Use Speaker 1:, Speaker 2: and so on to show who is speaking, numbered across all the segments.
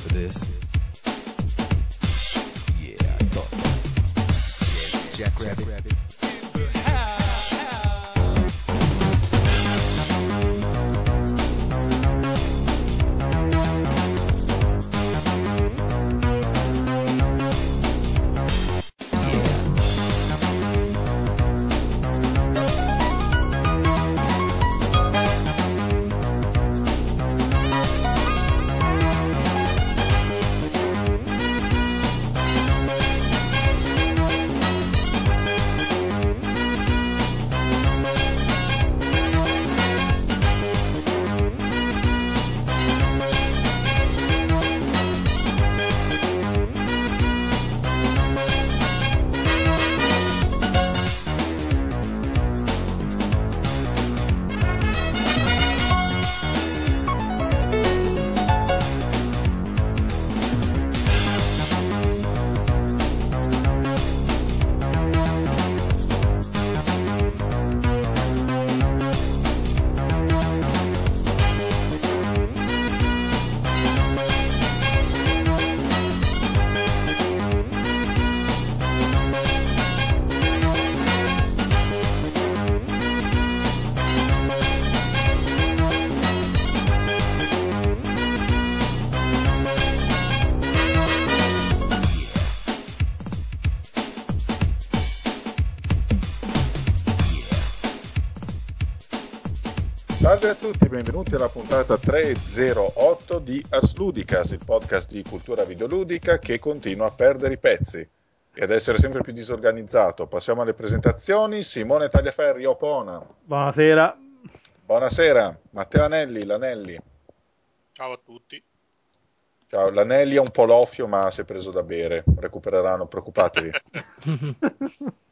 Speaker 1: for this. Yeah, I thought. Yeah, Jackrabbit.
Speaker 2: Salve a tutti, benvenuti alla puntata 308 di Asludicas, il podcast di cultura videoludica che continua a perdere i pezzi e ad essere sempre più disorganizzato. Passiamo alle presentazioni. Simone Tagliaferri, Opona.
Speaker 3: Buonasera.
Speaker 2: Buonasera. Matteo Anelli, l'Anelli.
Speaker 4: Ciao a tutti.
Speaker 2: Ciao, l'Anelli è un po' loffio ma si è preso da bere, recupererà, non preoccupatevi.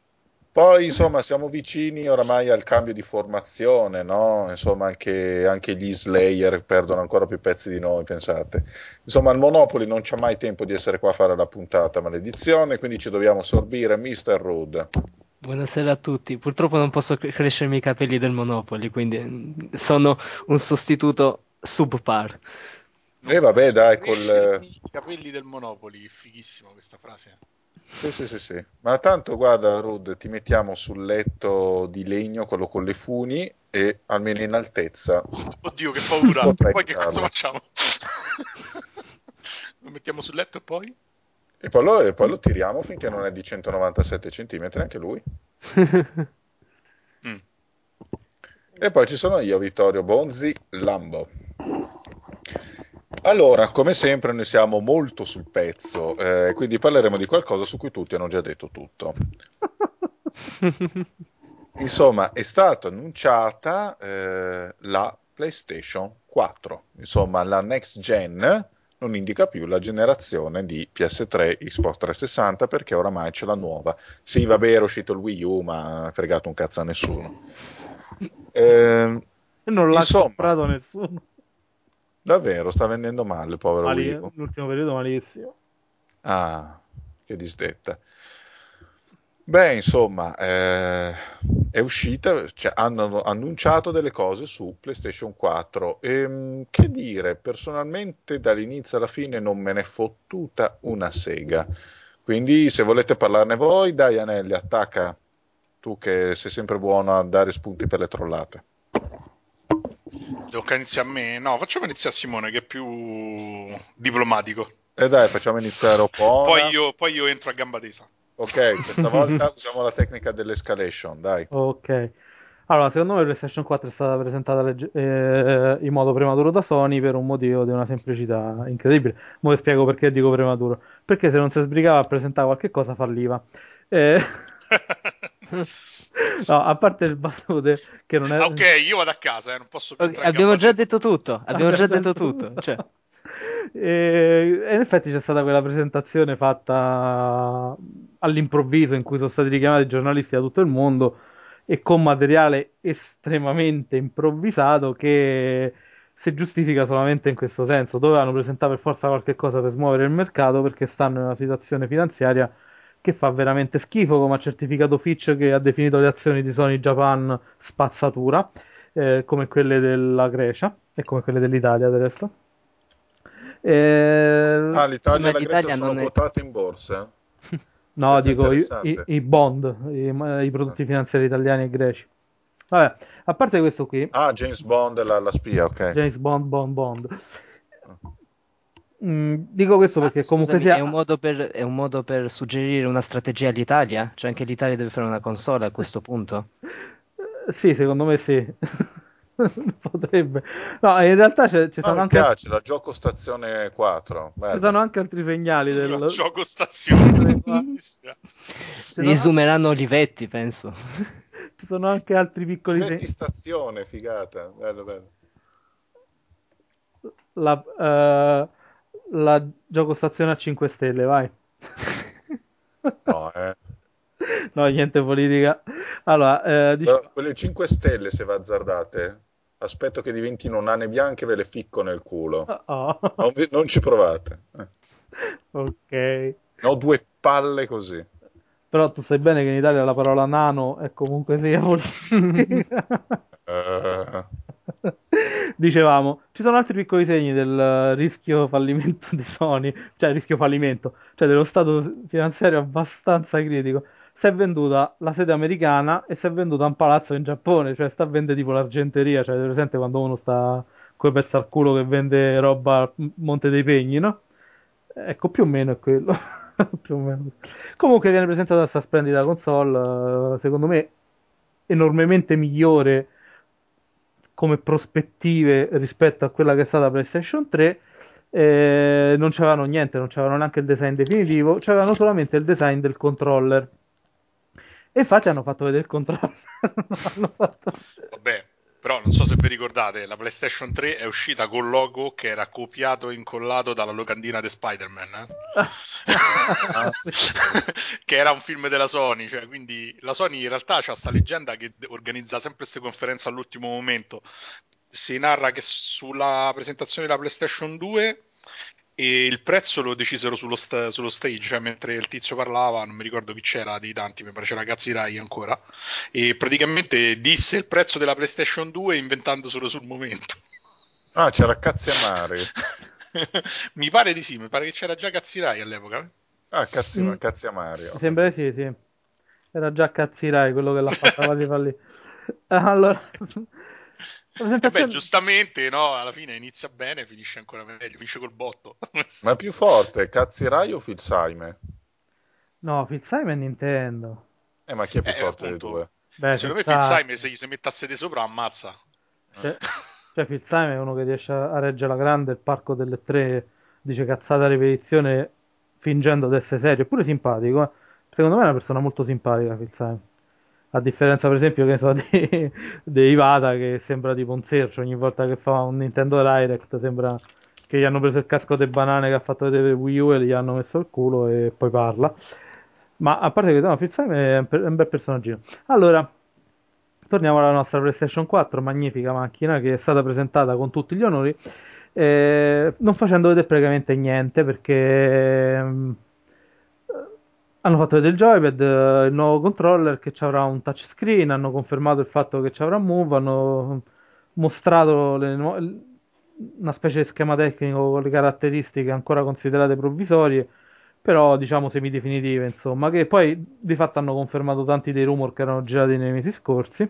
Speaker 2: Poi insomma siamo vicini oramai al cambio di formazione, no? Insomma anche, anche, gli Slayer perdono ancora più pezzi di noi, pensate. Insomma il Monopoli non c'ha mai tempo di essere qua a fare la puntata, maledizione, quindi ci dobbiamo sorbire Mr. Rood.
Speaker 5: Buonasera a tutti, purtroppo non posso crescermi i capelli del Monopoli, quindi sono un sostituto subpar.
Speaker 2: E eh, vabbè dai, col...
Speaker 4: I capelli del Monopoli, fighissimo questa frase.
Speaker 2: Sì, sì, sì, sì. Ma tanto guarda, Rud, ti mettiamo sul letto di legno, quello con le funi, e almeno in altezza.
Speaker 4: Oddio, che paura! poi che cosa facciamo? lo mettiamo sul letto e poi?
Speaker 2: E poi, lo, e poi lo tiriamo finché non è di 197 cm, anche lui. mm. E poi ci sono io, Vittorio Bonzi, Lambo. Allora, come sempre, noi siamo molto sul pezzo, eh, quindi parleremo di qualcosa su cui tutti hanno già detto tutto. Insomma, è stata annunciata eh, la PlayStation 4, insomma, la next gen non indica più la generazione di PS3 Xbox 360 perché oramai c'è la nuova. Sì, vabbè, era uscito il Wii U, ma ha fregato un cazzo a nessuno.
Speaker 3: Eh, non l'ha insomma, comprato nessuno.
Speaker 2: Davvero, sta vendendo male, povero Mali-
Speaker 3: L'ultimo periodo malissimo.
Speaker 2: Ah, che disdetta. Beh, insomma, eh, è uscita, cioè, hanno annunciato delle cose su PlayStation 4. E, ehm, che dire, personalmente dall'inizio alla fine non me ne è fottuta una sega. Quindi, se volete parlarne voi, dai Anelli, attacca tu che sei sempre buono a dare spunti per le trollate.
Speaker 4: Devo che iniziare a me? No, facciamo iniziare a Simone che è più diplomatico.
Speaker 2: E eh dai, facciamo iniziare Opona.
Speaker 4: Poi io, poi io entro a gamba tesa.
Speaker 2: Ok, questa volta usiamo la tecnica dell'escalation, dai.
Speaker 3: Ok. Allora, secondo me PlayStation 4 è stata presentata legge- eh, in modo prematuro da Sony per un motivo di una semplicità incredibile. Ora spiego perché dico prematuro. Perché se non si sbrigava a presentare qualche cosa falliva. Eh... no, a parte il battute che non è...
Speaker 4: ok, io vado a casa, eh, non posso
Speaker 5: più okay, Abbiamo già detto tutto, abbiamo già detto tutto. Cioè.
Speaker 3: E, e, in effetti c'è stata quella presentazione fatta all'improvviso in cui sono stati richiamati giornalisti da tutto il mondo e con materiale estremamente improvvisato che si giustifica solamente in questo senso. Dovevano presentare per forza qualche cosa per smuovere il mercato perché stanno in una situazione finanziaria che fa veramente schifo, come ha certificato Fitch che ha definito le azioni di Sony Japan spazzatura, eh, come quelle della Grecia e come quelle dell'Italia del resto. Eh,
Speaker 2: Ah, l'Italia e la Grecia sono
Speaker 5: è-
Speaker 2: quotate in borsa?
Speaker 3: No, dico i, i- i bond, i, i prodotti finanziari italiani e greci. Vabbè, a parte questo qui,
Speaker 2: Ah, James Bond, la, la spia, ok.
Speaker 3: James Bond, Bond, Bond. Mm, dico questo perché
Speaker 5: Ah,
Speaker 3: comunque
Speaker 5: scusami,
Speaker 3: sia...
Speaker 5: è un, modo per, è un modo per suggerire una strategia all'Italia? Cioè anche l'Italia deve fare una console a questo punto?
Speaker 3: Sì, secondo me sì. Potrebbe. No, in realtà c'è- ci
Speaker 2: Ah,
Speaker 3: sono
Speaker 2: mi
Speaker 3: anche...
Speaker 2: piace, la gioco stazione 4. bello.
Speaker 3: Ci sono anche altri segnali del...
Speaker 4: Il gioco stazione.
Speaker 5: Risumeranno Olivetti, penso.
Speaker 3: Ci sono anche altri piccoli segnali.
Speaker 2: stazione, figata. Bello, bello.
Speaker 3: La, eh, la gioco stazione a 5 stelle, vai.
Speaker 2: No, eh.
Speaker 3: No, niente politica. Allora, eh, dic-
Speaker 2: quelle 5 stelle, se va azzardate, aspetto che diventino nane bianche e ve le ficco nel culo.
Speaker 3: Oh,
Speaker 2: Non, vi- non ci provate. Eh.
Speaker 3: ok.
Speaker 2: Ho due palle così.
Speaker 3: Però tu sai bene che in Italia la parola nano è comunque sia politica.
Speaker 2: Eh,
Speaker 3: Dicevamo, ci sono altri piccoli segni del rischio fallimento di Sony, cioè rischio fallimento, cioè dello stato finanziario abbastanza critico. Si è venduta la sede americana e si è venduta un palazzo in Giappone, cioè sta a vendere tipo l'argenteria, cioè presente quando uno sta coi pezzi al culo che vende roba a Monte dei Pegni, no? Ecco, più o meno è quello. più o meno. Comunque viene presentata questa splendida console, eh, secondo me enormemente migliore come prospettive rispetto a quella che è stata PlayStation 3. Eh, non c'avevano niente, non c'avevano neanche il design definitivo, c'avevano solamente il design del controller. E infatti hanno fatto vedere il controller. Fatto-
Speaker 4: Vabbè, però non so se vi ricordate, la PlayStation 3 è uscita col logo che era copiato e incollato dalla locandina di Spider-Man, eh?
Speaker 3: Ah, sì.
Speaker 4: che era un film della Sony, cioè, quindi la Sony in realtà c'ha sta leggenda che organizza sempre queste conferenze all'ultimo momento. Si narra che sulla presentazione della PlayStation 2 e il prezzo lo decisero sullo, sta- sullo stage, cioè mentre il tizio parlava, non mi ricordo chi c'era di tanti, mi pare c'era Cazzirai ancora, e praticamente disse il prezzo della PlayStation 2 inventando solo sul momento.
Speaker 2: Ah, c'era cazzi amari.
Speaker 4: mi pare di sì, mi pare che c'era già Cazzirai all'epoca.
Speaker 2: Ah, cazzi,
Speaker 3: Mm.
Speaker 2: cazzi amari.
Speaker 3: Mi sembra di sì, sì. Era già Cazzirai quello che l'ha fatta quasi fallire. Allora, la
Speaker 4: E beh,
Speaker 3: presentazione-
Speaker 4: giustamente, no, alla fine inizia bene, finisce ancora meglio, finisce col botto.
Speaker 2: Ma più forte, Cazzirai o Filsaime?
Speaker 3: No, Phil Simon è Nintendo.
Speaker 2: Eh, ma chi è più
Speaker 4: Eh,
Speaker 2: forte
Speaker 4: appunto.
Speaker 2: dei due?
Speaker 3: Beh,
Speaker 4: Secondo me
Speaker 3: Phil Simon-
Speaker 4: Simon se gli si mette a sedere sopra ammazza.
Speaker 3: Cioè, cioè Phil Simon è uno che riesce a reggere la grande, il parco delle tre, dice cazzata ripetizione fingendo di essere serio, è pure simpatico. eh. Secondo me è una persona molto simpatica Phil Simon. A differenza, per esempio, che so, di, di Ivata che sembra tipo un sercio ogni volta che fa un Nintendo Direct, sembra che gli hanno preso il casco delle banane che ha fatto vedere Wii U e gli hanno messo il culo e poi parla. Ma a parte che no, Simon è un, è un bel personaggino. Allora, torniamo alla nostra PlayStation 4, magnifica macchina che è stata presentata con tutti gli onori, eh, non facendo vedere praticamente niente perché mm, hanno fatto vedere il joypad, eh, il nuovo controller che avrà un touchscreen, hanno confermato il fatto che avrà Move, hanno mostrato le una specie di schema tecnico con le caratteristiche ancora considerate provvisorie, però diciamo semidefinitive, insomma, che poi di fatto hanno confermato tanti dei rumor che erano girati nei mesi scorsi.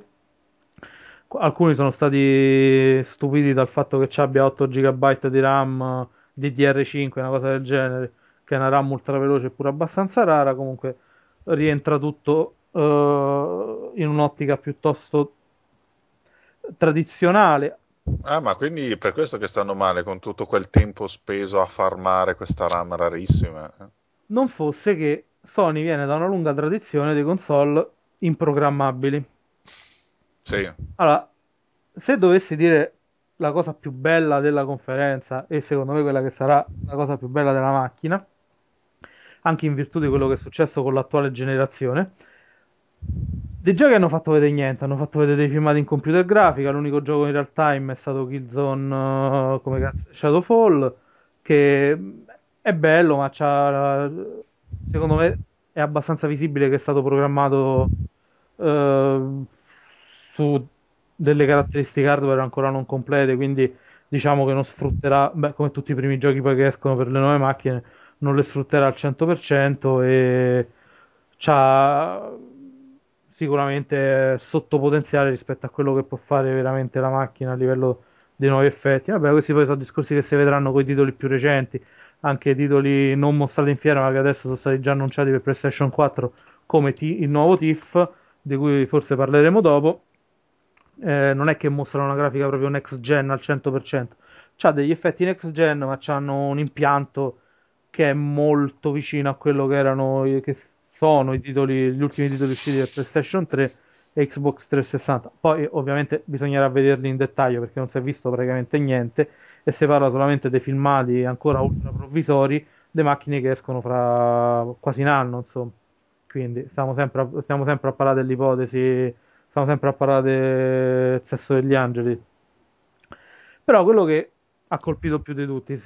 Speaker 3: Alcuni sono stati stupiti dal fatto che abbia 8 GB di RAM DDR5, una cosa del genere, che è una RAM ultra veloce e pure abbastanza rara. Comunque rientra tutto eh, in un'ottica piuttosto tradizionale.
Speaker 2: Ah, ma quindi per questo che stanno male con tutto quel tempo speso a farmare questa RAM rarissima. eh?
Speaker 3: Non fosse che Sony viene da una lunga tradizione di console improgrammabili.
Speaker 2: Sì,
Speaker 3: Allora, se dovessi dire la cosa più bella della conferenza, e secondo me quella che sarà la cosa più bella della macchina, anche in virtù di quello che è successo con l'attuale generazione, dei giochi hanno fatto vedere niente, hanno fatto vedere dei filmati in computer grafica, l'unico gioco in real time è stato Killzone, eh, come cazzo, Shadowfall, che è bello, ma secondo me è abbastanza visibile che è stato programmato eh, su delle caratteristiche hardware ancora non complete, quindi diciamo che non sfrutterà, beh, come tutti i primi giochi poi che escono per le nuove macchine, non le sfrutterà al 100% e c'ha sicuramente sottopotenziale rispetto a quello che può fare veramente la macchina a livello dei nuovi effetti. Vabbè, questi poi sono discorsi che si vedranno con i titoli più recenti, anche titoli non mostrati in fiera, ma che adesso sono stati già annunciati per PlayStation 4, come T- il nuovo TIFF, di cui forse parleremo dopo. Eh, non è che mostrano una grafica proprio next gen al 100%, c'ha degli effetti next gen, ma hanno un impianto che è molto vicino a quello che erano che sono i titoli, gli ultimi titoli usciti per PlayStation 3 e Xbox 360. Poi ovviamente bisognerà vederli in dettaglio perché non si è visto praticamente niente e si parla solamente dei filmati ancora ultra provvisori, le macchine che escono fra quasi un anno, insomma. Quindi stiamo sempre a, stiamo sempre a parlare dell'ipotesi, stiamo sempre a parlare del sesso degli angeli. Però quello che ha colpito più di tutti,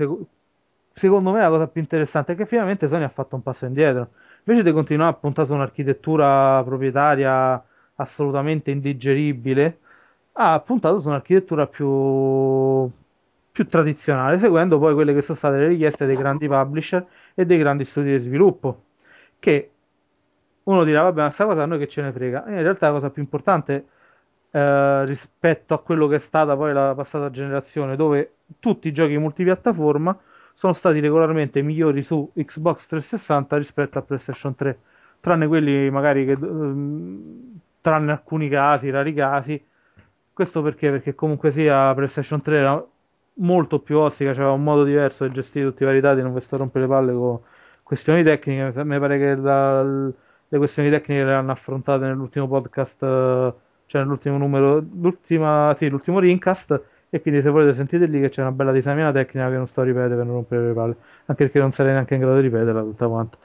Speaker 3: secondo me la cosa più interessante è che finalmente Sony ha fatto un passo indietro. Invece di continuare a puntare su un'architettura proprietaria assolutamente indigeribile, ha puntato su un'architettura più, più tradizionale, seguendo poi quelle che sono state le richieste dei grandi publisher e dei grandi studi di sviluppo. Che uno dirà, vabbè, ma questa cosa a noi che ce ne frega. In realtà la cosa più importante eh, rispetto a quello che è stata poi la passata generazione, dove tutti i giochi multipiattaforma sono stati regolarmente migliori su Xbox 360 rispetto a PlayStation 3, tranne quelli magari che, ehm, tranne alcuni casi, rari casi. Questo perché? Perché comunque sia PlayStation 3 era molto più ostica, c'era un modo diverso di gestire tutti i vari dati, non vi sto a rompere le palle con questioni tecniche, mi pare che la, le questioni tecniche le hanno affrontate nell'ultimo podcast, cioè nell'ultimo numero, l'ultima, sì, l'ultimo Rincast e quindi se volete sentite lì che c'è una bella disamina tecnica che non sto a ripetere per non rompere le palle, anche perché non sarei neanche in grado di ripeterla tutta quanta.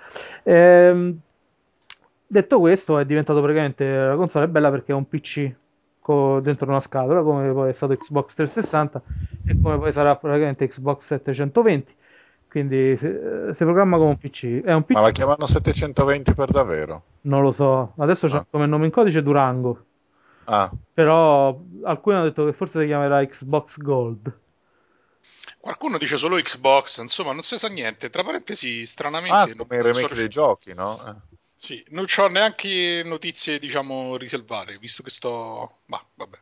Speaker 3: Ehm, detto questo, è diventato praticamente la console è bella perché è un PC co- dentro una scatola, come poi è stato Xbox 360 e come poi sarà praticamente Xbox 720. Quindi si, si programma come un PC. È un PC.
Speaker 2: Ma la chiamano 720 per davvero?
Speaker 3: Non lo so. Adesso c'è
Speaker 2: Ah.
Speaker 3: come nome in codice Durango.
Speaker 2: Ah,
Speaker 3: Però alcuni hanno detto che forse si chiamerà Xbox Gold.
Speaker 4: Qualcuno dice solo Xbox, insomma, non si sa niente. Tra parentesi, stranamente.
Speaker 2: ah
Speaker 4: non-
Speaker 2: come i
Speaker 4: non so
Speaker 2: remake dei giochi, no? Eh.
Speaker 4: Sì, non ho neanche notizie, diciamo, riservate, visto che sto. Bah, vabbè.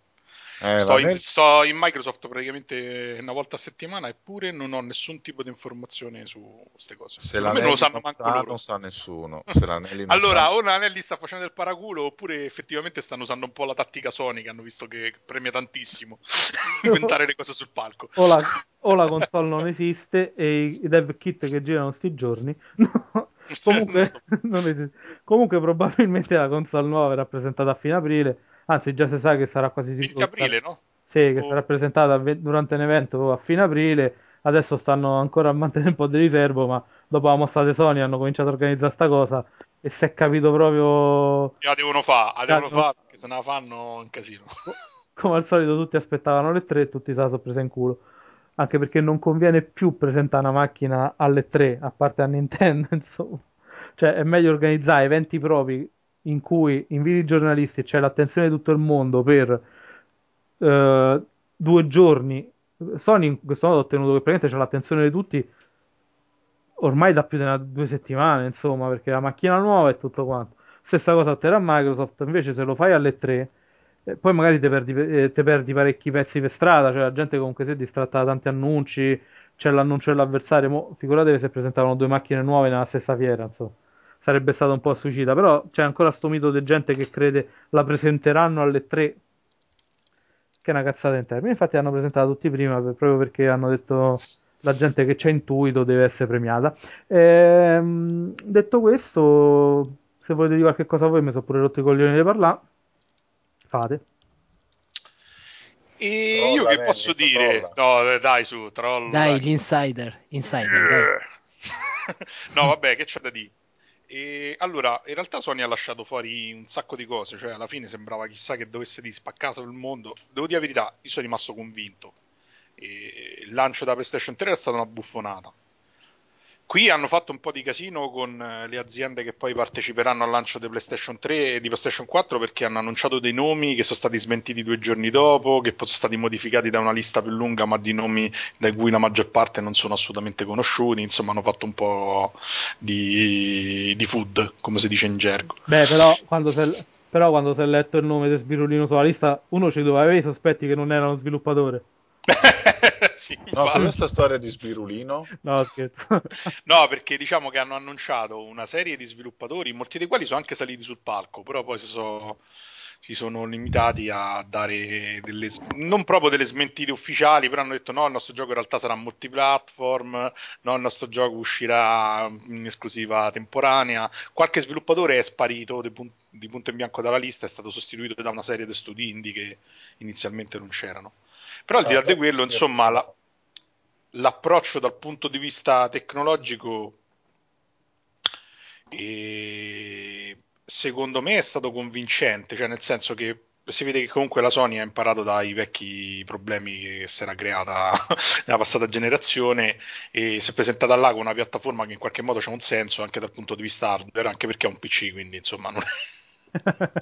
Speaker 2: Eh,
Speaker 4: sto, in, sto in Microsoft praticamente una volta a settimana, eppure non ho nessun tipo di informazione su queste cose.
Speaker 2: Se l'anelli
Speaker 4: non lo sanno
Speaker 2: non sa,
Speaker 4: loro.
Speaker 2: non sa nessuno. Se l'anelli non
Speaker 4: Allora,
Speaker 2: sa-
Speaker 4: o Nanelli sta facendo il paraculo, oppure effettivamente stanno usando un po' la tattica Sony, che hanno visto che premia tantissimo inventare le cose sul palco.
Speaker 3: O la, o la console non esiste e i, dev kit che girano sti giorni. No, comunque,
Speaker 4: Non so.
Speaker 3: non esiste. comunque probabilmente la console nuova verrà presentata a fine aprile. Anzi, già si sa che sarà quasi sicuro.
Speaker 4: 20 aprile, no?
Speaker 3: Sì, che
Speaker 4: Oh.
Speaker 3: sarà presentata durante un evento a fine aprile. Adesso stanno ancora a mantenere un po' di riservo, ma dopo la mossa di Sony hanno cominciato a organizzare sta cosa e si è capito proprio
Speaker 4: La devono fare, la devono
Speaker 3: devono-
Speaker 4: fare, perché se non la fanno è un casino.
Speaker 3: come al solito tutti aspettavano le 3 e tutti se la sono presa in culo. Anche perché non conviene più presentare una macchina alle 3, a parte a Nintendo, insomma. Cioè è meglio organizzare eventi propri in cui inviti i giornalisti e c'è l'attenzione di tutto il mondo per eh, due giorni. Sony in questo modo ha ottenuto che praticamente c'è l'attenzione di tutti ormai da più di una- due settimane, insomma, perché la macchina nuova e tutto quanto. Stessa cosa otterrà Microsoft, invece se lo fai alle 3, eh, poi magari te perdi, eh, te perdi parecchi pezzi per strada, cioè la gente comunque si è distratta da tanti annunci, c'è l'annuncio dell'avversario, mo, figuratevi se presentavano due macchine nuove nella stessa fiera, insomma. Sarebbe stato un po' suicida, però c'è ancora sto mito di gente che crede la presenteranno alle 3 che è una cazzata in termini. Infatti l'hanno presentata tutti prima per- proprio perché hanno detto la gente che c'è intuito deve essere premiata. Ehm, detto questo, se volete dire qualche cosa voi, mi sono pure rotto i coglioni di parlare. Fate.
Speaker 4: E
Speaker 2: Trolla,
Speaker 4: io che
Speaker 2: Nelly,
Speaker 4: posso dire?
Speaker 2: trolla.
Speaker 4: No, dai, su, troll.
Speaker 5: Dai, l'insider. Insider, dai.
Speaker 4: no, vabbè, che c'è da dire? E allora, in realtà Sony ha lasciato fuori un sacco di cose, cioè alla fine sembrava chissà che dovesse di spaccare sul mondo. Devo dire la verità, io sono rimasto convinto. E il lancio da PlayStation 3 è stata una buffonata. Qui hanno fatto un po' di casino con eh, le aziende che poi parteciperanno al lancio di PlayStation 3 e di PlayStation 4 perché hanno annunciato dei nomi che sono stati smentiti due giorni dopo, che sono stati modificati da una lista più lunga ma di nomi da cui la maggior parte non sono assolutamente conosciuti, insomma hanno fatto un po' di, di food, come si dice in gergo.
Speaker 3: Beh, però quando si è, letto il nome di Sbirulino sulla lista, uno ci doveva avere i sospetti che non era uno sviluppatore.
Speaker 4: sì,
Speaker 2: No,
Speaker 4: infatti.
Speaker 2: cos'è sta storia di Sbirulino?
Speaker 3: No, scherzo.
Speaker 4: No, perché diciamo che hanno annunciato una serie di sviluppatori, molti dei quali sono anche saliti sul palco, però poi si sono, si sono limitati a dare delle, non proprio delle smentite ufficiali, però hanno detto no, il nostro gioco in realtà sarà multiplatform, no, il nostro gioco uscirà in esclusiva temporanea. Qualche sviluppatore è sparito di, pun- di punto in bianco dalla lista, è stato sostituito da una serie di studi indie che inizialmente non c'erano. Però al di là di quello, insomma, la- l'approccio dal punto di vista tecnologico e secondo me è stato convincente, cioè nel senso che si vede che comunque la Sony ha imparato dai vecchi problemi che si era creata nella passata generazione e si è presentata là con una piattaforma che in qualche modo c'è un senso anche dal punto di vista hardware, anche perché è un PC, quindi insomma non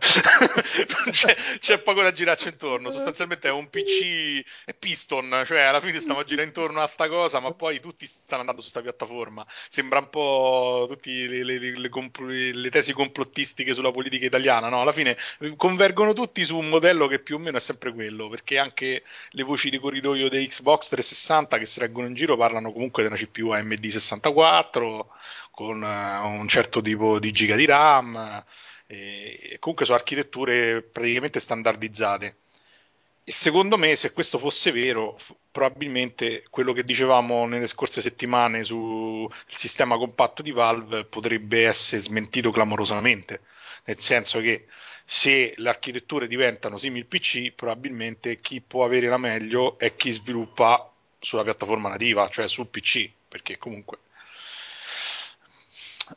Speaker 4: c'è, c'è poco da girarci intorno. Sostanzialmente è un PC è Piston, cioè alla fine stiamo a girare intorno a sta cosa, ma poi tutti stanno andando su sta piattaforma. Sembra un po' tutte le, le- le- le tesi complottistiche sulla politica italiana, no? Alla fine convergono tutti su un modello che più o meno è sempre quello, perché anche le voci di corridoio dei Xbox 360 che si reggono in giro parlano comunque di una CPU AMD 64 con eh, un certo tipo di giga di RAM e comunque sono architetture praticamente standardizzate. E secondo me, se questo fosse vero, probabilmente quello che dicevamo nelle scorse settimane sul sistema compatto di Valve potrebbe essere smentito clamorosamente. Nel senso che se le architetture diventano simili PC, probabilmente chi può avere la meglio è chi sviluppa sulla piattaforma nativa, cioè sul PC, perché comunque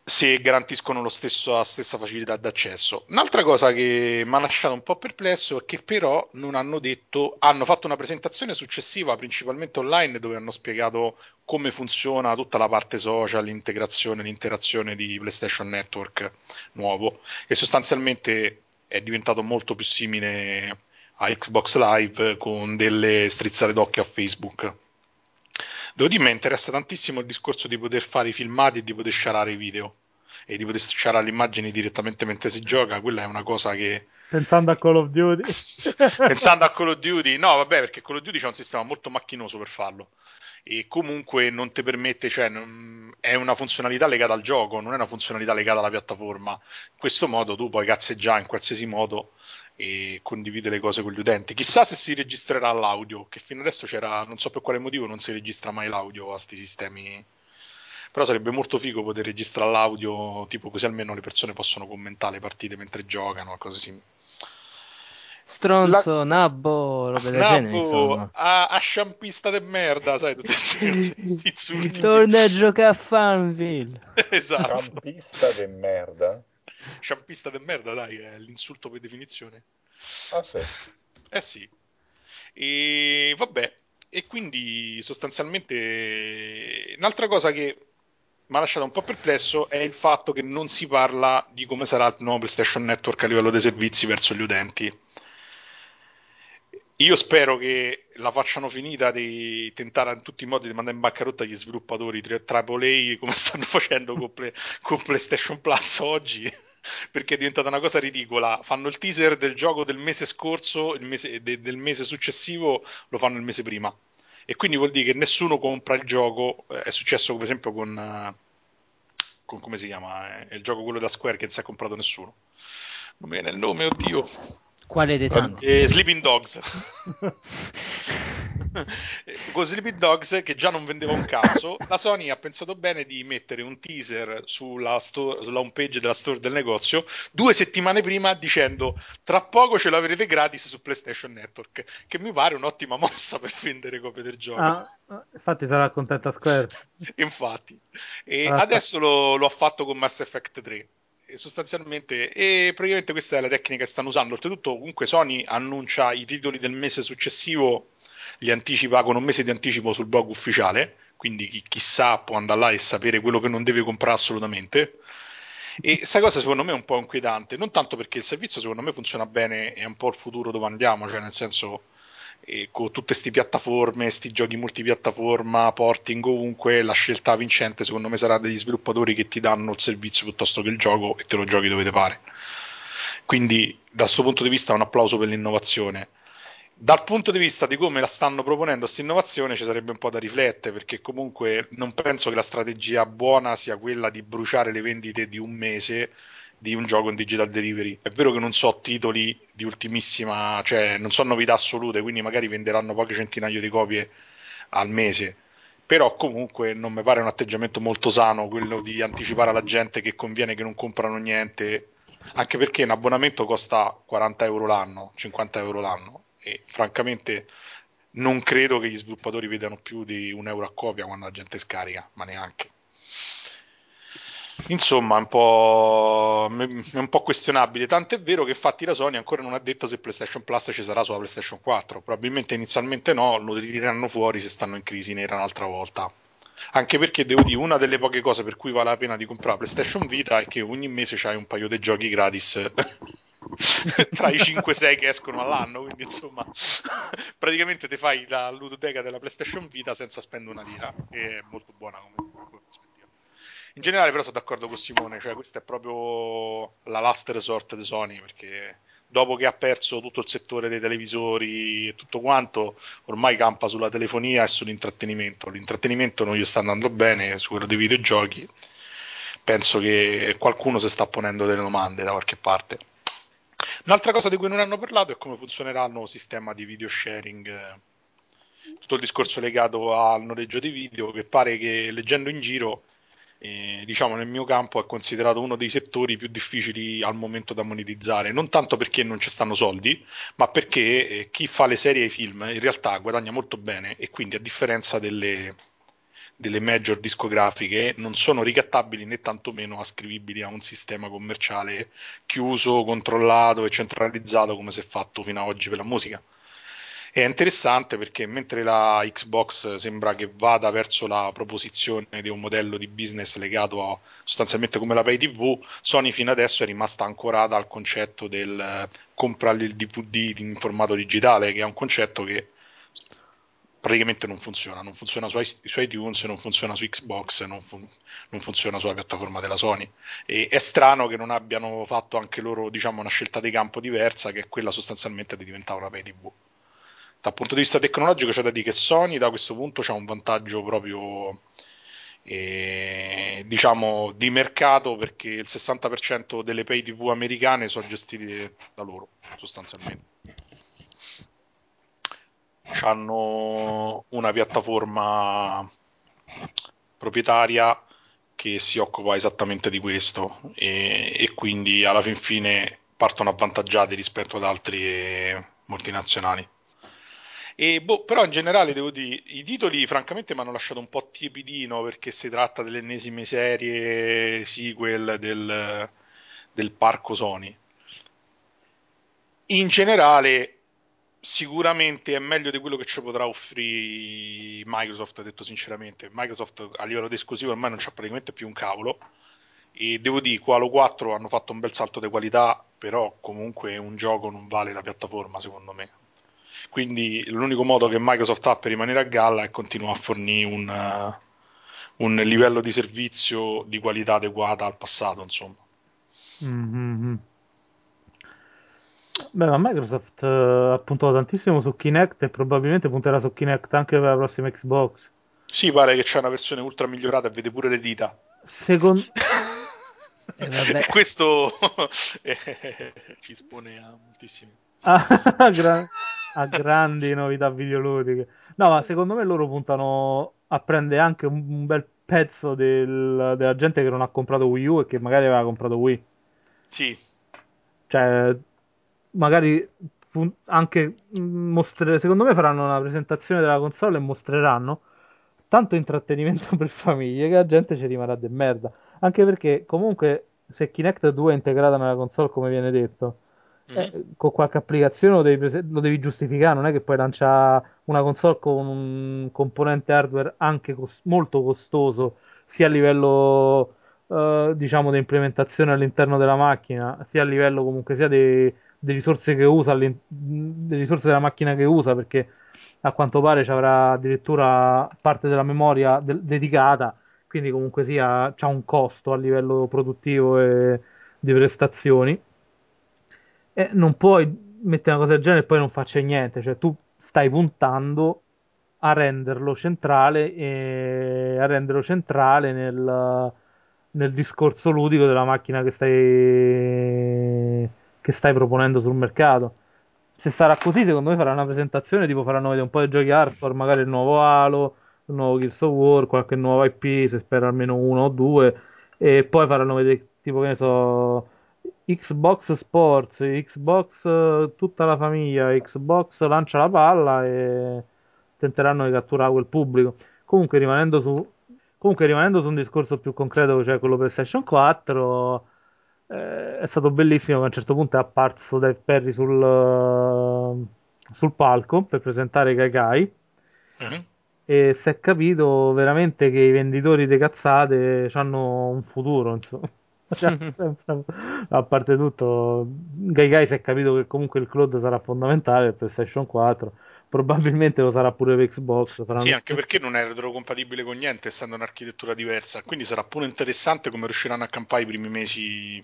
Speaker 4: se garantiscono stesso, la stessa facilità d'accesso. Un'altra cosa che mi ha lasciato un po' perplesso è che però non hanno detto, hanno fatto una presentazione successiva, principalmente online, dove hanno spiegato come funziona tutta la parte social, l'integrazione, l'interazione di PlayStation Network nuovo e sostanzialmente è diventato molto più simile a Xbox Live con delle strizzate d'occhio a Facebook. Dire, mi interessa tantissimo il discorso di poter fare i filmati e di poter sciarare i video e di poter sciarare le immagini direttamente mentre si gioca. Quella è una cosa che,
Speaker 3: Pensando a Call of Duty.
Speaker 4: pensando a Call of Duty, no, vabbè, perché Call of Duty c'è un sistema molto macchinoso per farlo e comunque non ti permette, cioè è una funzionalità legata al gioco, non è una funzionalità legata alla piattaforma. In questo modo tu puoi cazzeggiare in qualsiasi modo e condividere le cose con gli utenti. Chissà se si registrerà l'audio, che fino adesso c'era, non so per quale motivo, non si registra mai l'audio a questi sistemi. Però sarebbe molto figo poter registrare l'audio, tipo così almeno le persone possono commentare le partite mentre giocano, cose simili.
Speaker 5: Stronzo, nabbo, robe del genere,
Speaker 4: Nabbo,
Speaker 5: insomma.
Speaker 4: a, a sciampista de merda, sai, tutti questi insulti.
Speaker 5: Torna a giocare a Farmville.
Speaker 4: esatto.
Speaker 2: Campista de merda.
Speaker 4: Sciampista de merda, dai, è l'insulto per definizione.
Speaker 2: Ah, sì.
Speaker 4: Eh sì. E vabbè, e quindi sostanzialmente un'altra cosa che mi ha lasciato un po' perplesso è il fatto che non si parla di come sarà il nuovo PlayStation Network a livello dei servizi verso gli utenti. Io spero che la facciano finita di tentare in tutti i modi di mandare in bancarotta gli sviluppatori AAA come stanno facendo con, Play- con PlayStation Plus oggi, perché è diventata una cosa ridicola. Fanno il teaser del gioco del mese scorso, mese, de- del mese successivo lo fanno il mese prima. E quindi vuol dire che nessuno compra il gioco. Eh, È successo per esempio con, eh, con come si chiama? Eh, il gioco quello da Square che non si è comprato nessuno. Non mi viene il nome, oddio.
Speaker 5: Quale dei tanti?
Speaker 4: Eh, Sleeping Dogs. Con Sleeping Dogs, che già non vendeva un cazzo, la Sony ha pensato bene di mettere un teaser sulla, store, sulla homepage della store del negozio due settimane prima dicendo tra poco ce l'avrete gratis su PlayStation Network, che mi pare un'ottima mossa per vendere copie del gioco.
Speaker 3: Ah, infatti sarà contenta Square.
Speaker 4: Infatti, e
Speaker 3: Ah,
Speaker 4: adesso lo, lo ha fatto con Mass Effect 3. E sostanzialmente, e praticamente questa è la tecnica che stanno usando. Oltretutto, comunque, Sony annuncia i titoli del mese successivo, li anticipa con un mese di anticipo sul blog ufficiale. quindi chi, chissà può andare là e sapere quello che non deve comprare assolutamente. E questa cosa secondo me è un po' inquietante, non tanto perché il servizio secondo me funziona bene, è un po' il futuro dove andiamo, cioè nel senso eh, con tutte queste piattaforme, questi giochi multipiattaforma, porting ovunque, la scelta vincente secondo me sarà degli sviluppatori che ti danno il servizio piuttosto che il gioco e te lo giochi dove te pare. Quindi da questo punto di vista un applauso per l'innovazione. Dal punto di vista di come la stanno proponendo questa innovazione ci sarebbe un po' da riflettere perché comunque non penso che la strategia buona sia quella di bruciare le vendite di un mese di un gioco in digital delivery. È vero che non so titoli di ultimissima, cioè non so novità assolute, quindi magari venderanno poche centinaia di copie al mese. Però comunque non mi pare un atteggiamento molto sano quello di anticipare alla gente che conviene che non comprano niente, anche perché un abbonamento costa 40 euro l'anno, 50 euro l'anno e francamente non credo che gli sviluppatori vedano più di un euro a copia quando la gente scarica, ma neanche. Insomma, è un, po', è un po' questionabile. Tant'è vero che infatti la Sony ancora non ha detto se PlayStation Plus ci sarà sulla PlayStation 4. Probabilmente inizialmente no, lo tireranno fuori se stanno in crisi nera un'altra volta. Anche perché devo dire, una delle poche cose per cui vale la pena di comprare PlayStation Vita è che ogni mese c'hai un paio di giochi gratis tra i 5-6 che escono all'anno. Quindi, insomma, praticamente ti fai la ludoteca della PlayStation Vita senza spendere una lira. E è molto buona come, prospettiva. In generale, però, sono d'accordo con Simone. Cioè, questa è proprio la last resort di Sony perché dopo che ha perso tutto il settore dei televisori e tutto quanto, ormai campa sulla telefonia e sull'intrattenimento. L'intrattenimento non gli sta andando bene, su quello dei videogiochi. Penso che qualcuno si sta ponendo delle domande da qualche parte. Un'altra cosa di cui non hanno parlato è come funzionerà il nuovo sistema di video sharing. Tutto il discorso legato al noleggio di video, che pare che leggendo in giro eh, diciamo nel mio campo è considerato uno dei settori più difficili al momento da monetizzare, non tanto perché non ci stanno soldi, ma perché eh, chi fa le serie e i film in realtà guadagna molto bene e quindi a differenza delle, delle major discografiche non sono ricattabili né tantomeno ascrivibili a un sistema commerciale chiuso, controllato e centralizzato come si è fatto fino ad oggi per la musica. È interessante perché mentre la Xbox sembra che vada verso la proposizione di un modello di business legato a sostanzialmente come la pay TV, Sony fino adesso è rimasta ancorata al concetto del comprare il DVD in formato digitale, che è un concetto che praticamente non funziona, non funziona su, su iTunes, non funziona su Xbox, non, fun- non, funziona sulla piattaforma della Sony. E è strano che non abbiano fatto anche loro diciamo, una scelta di campo diversa, che è quella sostanzialmente di diventare una pay TV dal punto di vista tecnologico c'è da dire che Sony da questo punto ha un vantaggio proprio eh, diciamo di mercato perché il 60% delle pay tv americane sono gestite da loro sostanzialmente hanno una piattaforma proprietaria che si occupa esattamente di questo e, e quindi alla fin fine partono avvantaggiati rispetto ad altre multinazionali e, boh, però in generale devo dire, i titoli francamente mi hanno lasciato un po' tiepidino perché si tratta delle ennesime serie sequel del, del parco Sony. In generale sicuramente è meglio di quello che ci potrà offrire Microsoft, detto sinceramente. Microsoft a livello di esclusivo ormai non c'ha praticamente più un cavolo. E devo dire, qua Halo 4 hanno fatto un bel salto di qualità, però comunque un gioco non vale la piattaforma, secondo me. Quindi l'unico modo che Microsoft ha per rimanere a galla è continuare a fornire un, uh, un livello di servizio di qualità adeguata al passato, insomma.
Speaker 3: Mm-hmm. Beh, ma Microsoft uh, ha puntato tantissimo su Kinect e probabilmente punterà su Kinect anche per la prossima Xbox.
Speaker 4: Sì, pare che c'è una versione ultra migliorata e vede pure le dita.
Speaker 3: Secondo...
Speaker 4: eh, Questo ci espone a moltissimi.
Speaker 3: Ah, gra- a grandi novità videoludiche. No, ma secondo me loro puntano a prendere anche un, un bel pezzo del, della gente che non ha comprato Wii U e che magari aveva comprato Wii.
Speaker 4: Sì.
Speaker 3: Cioè, magari anche mostre... secondo me faranno una presentazione della console e mostreranno tanto intrattenimento per famiglie che la gente ci rimarrà de merda. Anche perché comunque se Kinect 2 è integrata nella console come viene detto
Speaker 4: Mhm.
Speaker 3: eh, con qualche applicazione lo devi, prese- lo devi giustificare, non è che puoi lanciare una console con un componente hardware anche cos- molto costoso, sia a livello eh, diciamo di implementazione all'interno della macchina, sia a livello comunque sia dei- delle risorse che usa, delle risorse della macchina che usa, perché a quanto pare ci avrà addirittura parte della memoria del- dedicata, quindi comunque sia c'ha un costo a livello produttivo e di prestazioni. E non puoi mettere una cosa del genere e poi non faccia niente, cioè tu stai puntando a renderlo centrale e a renderlo centrale nel, nel discorso ludico della macchina che stai che stai proponendo sul mercato. Se sarà così, secondo me farà una presentazione, tipo faranno vedere un po' di giochi hardcore, magari il nuovo Halo, il nuovo Gears of War, qualche nuovo IP, se spera almeno uno o due, e poi faranno vedere tipo che ne so Xbox Sports, Xbox eh, tutta la famiglia, Xbox lancia la palla e tenteranno di catturare quel pubblico. Comunque rimanendo su, comunque rimanendo su un discorso più concreto, cioè quello PlayStation 4, eh, è stato bellissimo che a un certo punto è apparso Dave Perry sul, eh, sul palco per presentare Gaigai
Speaker 4: Mhm.
Speaker 3: e si è capito veramente che i venditori di cazzate hanno un futuro, insomma. Cioè, sempre- a parte tutto, Gaigai si è capito che comunque il cloud sarà fondamentale per PlayStation 4, probabilmente lo sarà pure per Xbox.
Speaker 4: Sì, anche perché non è retrocompatibile con niente, essendo un'architettura diversa. Quindi sarà pure interessante come riusciranno a campare i primi mesi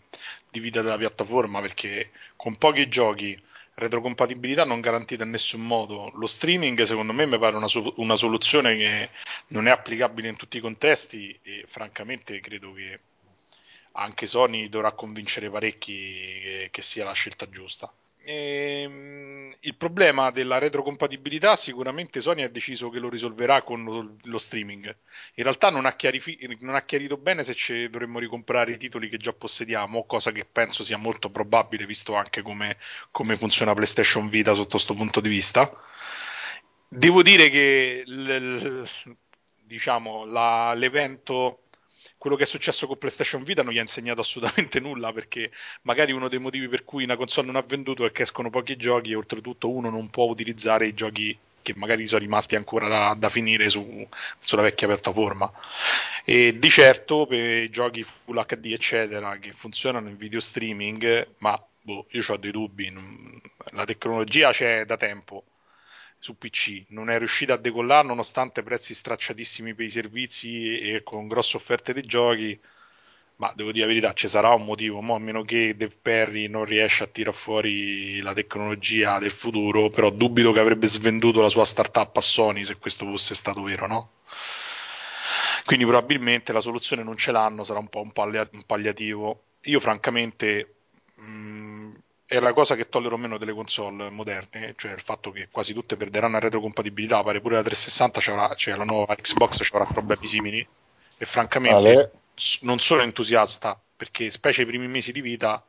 Speaker 4: di vita della piattaforma, perché con pochi giochi, retrocompatibilità non garantita in nessun modo. Lo streaming, secondo me, mi pare una, so- una soluzione che non è applicabile in tutti i contesti e francamente credo che anche Sony dovrà convincere parecchi che, che sia la scelta giusta. Ehm, il problema della retrocompatibilità sicuramente Sony ha deciso che lo risolverà con lo, lo streaming. In realtà non ha, chiarifi- non ha chiarito bene se ci dovremmo ricomprare i titoli che già possediamo, cosa che penso sia molto probabile visto anche come, come funziona PlayStation Vita sotto questo punto di vista. Devo dire che l- l- diciamo, la- l'evento quello che è successo con PlayStation Vita non gli ha insegnato assolutamente nulla perché magari uno dei motivi per cui una console non ha venduto è che escono pochi giochi e oltretutto uno non può utilizzare i giochi che magari sono rimasti ancora da, da finire su, sulla vecchia piattaforma. E di certo per i giochi Full HD eccetera che funzionano in video streaming ma boh, io ho dei dubbi la tecnologia c'è da tempo su PC non è riuscita a decollare nonostante prezzi stracciatissimi per i servizi e con grosse offerte di giochi. Ma devo dire la verità, ci sarà un motivo, mo, a meno che Dave Perry non riesce a tirare fuori la tecnologia del futuro, però dubito che avrebbe svenduto la sua startup a Sony se questo fosse stato vero, no? Quindi probabilmente la soluzione non ce l'hanno, sarà un po' un, pallia- un palliativo. Io francamente mh, è la cosa che tollero meno delle console moderne, cioè il fatto che quasi tutte perderanno la retrocompatibilità, pare pure la 360 c'avrà, cioè la nuova Xbox ci avrà problemi simili e francamente
Speaker 2: Ale.
Speaker 4: non sono entusiasta perché specie i primi mesi di vita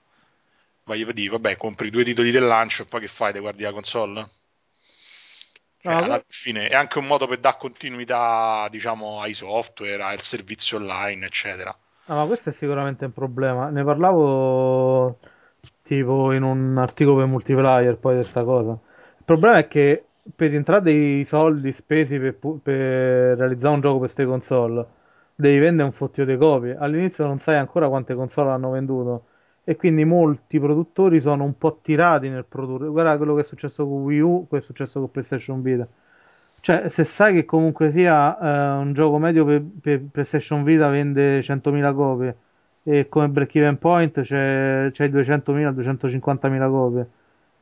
Speaker 4: vai a dire, vabbè, compri due titoli del lancio e poi che fai? Te guardi la console? Cioè, alla fine è anche un modo per dare continuità, diciamo, ai software, al servizio online, eccetera.
Speaker 3: No, ma questo è sicuramente un problema. Ne parlavo tipo in un articolo per multiplayer poi questa cosa. Il problema è che per rientrare dei soldi spesi per, per realizzare un gioco per queste console, devi vendere un fottio di copie. All'inizio non sai ancora quante console hanno venduto e quindi molti produttori sono un po' tirati nel produrre. Guarda quello che è successo con Wii U, quello che è successo con PlayStation Vita. Cioè, se sai che comunque sia eh, un gioco medio per, per PlayStation Vita vende 100.000 copie e come break-even point c'è, c'hai 200.000-250.000 copie,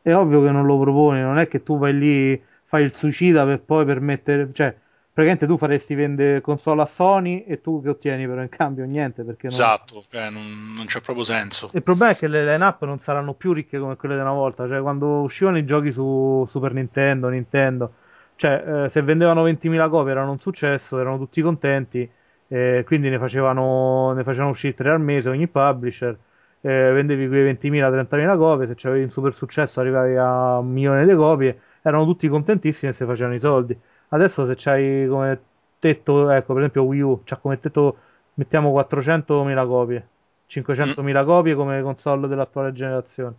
Speaker 3: è ovvio che non lo proponi, non è che tu vai lì, fai il suicida per poi permettere, cioè, praticamente tu faresti vendere console a Sony e tu che ottieni però in cambio? Niente, perché non...
Speaker 4: Esatto, cioè, non, non c'è proprio senso.
Speaker 3: Il problema è che le line-up non saranno più ricche come quelle di una volta, cioè quando uscivano i giochi su Super Nintendo, Nintendo, cioè eh, se vendevano 20.000 copie erano un successo, erano tutti contenti, eh, quindi ne facevano, ne facevano uscire tre al mese ogni publisher, eh, vendevi quei 20.000-30.000 copie, se c'avevi un super successo arrivavi a un milione di copie, erano tutti contentissimi e si facevano i soldi. Adesso se c'hai come tetto, ecco per esempio Wii U, c'ha come tetto mettiamo 400.000 copie. 500.000 copie come console dell'attuale generazione.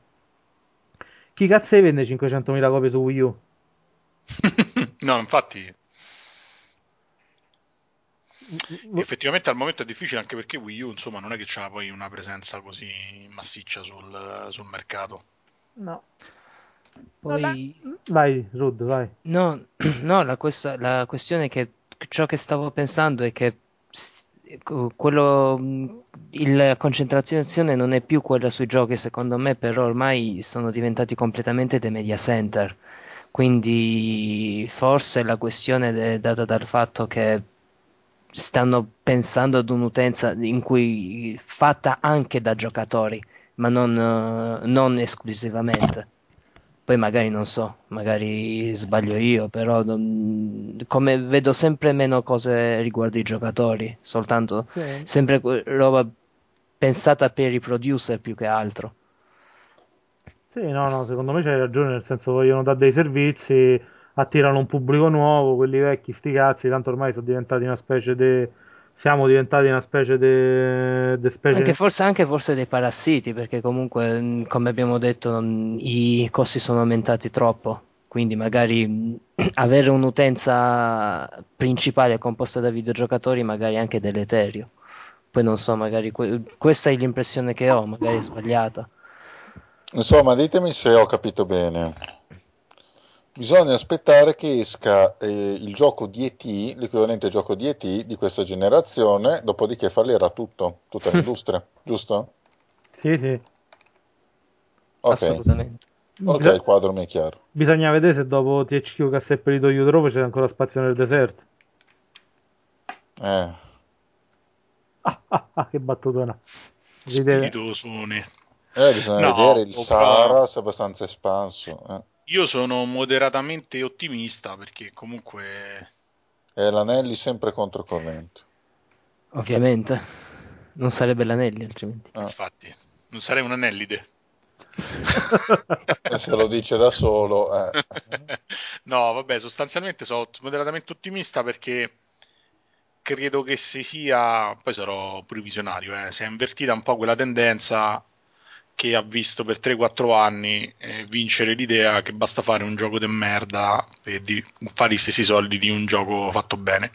Speaker 3: Chi cazzo vende 500.000 copie su Wii U?
Speaker 4: no, infatti, effettivamente al momento è difficile anche perché Wii U, insomma, non è che c'ha poi una presenza così massiccia sul, sul mercato.
Speaker 3: No.
Speaker 5: Poi,
Speaker 3: Vai, Rud, vai.
Speaker 5: no, no, la, questa- la questione è che ciò che stavo pensando è che s- quello, la concentrazione non è più quella sui giochi, secondo me, però ormai sono diventati completamente dei media center. Quindi forse la questione è data dal fatto che stanno pensando ad un'utenza in cui fatta anche da giocatori, ma non, eh, non esclusivamente. Poi magari non so, magari sbaglio io, però non- come vedo sempre meno cose riguardo i giocatori, soltanto
Speaker 3: Sì.
Speaker 5: sempre roba pensata per i producer più che altro.
Speaker 3: Sì, no, no, secondo me c'hai ragione, nel senso vogliono dare dei servizi, attirano un pubblico nuovo, quelli vecchi, sti cazzi, tanto ormai sono diventati una specie di... siamo diventati una specie di... di specie...
Speaker 5: Anche forse, anche forse dei parassiti, perché comunque, mh, come abbiamo detto, i costi sono aumentati troppo. Quindi magari mh, avere un'utenza principale composta da videogiocatori magari anche deleterio. Poi non so, magari que- questa è l'impressione che ho, magari è sbagliata.
Speaker 2: Insomma, ditemi se ho capito bene. Bisogna aspettare che esca eh, il gioco di ET, l'equivalente gioco di ET di questa generazione, dopodiché fallirà tutto, tutta l'industria, giusto?
Speaker 3: Sì, sì.
Speaker 2: Ok,
Speaker 5: Assolutamente.
Speaker 2: ok, il quadro mi è chiaro.
Speaker 3: Bisogna vedere se dopo THQ che ha seppellito Yutrope c'è ancora spazio nel deserto.
Speaker 2: Eh,
Speaker 3: Ah, ah, ah, che battutona.
Speaker 4: Spiritosone.
Speaker 2: eh, bisogna
Speaker 4: No,
Speaker 2: vedere il Sahara se è abbastanza espanso. eh.
Speaker 4: Io sono moderatamente ottimista perché comunque
Speaker 2: E l'Anelli sempre controcorrente.
Speaker 5: Ovviamente. Non sarebbe l'anelli altrimenti.
Speaker 2: Ah.
Speaker 4: infatti non sarei un anellide.
Speaker 2: E se lo dice da solo, eh.
Speaker 4: no, vabbè, sostanzialmente sono moderatamente ottimista perché credo che si sia, poi sarò pure visionario, eh, si è invertita un po' quella tendenza che ha visto per 3-4 anni eh, vincere l'idea che basta fare un gioco di merda per di- fare gli stessi soldi di un gioco fatto bene.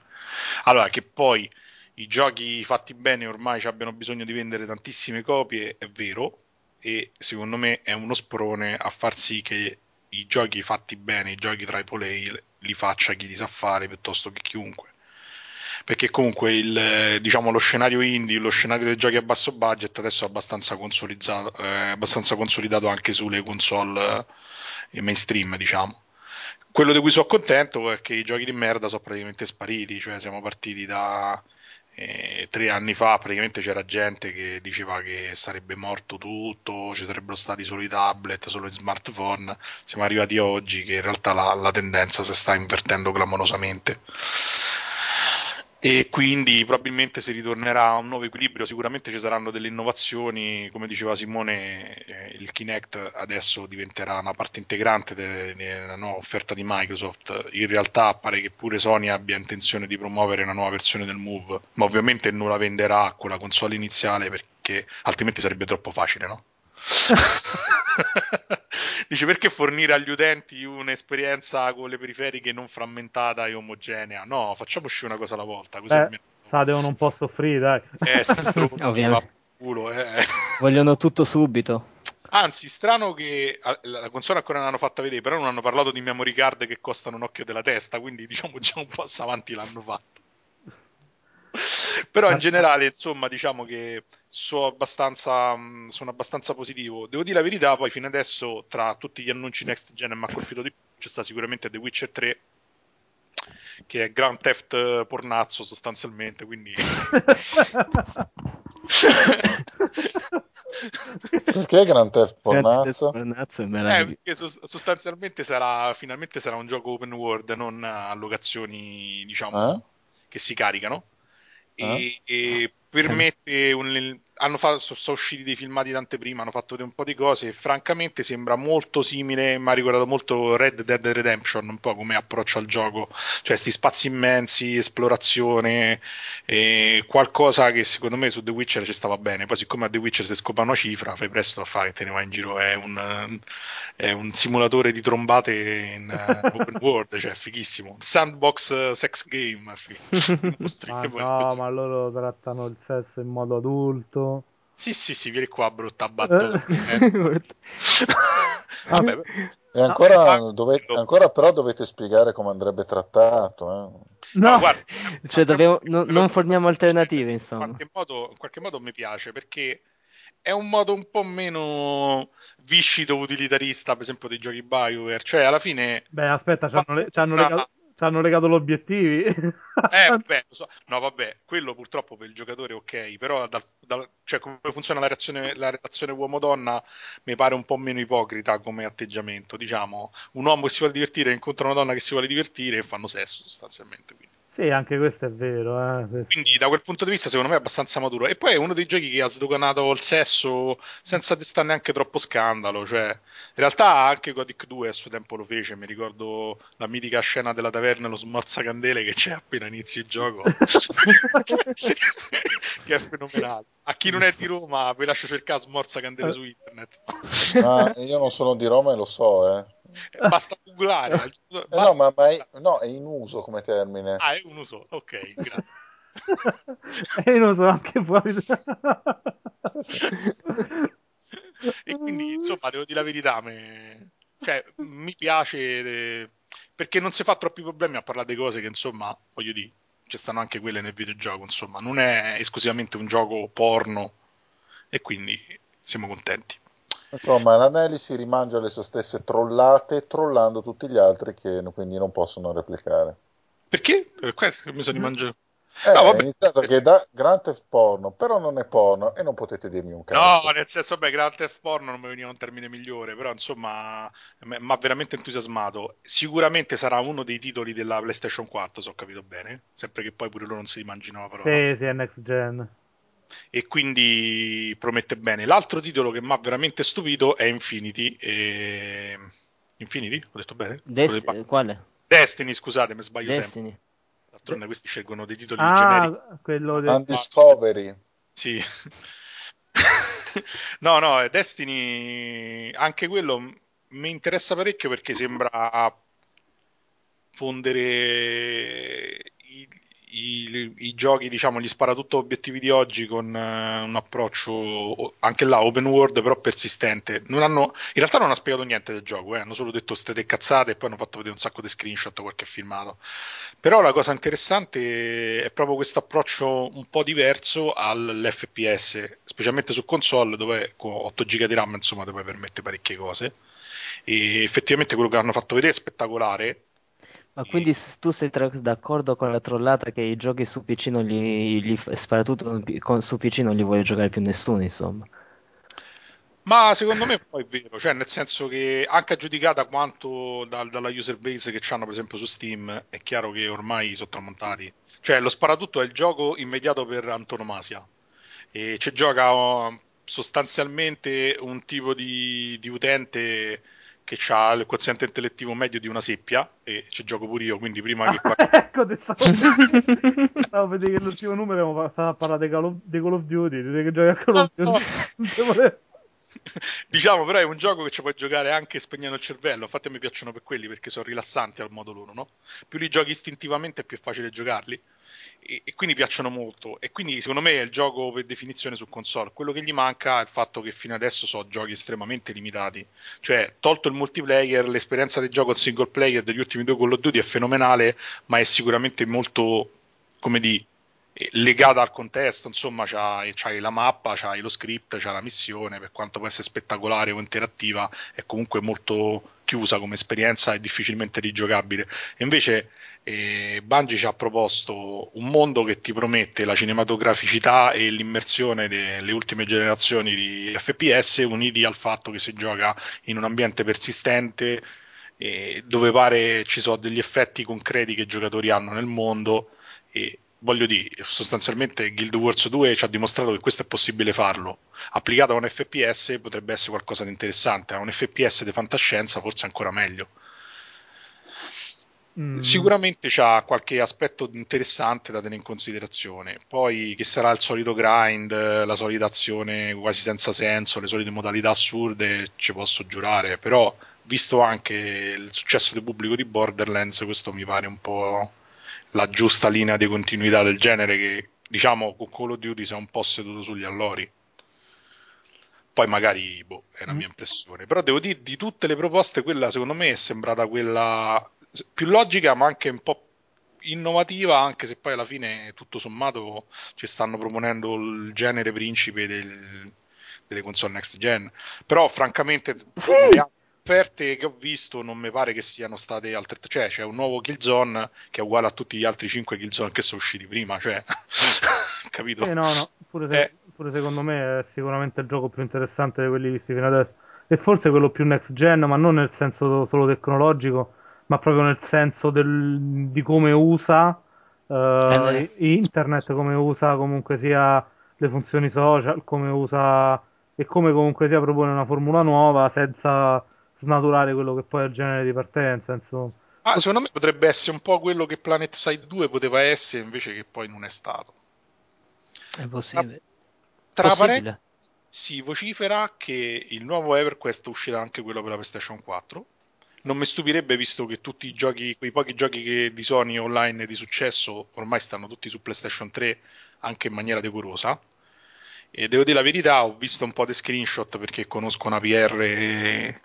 Speaker 4: Allora, che poi i giochi fatti bene ormai ci abbiano bisogno di vendere tantissime copie, è vero, e secondo me è uno sprone a far sì che i giochi fatti bene, i giochi AAA, li faccia chi li sa fare piuttosto che chiunque. Perché comunque il, eh, diciamo, lo scenario indie, lo scenario dei giochi a basso budget adesso è abbastanza consolidato, eh, abbastanza consolidato anche sulle console eh, mainstream, diciamo. Quello di cui sono contento è che i giochi di merda sono praticamente spariti, cioè siamo partiti da eh, tre anni fa, praticamente c'era gente che diceva che sarebbe morto tutto, ci sarebbero stati solo i tablet, solo i smartphone, siamo arrivati oggi che in realtà la, la tendenza si sta invertendo clamorosamente. E quindi probabilmente si ritornerà a un nuovo equilibrio, sicuramente ci saranno delle innovazioni, come diceva Simone, eh, il Kinect adesso diventerà una parte integrante de- della nuova offerta di Microsoft, in realtà pare che pure Sony abbia intenzione di promuovere una nuova versione del Move, ma ovviamente non la venderà con la console iniziale perché altrimenti sarebbe troppo facile, no? Dice perché fornire agli utenti un'esperienza con le periferiche non frammentata e omogenea? No, facciamoci una cosa alla volta, così
Speaker 3: Beh,
Speaker 4: almeno...
Speaker 3: sa, devono un po' soffrire, dai.
Speaker 4: Eh,
Speaker 5: Ovviamente.
Speaker 4: vaffanculo, eh.
Speaker 5: Vogliono tutto subito.
Speaker 4: Anzi, strano che ah, la console ancora non l'hanno fatta vedere, però non hanno parlato di memory card che costano un occhio della testa, quindi diciamo già un passo avanti l'hanno fatto. Però in generale, insomma, diciamo che sono abbastanza, mh, sono abbastanza positivo. Devo dire la verità, poi fino adesso, tra tutti gli annunci next gen, mi ha colpito di più, c'è sta sicuramente The Witcher 3, che è Grand Theft eh, pornazzo sostanzialmente, quindi...
Speaker 2: Perché Grand Theft Pornazzo?
Speaker 5: Pornazzo è
Speaker 4: Eh, perché sos- sostanzialmente sarà finalmente sarà un gioco open world, non a locazioni, diciamo,
Speaker 2: Eh?
Speaker 4: che si caricano. E,
Speaker 2: Eh?
Speaker 4: e permette un- hanno fatto, sono usciti dei filmati d'anteprima, hanno fatto un po' di cose e francamente sembra molto simile, mi ha ricordato molto Red Dead Redemption, un po' come approccio al gioco, cioè questi spazi immensi, esplorazione, e qualcosa che secondo me su The Witcher ci stava bene, poi siccome a The Witcher si scopa una cifra, fai presto a fare che te ne vai in giro, è un, è un simulatore di trombate in uh, open world, cioè fighissimo, sandbox sex game,
Speaker 3: ma no, ma loro trattano il sesso in modo adulto.
Speaker 4: Sì, sì, sì, vieni qua, brutta battuta.
Speaker 2: Vabbè. E ancora, dovete, ancora, però dovete spiegare come andrebbe trattato. Eh.
Speaker 5: No, no guarda, cioè dobbiamo, no, non forniamo alternative, insomma.
Speaker 4: In qualche, modo, in qualche modo mi piace perché è un modo un po' meno viscido utilitarista, per esempio, dei giochi Bioware. Cioè, alla fine.
Speaker 3: Beh, aspetta, c'hanno, le, c'hanno, legato, ci hanno legato gli obiettivi.
Speaker 4: eh, vabbè, so. no, vabbè, quello purtroppo per il giocatore è ok, però dal, dal, cioè, come funziona la, reazione, la relazione uomo-donna mi pare un po' meno ipocrita come atteggiamento. Diciamo, un uomo che si vuole divertire incontra una donna che si vuole divertire e fanno sesso sostanzialmente. Quindi.
Speaker 3: Sì, anche questo è vero. Eh.
Speaker 4: Quindi da quel punto di vista secondo me è abbastanza maturo. E poi è uno dei giochi che ha sdoganato il sesso senza destare neanche troppo scandalo. Cioè, in realtà anche Gothic 2 a suo tempo lo fece. Mi ricordo la mitica scena della taverna e lo smorzacandele che c'è appena inizi il gioco. che è fenomenale. A chi non è di Roma vi lascio cercare smorzacandele su internet.
Speaker 2: ah, io non sono di Roma e lo so, eh.
Speaker 4: Basta googlare.
Speaker 2: Basta... Eh no, ma, ma è, no, è, in uso come termine.
Speaker 4: Ah, è un uso, ok, grazie.
Speaker 3: è in uso anche fuori.
Speaker 4: e quindi, insomma, devo dire la verità, me... cioè, mi piace eh, perché non si fa troppi problemi a parlare di cose che, insomma, voglio dire, ci stanno anche quelle nel videogioco, insomma, non è esclusivamente un gioco porno e quindi siamo contenti.
Speaker 2: Insomma, l'Anelli si rimangia le sue stesse trollate, trollando tutti gli altri che quindi non possono replicare.
Speaker 4: Perché? Per questo mi sono rimangiato.
Speaker 2: Eh, no, è iniziato che da Grand Theft Porno, però non è porno e non potete dirmi un cazzo.
Speaker 4: No, nel senso, vabbè, Grand Theft Porno non mi veniva un termine migliore, però insomma, mi ha veramente entusiasmato. Sicuramente sarà uno dei titoli della PlayStation 4, se ho capito bene, sempre che poi pure loro non si rimangino la parola.
Speaker 3: Sì, sì, è next gen
Speaker 4: e quindi promette bene. L'altro titolo che mi ha veramente stupito è Infinity. E... Infinity? Ho detto bene?
Speaker 5: Des- quale?
Speaker 4: Destiny, scusate, mi sbaglio
Speaker 5: Destiny.
Speaker 4: sempre. D'altronde questi scelgono dei titoli
Speaker 3: ah,
Speaker 4: generici.
Speaker 3: quello del...
Speaker 2: Undiscovery.
Speaker 4: Sì. no, no, Destiny, anche quello mi interessa parecchio perché sembra fondere i, i, giochi, diciamo, gli sparatutto obiettivi di oggi con uh, un approccio anche là open world però persistente. Hanno, in realtà non hanno spiegato niente del gioco, eh, hanno solo detto state cazzate e poi hanno fatto vedere un sacco di screenshot qualche filmato. Però la cosa interessante è proprio questo approccio un po' diverso all'FPS, specialmente su console dove con 8 GB di RAM insomma ti puoi permettere parecchie cose. E effettivamente quello che hanno fatto vedere è spettacolare
Speaker 5: ma quindi tu sei tra- d'accordo con la trollata che i giochi su PC non li, li soprattutto con, su PC non li vuole giocare più nessuno, insomma.
Speaker 4: Ma secondo me poi è vero, cioè nel senso che anche aggiudicata quanto dal, dalla user base che hanno per esempio su Steam, è chiaro che ormai sono tramontati. Cioè lo sparatutto è il gioco immediato per antonomasia e ci gioca oh, sostanzialmente un tipo di, di utente che ha il quoziente intellettivo medio di una seppia e ci gioco pure io, quindi prima che...
Speaker 3: ecco, te stavo, stavo a vedere che l'ultimo numero fatto a parlare di Call of, di Call of Duty, di che giochi a Call of Duty. No.
Speaker 4: diciamo però è un gioco che ci puoi giocare anche spegnendo il cervello infatti mi piacciono per quelli perché sono rilassanti al modo loro no? più li giochi istintivamente è più facile giocarli e, e, quindi piacciono molto. E quindi secondo me è il gioco per definizione su console. Quello che gli manca è il fatto che fino adesso sono giochi estremamente limitati. Cioè, tolto il multiplayer, l'esperienza del gioco al single player degli ultimi due Call of Duty è fenomenale, ma è sicuramente molto, come di legata al contesto, insomma, c'hai, c'hai, la mappa, c'hai lo script, c'hai la missione, per quanto può essere spettacolare o interattiva, è comunque molto chiusa come esperienza e difficilmente rigiocabile. E invece e Bungie ci ha proposto un mondo che ti promette la cinematograficità e l'immersione delle ultime generazioni di FPS uniti al fatto che si gioca in un ambiente persistente dove pare ci sono degli effetti concreti che i giocatori hanno nel mondo e voglio dire, sostanzialmente Guild Wars 2 ci ha dimostrato che questo è possibile farlo. Applicato a un FPS potrebbe essere qualcosa di interessante, a un FPS di fantascienza forse ancora meglio.
Speaker 3: Mm.
Speaker 4: Sicuramente c'ha qualche aspetto interessante da tenere in considerazione. Poi che sarà il solito grind, la solita azione quasi senza senso, le solite modalità assurde, ci posso giurare, però visto anche il successo del pubblico di Borderlands, questo mi pare un po' la giusta linea di continuità del genere che diciamo con Call of Duty si è un po' seduto sugli allori. Poi magari boh, è la mia impressione. Però devo dire, di tutte le proposte, quella secondo me è sembrata quella più logica, ma anche un po' innovativa, anche se poi alla fine, tutto sommato, ci stanno proponendo il genere principe del- delle console next gen. Però, francamente, le offerte che ho visto non mi pare che siano state altre. Cioè, c'è un nuovo Killzone che è uguale a tutti gli altri 5 Killzone che sono usciti prima. Cioè, capito?
Speaker 3: Eh, no, no, pure, se-
Speaker 4: Eh.
Speaker 3: pure secondo me è sicuramente il gioco più interessante di quelli visti fino adesso. E forse quello più next gen, ma non nel senso solo tecnologico, ma proprio nel senso del- di come usa eh,
Speaker 5: Eh,
Speaker 3: internet, come usa comunque sia le funzioni social, come usa e come comunque sia propone una formula nuova senza snaturare quello che poi è il genere di partenza, insomma.
Speaker 4: Ah, secondo me potrebbe essere un po' quello che Planet Side 2 poteva essere, invece che poi non è stato.
Speaker 5: È possibile.
Speaker 4: Tra
Speaker 5: Possibile.
Speaker 4: parentesi, si vocifera che il nuovo EverQuest uscirà anche quello per la PlayStation 4. Non mi stupirebbe visto che tutti i giochi, quei pochi giochi che di Sony online di successo ormai stanno tutti su PlayStation 3 anche in maniera decorosa. E devo dire la verità, ho visto un po' di screenshot perché conosco una PR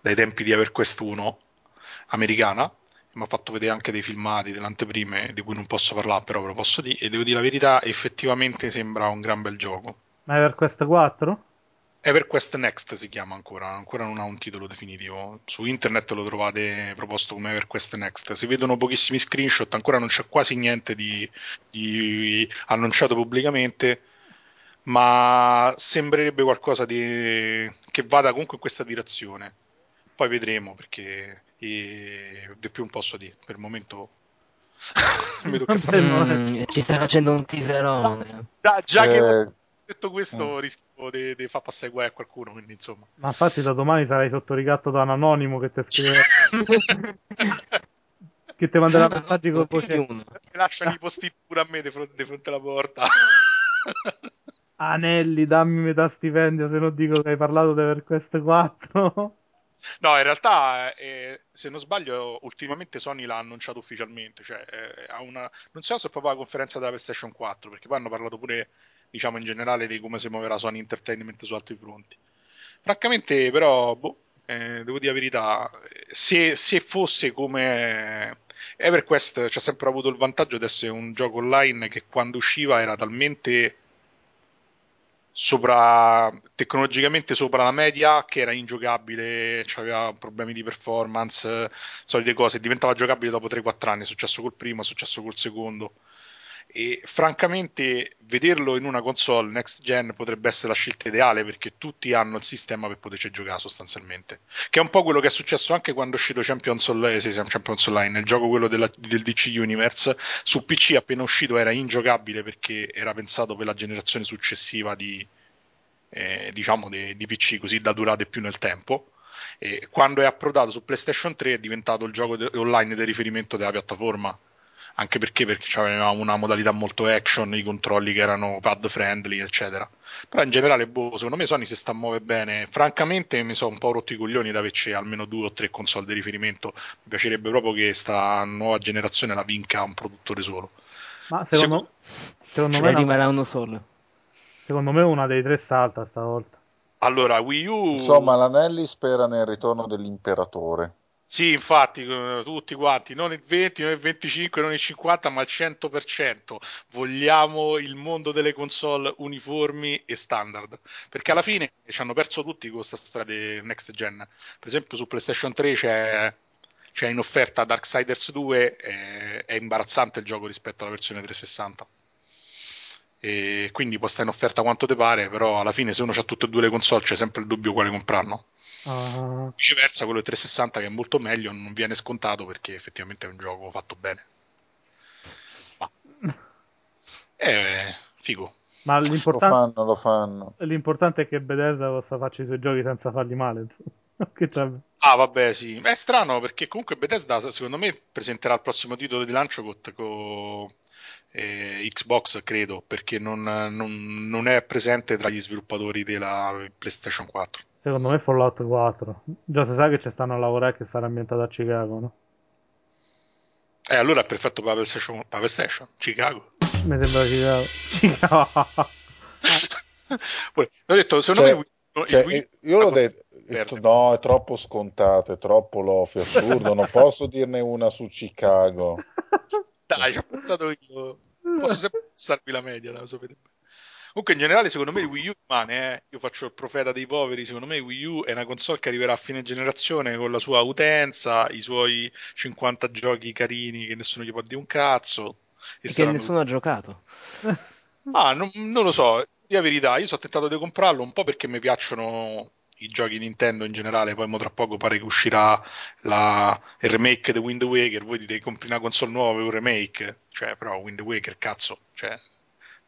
Speaker 4: dai tempi di EverQuest 1 americana. Mi ha fatto vedere anche dei filmati delle anteprime di cui non posso parlare, però ve lo posso dire. E devo dire la verità, effettivamente sembra un gran bel gioco.
Speaker 3: Ma EverQuest 4?
Speaker 4: EverQuest Next si chiama ancora, ancora non ha un titolo definitivo. Su internet lo trovate proposto come EverQuest Next. Si vedono pochissimi screenshot, ancora non c'è quasi niente di, di annunciato pubblicamente, ma sembrerebbe qualcosa di, che vada comunque in questa direzione. Poi vedremo perché eh, di più non posso dire. Per il momento mi tocca
Speaker 5: Mm, ci stai facendo un teaserone.
Speaker 4: Già, già che
Speaker 2: Eh,
Speaker 4: detto questo
Speaker 2: Mm.
Speaker 4: rischio di, di far passare guai a qualcuno, quindi insomma.
Speaker 3: Ma infatti da domani sarai sotto ricatto da un anonimo che ti scrive che ti manderà messaggi con voce
Speaker 4: lasciano i posti pure a me di fronte, di fronte alla porta.
Speaker 3: Anelli, dammi metà stipendio se non dico che hai parlato di EverQuest 4.
Speaker 4: No, in realtà, eh, se non sbaglio, ultimamente Sony l'ha annunciato ufficialmente, cioè eh, ha una... non so se è proprio la conferenza della PlayStation 4, perché poi hanno parlato pure, diciamo, in generale di come si muoverà Sony Entertainment su altri fronti. Francamente, però, boh, eh, devo dire la verità, se, se fosse come EverQuest, c'ha sempre avuto il vantaggio di essere un gioco online che quando usciva era talmente sopra tecnologicamente sopra la media che era ingiocabile, aveva problemi di performance, solite cose, diventava giocabile dopo 3-4 anni, è successo col primo, è successo col secondo. E francamente vederlo in una console next gen potrebbe essere la scelta ideale perché tutti hanno il sistema per poterci giocare sostanzialmente. Che è un po' quello che è successo anche quando è uscito Champions, Online, sì, sì, Champions Online, il gioco quello della- del DC Universe. Su PC appena uscito era ingiocabile perché era pensato per la generazione successiva di, eh, diciamo, di, di PC così da durare più nel tempo. E quando è approdato su PlayStation 3 è diventato il gioco de- online di riferimento della piattaforma anche perché, perché aveva una modalità molto action, i controlli che erano pad friendly, eccetera. Però in generale, boh, secondo me Sony si sta a muovere bene. Francamente mi sono un po' rotti i coglioni da averci almeno due o tre console di riferimento. Mi piacerebbe proprio che sta nuova generazione la vinca un produttore solo.
Speaker 3: Ma secondo, secondo me
Speaker 5: rimarrà uno solo.
Speaker 3: secondo me una dei tre salta stavolta.
Speaker 4: Allora, Wii U...
Speaker 2: Insomma, l'Anelli spera nel ritorno dell'imperatore.
Speaker 4: Sì, infatti, eh, tutti quanti, non il 20, non il 25, non il 50, ma il 100%. Vogliamo il mondo delle console uniformi e standard. Perché alla fine ci hanno perso tutti questa strada next gen. Per esempio su PlayStation 3 c'è, c'è in offerta Darksiders 2, eh, è imbarazzante il gioco rispetto alla versione 360. E quindi può stare in offerta quanto ti pare, però alla fine se uno ha tutte e due le console c'è sempre il dubbio quale comprarlo.
Speaker 3: Ah,
Speaker 4: Viceversa, quello 360 che è molto meglio non viene scontato perché effettivamente è un gioco fatto bene. Ma Eh, figo.
Speaker 3: Ma
Speaker 2: Lo
Speaker 3: l'importante,
Speaker 2: fanno, lo fanno.
Speaker 3: l'importante è che Bethesda possa farci i suoi giochi senza farli male. insomma. Che c'è?
Speaker 4: Ah, vabbè, sì. È strano perché comunque Bethesda, secondo me, presenterà il prossimo titolo di lancio con, con, eh, Xbox, credo, perché non, non- non è presente tra gli sviluppatori della PlayStation 4.
Speaker 3: Secondo me Fallout 4. Già si sa che ci stanno a lavorare che sarà ambientato a Chicago, no?
Speaker 4: Eh, allora è perfetto per la PlayStation, per la PlayStation, Chicago.
Speaker 3: Mi sembra Chicago. Chicago.
Speaker 4: Poi, ho detto, secondo
Speaker 2: Cioè,
Speaker 4: me
Speaker 2: cioè,
Speaker 4: Wii-
Speaker 2: io l'ho detto,
Speaker 4: perde.
Speaker 2: no, è troppo scontato, è troppo loffio, assurdo, non posso dirne una su Chicago.
Speaker 4: Dai, ci ho pensato io. Posso sempre passarvi la media, la sapete bene. Comunque, in generale, secondo me il Wii U rimane, eh. Io faccio il profeta dei poveri. Secondo me il Wii U è una console che arriverà a fine generazione con la sua utenza, i suoi 50 giochi carini che nessuno gli può dire un cazzo. E
Speaker 5: Che
Speaker 4: saranno
Speaker 5: nessuno ha giocato.
Speaker 4: Ah, non, non lo so, la verità, io sono tentato di comprarlo un po' perché mi piacciono i giochi Nintendo in generale, poi mo tra poco pare che uscirà la- il remake di Wind Waker, voi dite compri una console nuova per un remake, cioè però Wind Waker, cazzo, cioè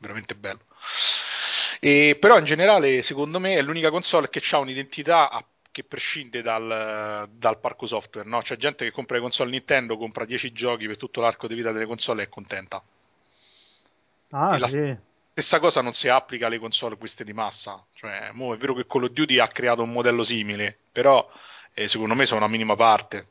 Speaker 4: veramente bello. E, però in generale, secondo me, è l'unica console che ha un'identità a- che prescinde dal, dal parco software, no? C'è gente che compra le console Nintendo, compra 10 giochi per tutto l'arco di vita delle console e è contenta.
Speaker 3: Ah,
Speaker 4: E la
Speaker 3: sì.
Speaker 4: stessa cosa non si applica alle console queste di massa. Cioè, mo è vero che Call of Duty ha creato un modello simile, però eh, secondo me sono una minima parte.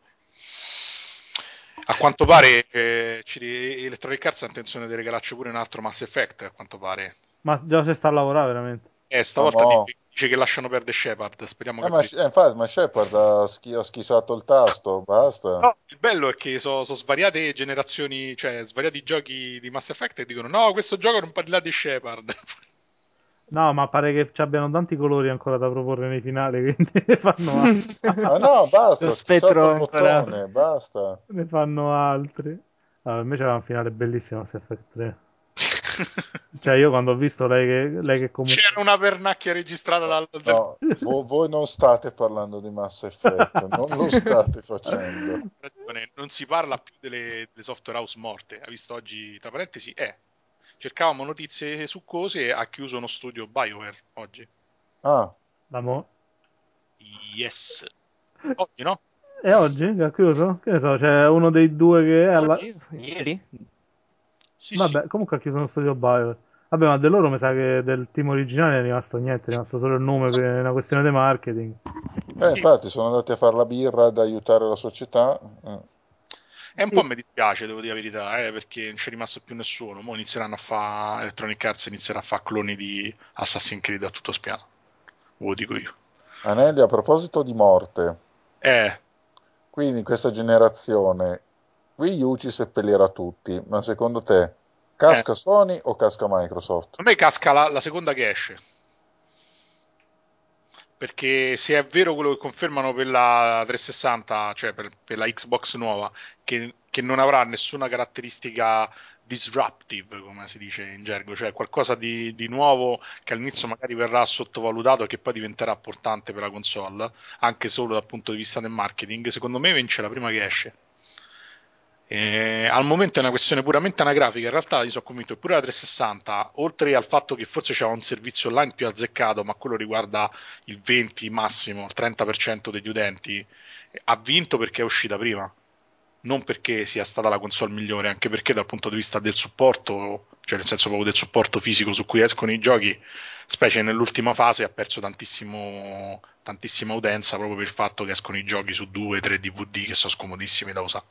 Speaker 4: A quanto pare eh, Electronic Arts ha intenzione di regalarci pure un altro Mass Effect, a quanto pare.
Speaker 3: Ma già si sta a lavorare veramente.
Speaker 4: Eh, stavolta
Speaker 2: no.
Speaker 4: dice, che lasciano perdere Shepard, speriamo
Speaker 2: Eh,
Speaker 4: che...
Speaker 2: ma, eh, infatti, ma Shepard ha, schi- ha schissato il tasto, basta.
Speaker 4: No, il bello è che sono svariate generazioni, cioè svariati giochi di Mass Effect e dicono no, questo gioco non parla di Shepard.
Speaker 3: No, ma pare che ci abbiano tanti colori ancora da proporre nei finali, quindi ne fanno altri.
Speaker 2: Ma no, basta,
Speaker 5: Lo
Speaker 2: ha
Speaker 5: spettro
Speaker 2: il
Speaker 5: ancora-
Speaker 2: bottone, basta.
Speaker 3: ne fanno altri. Allora, invece era un finale bellissimo Mass Effect 3. Cioè, io quando ho visto lei che, lei che comunque...
Speaker 4: C'era una pernacchia registrata dal... dal-
Speaker 2: No, vo- voi non state parlando di Mass Effect, non lo state facendo.
Speaker 4: ragione, non si parla più delle, delle software house morte. Hai visto oggi, tra parentesi, eh, cercavamo notizie succose e ha chiuso uno studio BioWare oggi.
Speaker 2: Ah,
Speaker 3: Da mo-
Speaker 4: Yes. Oggi, no?
Speaker 3: E oggi che ha chiuso? Che ne so, c'è uno dei due che è alla...
Speaker 5: Oggi? Ieri?
Speaker 4: Sì,
Speaker 3: Vabbè, comunque ha chiuso uno studio Bioware. Vabbè, ma di loro mi sa che del team originale è rimasto niente, è rimasto solo il nome per una questione di marketing.
Speaker 2: eh, infatti sono andati a fare la birra ad aiutare la società. eh.
Speaker 4: E un
Speaker 3: Sì.
Speaker 4: po' mi dispiace, devo dire la verità, eh, perché non c'è rimasto più nessuno. Mo' inizieranno a fare Electronic Arts inizierà a fare cloni di Assassin's Creed a tutto spiano. Lo dico io.
Speaker 2: Anelli, a proposito di morte,
Speaker 4: Eh,
Speaker 2: quindi in questa generazione Wii U ci seppellirà tutti, ma secondo te casca Sony o casca Microsoft?
Speaker 4: a me casca la, la seconda che esce. Perché se è vero quello che confermano per la 360, cioè per, per la Xbox nuova, che, che non avrà nessuna caratteristica disruptive, come si dice in gergo, cioè qualcosa di, di nuovo che all'inizio magari verrà sottovalutato e che poi diventerà importante per la console, anche solo dal punto di vista del marketing, secondo me vince la prima che esce. Eh, al momento è una questione puramente anagrafica. In realtà, io sono convinto che pure la 360, oltre al fatto che forse c'è un servizio online più azzeccato, ma quello riguarda il 20 massimo, il 30% degli utenti, ha vinto perché è uscita prima, non perché sia stata la console migliore, anche perché dal punto di vista del supporto, cioè nel senso proprio del supporto fisico su cui escono i giochi, specie nell'ultima fase, ha perso tantissima utenza proprio per il fatto che escono i giochi su 2-3 DVD che sono scomodissimi da usare.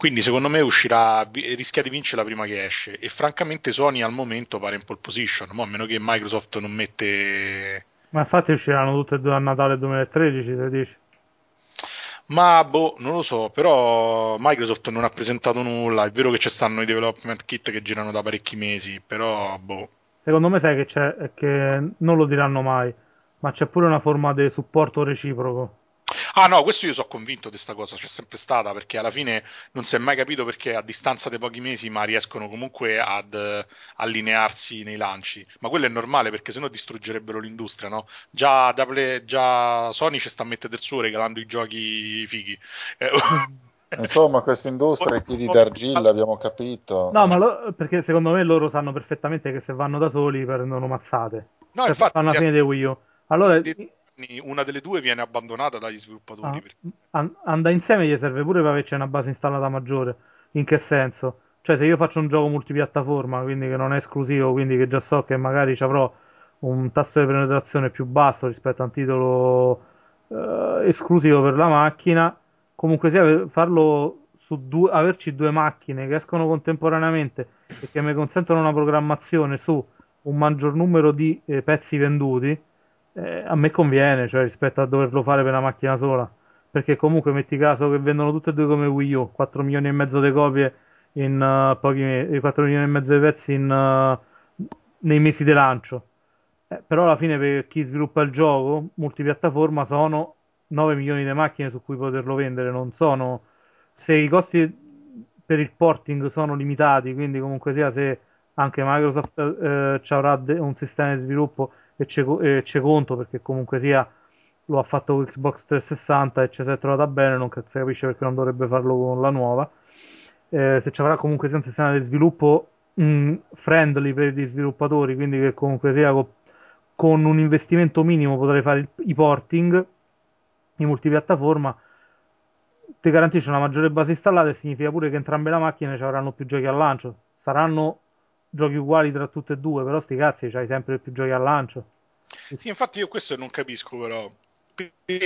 Speaker 4: Quindi secondo me uscirà, rischia di vincere la prima che esce e francamente Sony al momento pare in pole position, mo a meno che Microsoft non mette...
Speaker 3: Ma infatti usciranno tutte e due a Natale 2013, se dici.
Speaker 4: Ma boh, non lo so, però Microsoft non ha presentato nulla, è vero che ci stanno i development kit che girano da parecchi mesi, però boh.
Speaker 3: Secondo me sai che c'è, che non lo diranno mai, ma c'è pure una forma di supporto reciproco.
Speaker 4: Ah no, questo io sono convinto di questa cosa, c'è sempre stata, perché alla fine non si è mai capito perché a distanza di pochi mesi ma riescono comunque ad eh, allinearsi nei lanci. Ma quello è normale perché sennò distruggerebbero l'industria, no? Già, da Play- già Sony ci sta a mettere del suo regalando i giochi fighi. Eh,
Speaker 2: Insomma, questa industria è piedi d'argilla, abbiamo capito.
Speaker 3: No, ma lo- perché secondo me loro sanno perfettamente che se vanno da soli prendono mazzate.
Speaker 4: No,
Speaker 3: Cioè,
Speaker 4: infatti,
Speaker 3: fanno la fine dei Wii U. Allora,
Speaker 4: di- una delle due viene abbandonata dagli sviluppatori.
Speaker 3: Ah,
Speaker 4: perché-
Speaker 3: an- andare insieme gli serve pure per averci una base installata maggiore. In che senso? Cioè, se io faccio un gioco multipiattaforma, quindi che non è esclusivo, quindi che già so che magari ci avrò un tasso di penetrazione più basso rispetto a un titolo eh, esclusivo per la macchina, comunque sia farlo su due, averci due macchine che escono contemporaneamente e che mi consentono una programmazione su un maggior numero di eh, pezzi venduti, eh, a me conviene, cioè rispetto a doverlo fare per una macchina sola. Perché comunque metti caso che vendono tutte e due come Wii U, 4 milioni e mezzo di copie in eh, pochi mesi, 4 milioni e mezzo di pezzi in, eh, nei mesi di lancio. Eh, però alla fine per chi sviluppa il gioco, multipiattaforma, sono 9 milioni di macchine su cui poterlo vendere, non sono... Se i costi per il porting sono limitati, quindi comunque sia se anche Microsoft eh, avrà de- un sistema di sviluppo e c'è, co- c'è conto, perché comunque sia lo ha fatto con Xbox 360 e ci si è trovata bene, non si capisce perché non dovrebbe farlo con la nuova. Eh, se ci avrà comunque sia un sistema di sviluppo mh, friendly per gli sviluppatori, quindi che comunque sia co- con un investimento minimo potrei fare il- i porting in multipiattaforma, ti garantisce una maggiore base installata e significa pure che entrambe le macchine ci avranno più giochi al lancio. Saranno giochi uguali tra tutte e due, però sti cazzi c'hai sempre più giochi al lancio.
Speaker 4: Sì, infatti io questo non capisco però.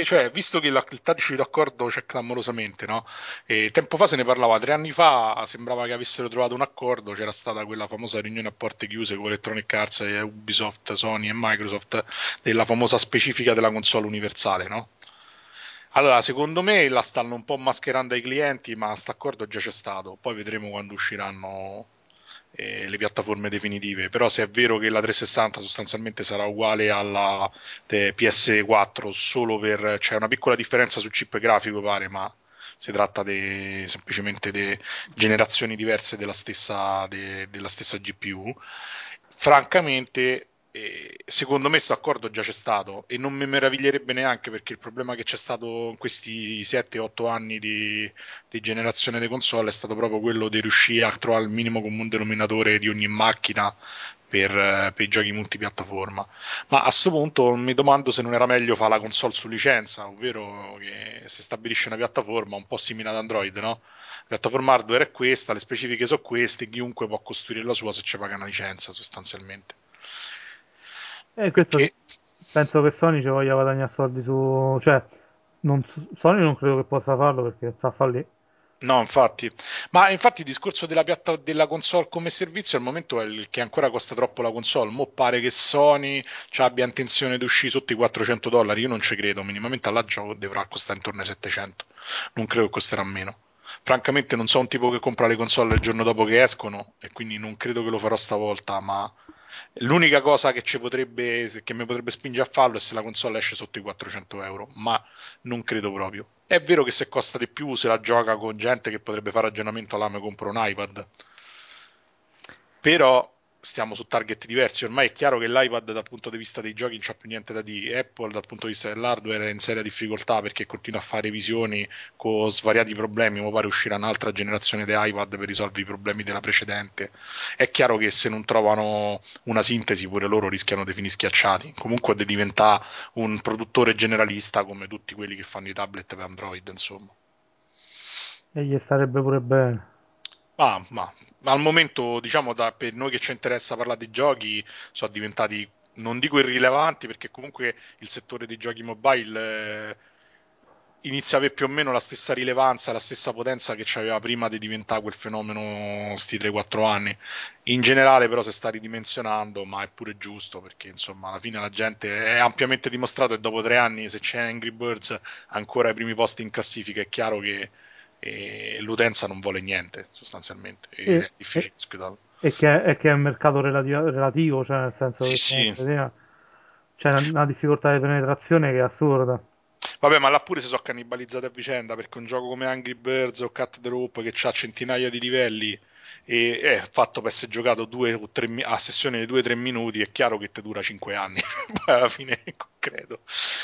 Speaker 4: Cioè, visto che il taglio d'accordo c'è clamorosamente, no? E tempo fa se ne parlava, tre anni fa sembrava che avessero trovato un accordo, c'era stata quella famosa riunione a porte chiuse con Electronic Arts, e Ubisoft, Sony e Microsoft della famosa specifica della console universale, no? Allora, secondo me la stanno un po' mascherando ai clienti, ma sto accordo già c'è stato. Poi vedremo quando usciranno eh, le piattaforme definitive. Però se è vero che la 360 sostanzialmente sarà uguale alla eh, PS4, solo per c'è una piccola differenza sul chip grafico, pare, ma si tratta de- semplicemente di generazioni diverse della stessa, de- della stessa GPU. Francamente, eh, secondo me questo accordo già c'è stato e non mi meraviglierebbe neanche perché il problema che c'è stato in questi 7-8 anni di, di generazione di console è stato proprio quello di riuscire a trovare il minimo comune denominatore di ogni macchina per, per i giochi multipiattaforma. Ma a questo punto mi domando se non era meglio fare la console su licenza, ovvero che si stabilisce una piattaforma un po' simile ad Android, no? La piattaforma hardware è questa, le specifiche sono queste, chiunque può costruire la sua se ci paga una licenza sostanzialmente.
Speaker 3: E questo
Speaker 4: Che-
Speaker 3: penso che Sony ci voglia guadagnare soldi su... cioè, non- Sony non credo che possa farlo perché sta fallì.
Speaker 4: No, infatti, ma infatti il discorso della, piatta- della console come servizio al momento è il che ancora costa troppo la console. Mo' pare che Sony ci abbia intenzione di uscire sotto i 400 dollari. Io non ci credo, minimamente alla gioco dovrà costare intorno ai 700. Non credo che costerà meno. Francamente, non so un tipo che compra le console il giorno dopo che escono e quindi non credo che lo farò stavolta. Ma l'unica cosa che, ci potrebbe, che mi potrebbe spingere a farlo è se la console esce sotto i 400 euro. Ma non credo proprio. È vero che se costa di più se la gioca con gente che potrebbe fare ragionamento là mi compro un iPad. Però stiamo su target diversi. Ormai è chiaro che l'iPad dal punto di vista dei giochi non c'ha più niente da dire. Apple dal punto di vista dell'hardware è in seria difficoltà perché continua a fare visioni con svariati problemi. Ora pare uscirà un'altra generazione di iPad per risolvere i problemi della precedente. È chiaro che se non trovano una sintesi pure loro rischiano di finire schiacciati. Comunque di diventare un produttore generalista come tutti quelli che fanno i tablet per Android, insomma.
Speaker 3: E gli starebbe pure bene.
Speaker 4: Ah, ma, al momento, diciamo, da- per noi che ci interessa parlare di giochi, sono diventati, non dico irrilevanti, perché comunque il settore dei giochi mobile eh, inizia a avere più o meno la stessa rilevanza, la stessa potenza che c'aveva prima di diventare quel fenomeno sti 3-4 anni. In generale, però, si sta ridimensionando, ma è pure giusto, perché insomma, alla fine la gente è ampiamente dimostrato che dopo tre anni, se c'è Angry Birds ancora ai primi posti in classifica, è chiaro che e l'utenza non vuole niente sostanzialmente e
Speaker 3: E-
Speaker 4: è difficile discutarlo.
Speaker 3: E che, e che è un mercato relativo, relativo, cioè nel senso
Speaker 4: Sì,
Speaker 3: che
Speaker 4: sì.
Speaker 3: c'è una, una difficoltà di penetrazione che è assurda.
Speaker 4: Vabbè, ma là pure si sono cannibalizzate a vicenda perché un gioco come Angry Birds o Cat the Rope che ha centinaia di livelli e è fatto per essere giocato due o tre, a sessione di 2-3 minuti, è chiaro che ti dura 5 anni, alla fine credo.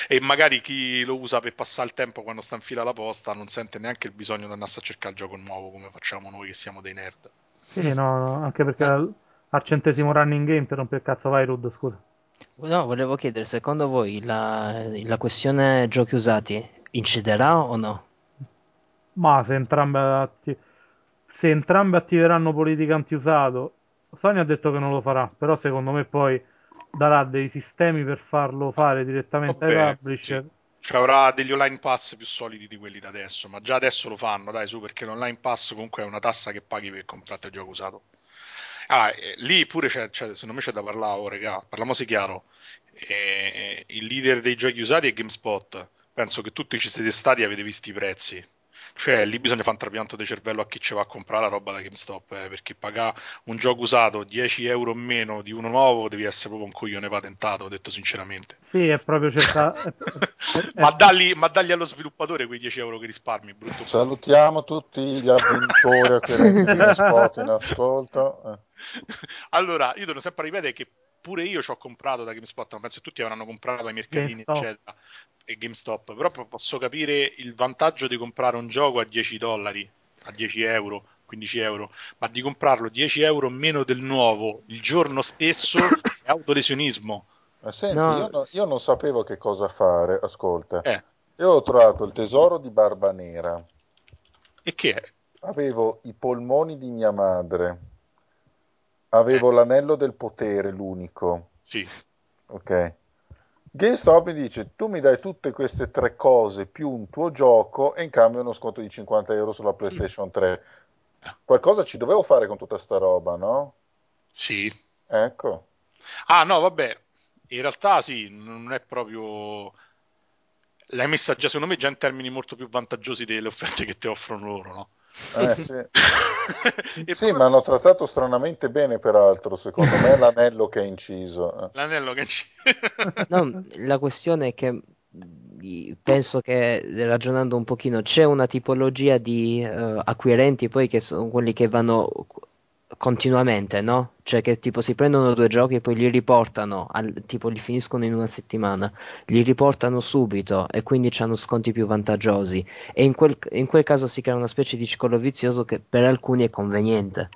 Speaker 4: E magari chi lo usa per passare il tempo quando sta in fila alla posta non sente neanche il bisogno di andarsi a cercare il gioco nuovo come facciamo noi che siamo dei nerd.
Speaker 3: Sì, no, no, anche perché al, al centesimo running game ti rompe il cazzo vai Rud, scusa.
Speaker 5: No, volevo chiedere, secondo voi la, la questione giochi usati inciderà o no?
Speaker 3: Ma se entrambe, atti- se entrambe attiveranno politica antiusato, Sony ha detto che non lo farà, però secondo me poi darà dei sistemi per farlo fare direttamente ai
Speaker 4: Vabbè,
Speaker 3: publisher.
Speaker 4: sì. Ci avrà degli online pass più solidi di quelli da adesso, ma già adesso lo fanno, dai, su, perché l'online pass comunque è una tassa che paghi per comprare il gioco usato. Ah, eh, lì pure c'è, c'è- secondo me c'è da parlare, oh, regà, parliamoci chiaro. Eh, il leader dei giochi usati è GameSpot. Penso che tutti ci siete stati e avete visto i prezzi. Cioè, lì bisogna fare un trapianto di cervello a chi ci va a comprare la roba da GameStop, eh, perché pagare un gioco usato 10 euro o meno di uno nuovo devi essere proprio un coglione patentato, detto sinceramente.
Speaker 3: Sì, è proprio è-
Speaker 4: Ma dagli, ma dagli allo sviluppatore quei 10 euro che risparmi, brutto.
Speaker 2: Salutiamo tutti gli avventori acquirenti di GameSpot in ascolto. Eh.
Speaker 4: Allora, io devo sempre ripetere che pure io ci ho comprato da GameSpot, ma penso che tutti avranno comprato ai mercatini,
Speaker 3: GameStop.
Speaker 4: eccetera, e GameStop, però po- posso capire il vantaggio di comprare un gioco a 10 dollari, a 10 euro, 15 euro, ma di comprarlo 10 euro meno del nuovo il giorno stesso è autolesionismo.
Speaker 2: Ma senti,
Speaker 5: No.
Speaker 2: io, no- io non sapevo che cosa fare. Ascolta,
Speaker 4: Eh,
Speaker 2: io ho trovato il tesoro di Barba Nera.
Speaker 4: e che è?
Speaker 2: Avevo i polmoni di mia madre. Avevo l'anello del potere, l'unico.
Speaker 4: Sì,
Speaker 2: Ok. GameStop mi dice: Tu mi dai tutte queste tre cose più un tuo gioco e in cambio uno sconto di 50 euro sulla PlayStation 3. Qualcosa ci dovevo fare con tutta sta roba, no?
Speaker 4: sì.
Speaker 2: Ecco.
Speaker 4: Ah, no, vabbè, in realtà sì, non è proprio... L'hai messa già, secondo me, già in termini molto più vantaggiosi delle offerte che ti offrono loro, no?
Speaker 2: Eh, sì. Sì,
Speaker 4: poi-
Speaker 2: ma hanno trattato stranamente bene, peraltro. Secondo me è l'anello che è inciso. eh.
Speaker 4: L'anello che ci...
Speaker 5: No, la questione è che penso che ragionando un pochino c'è una tipologia di eh, acquirenti poi che sono quelli che vanno continuamente, no? Cioè che tipo si prendono due giochi e poi li riportano, al- tipo li finiscono in una settimana, li riportano subito e quindi hanno sconti più vantaggiosi e in quel, in quel caso si crea una specie di ciclo vizioso che per alcuni è conveniente,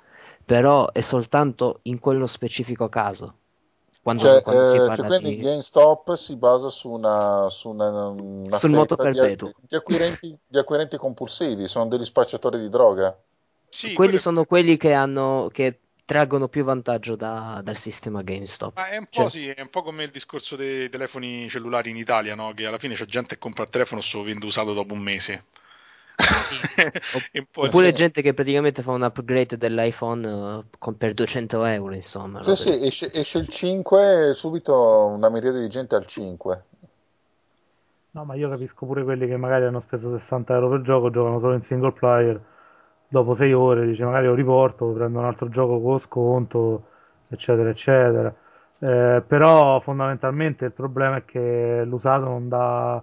Speaker 5: però è soltanto in quello specifico caso. Quando,
Speaker 2: Cioè,
Speaker 5: quando si
Speaker 2: eh,
Speaker 5: parla
Speaker 2: cioè, quindi
Speaker 5: di...
Speaker 2: GameStop si basa su una, su una, una
Speaker 5: Sul moto
Speaker 2: fetta di,
Speaker 5: perpetuo.
Speaker 2: di acquirenti, di acquirenti compulsivi, sono degli spacciatori di droga.
Speaker 4: Sì,
Speaker 5: quelli
Speaker 4: quello-
Speaker 5: sono quelli che hanno che traggono più vantaggio da- dal sistema GameStop.
Speaker 4: Ma è un po'
Speaker 5: Cioè,
Speaker 4: sì, è un po' come il discorso dei telefoni cellulari in Italia, no? Che alla fine c'è gente che compra il telefono e se lo vende usato dopo un mese.
Speaker 5: Oppure
Speaker 2: sì.
Speaker 5: gente che praticamente fa un upgrade dell'iPhone eh, con- per 200 euro, insomma.
Speaker 2: Sì, sì, esce, esce il 5 e subito una miriade di gente al 5.
Speaker 3: No, ma io capisco pure quelli che magari hanno speso 60 euro per gioco, giocano solo in single player, dopo 6 ore dice magari lo riporto, prendo un altro gioco con sconto, eccetera, eccetera. Eh, però fondamentalmente il problema è che l'usato non dà,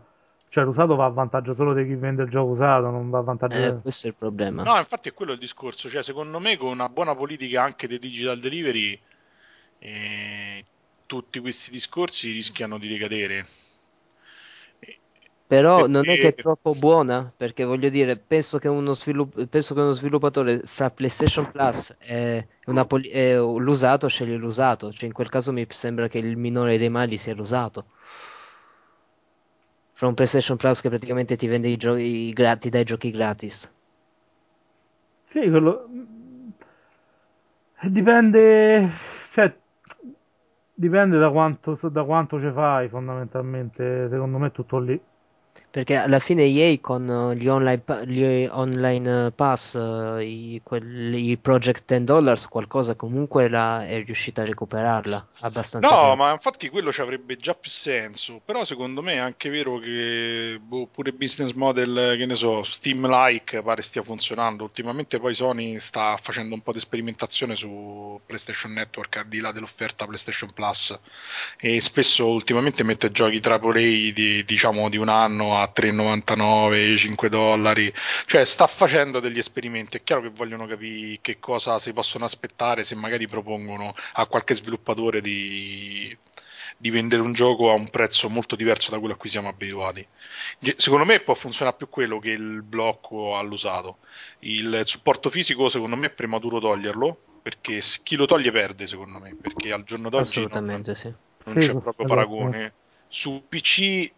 Speaker 3: cioè l'usato va a vantaggio solo di chi vende il gioco usato, non va a vantaggio
Speaker 5: Eh, questo è il problema.
Speaker 4: No, infatti è quello il discorso. Cioè, secondo me, con una buona politica anche dei digital delivery, eh, tutti questi discorsi rischiano di ricadere.
Speaker 5: Però non è che è
Speaker 4: perché-
Speaker 5: troppo buona, perché voglio dire, penso che uno, svilupp- penso che uno sviluppatore fra PlayStation Plus e una poli- e l'usato sceglie l'usato, cioè in quel caso mi sembra che il minore dei mali sia l'usato. Fra un PlayStation Plus che praticamente ti vende i giochi gratis, ti dà i giochi gratis.
Speaker 3: Sì, quello... Dipende, cioè, dipende da quanto, da quanto ci fai fondamentalmente, secondo me è tutto lì.
Speaker 5: Perché alla fine EA con eh, gli online, gli online eh, pass, eh, i, quelli, i Project 10 Dollars, qualcosa comunque la, è riuscita a recuperarla abbastanza
Speaker 4: No,
Speaker 5: gente.
Speaker 4: ma infatti quello ci avrebbe già più senso. Però secondo me è anche vero che boh, pure business model, che ne so, Steam-like pare stia funzionando. Ultimamente poi Sony sta facendo un po' di sperimentazione su PlayStation Network al di là dell'offerta PlayStation Plus e spesso ultimamente mette giochi AAA di, diciamo di un anno a a 3,99, 5 dollari, cioè sta facendo degli esperimenti, è chiaro che vogliono capire che cosa si possono aspettare se magari propongono a qualche sviluppatore di, di vendere un gioco a un prezzo molto diverso da quello a cui siamo abituati. Secondo me può funzionare più quello che il blocco all'usato. Il supporto fisico, secondo me, è prematuro toglierlo perché chi lo toglie perde, secondo me. Perché al giorno d'oggi non,
Speaker 5: sì.
Speaker 4: non
Speaker 3: Sì,
Speaker 4: c'è proprio paragone. Su PC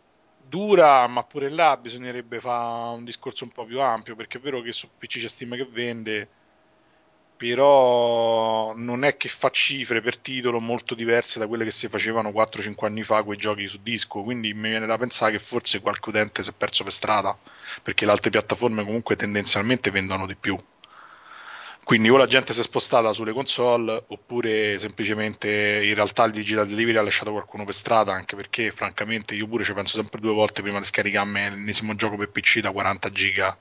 Speaker 4: dura, ma pure là bisognerebbe fare un discorso un po' più ampio perché è vero che su PC c'è Steam che vende però non è che fa cifre per titolo molto diverse da quelle che si facevano 4-5 anni fa quei giochi su disco, quindi mi viene da pensare che forse qualche utente si è perso per strada, perché le altre piattaforme comunque tendenzialmente vendono di più. Quindi o la gente si è spostata sulle console oppure semplicemente in realtà il digital delivery ha lasciato qualcuno per strada, anche perché francamente io pure ci penso sempre due volte prima di scaricarmi l'ennesimo gioco per PC da 40 giga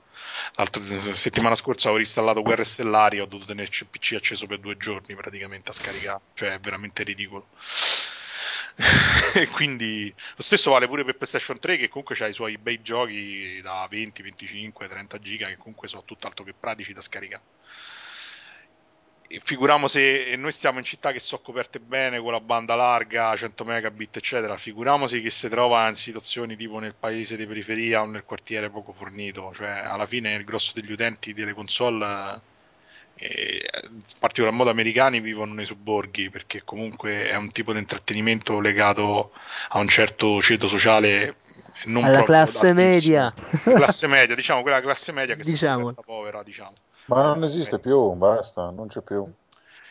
Speaker 4: L'altra settimana scorsa ho installato Guerre Stellari ho dovuto tenerci il PC acceso per due giorni praticamente a scaricare, cioè è veramente ridicolo. e quindi lo stesso vale pure per PlayStation 3 che comunque ha i suoi bei giochi da 20, 25, 30 giga che comunque sono tutt'altro che pratici da scaricare. Figuriamo se noi stiamo in città che sono coperte bene con la banda larga, 100 megabit eccetera, figuriamoci che si trova in situazioni tipo nel paese di periferia o nel quartiere poco fornito, cioè alla fine il grosso degli utenti delle console eh, in particolar modo americani vivono nei sobborghi perché comunque è un tipo di intrattenimento legato a un certo ceto sociale non
Speaker 5: Alla classe media.
Speaker 4: classe media diciamo quella classe media che
Speaker 5: Diciamo.
Speaker 4: povera diciamo
Speaker 2: Ma non esiste più, basta, non c'è più.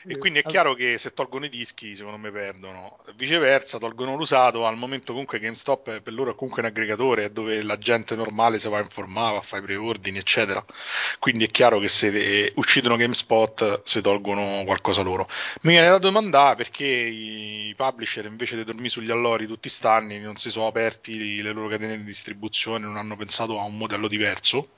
Speaker 4: e quindi è chiaro che se tolgono i dischi secondo me perdono. Viceversa tolgono l'usato al momento comunque GameStop è- per loro è comunque un aggregatore è dove la gente normale si va a informare va a fare i preordini eccetera. Quindi è chiaro che se eh, uccidono GameSpot si tolgono qualcosa loro. Mi viene da domandare perché i publisher invece di dormire sugli allori tutti stanni non si sono aperti le loro catene di distribuzione non hanno pensato a un modello diverso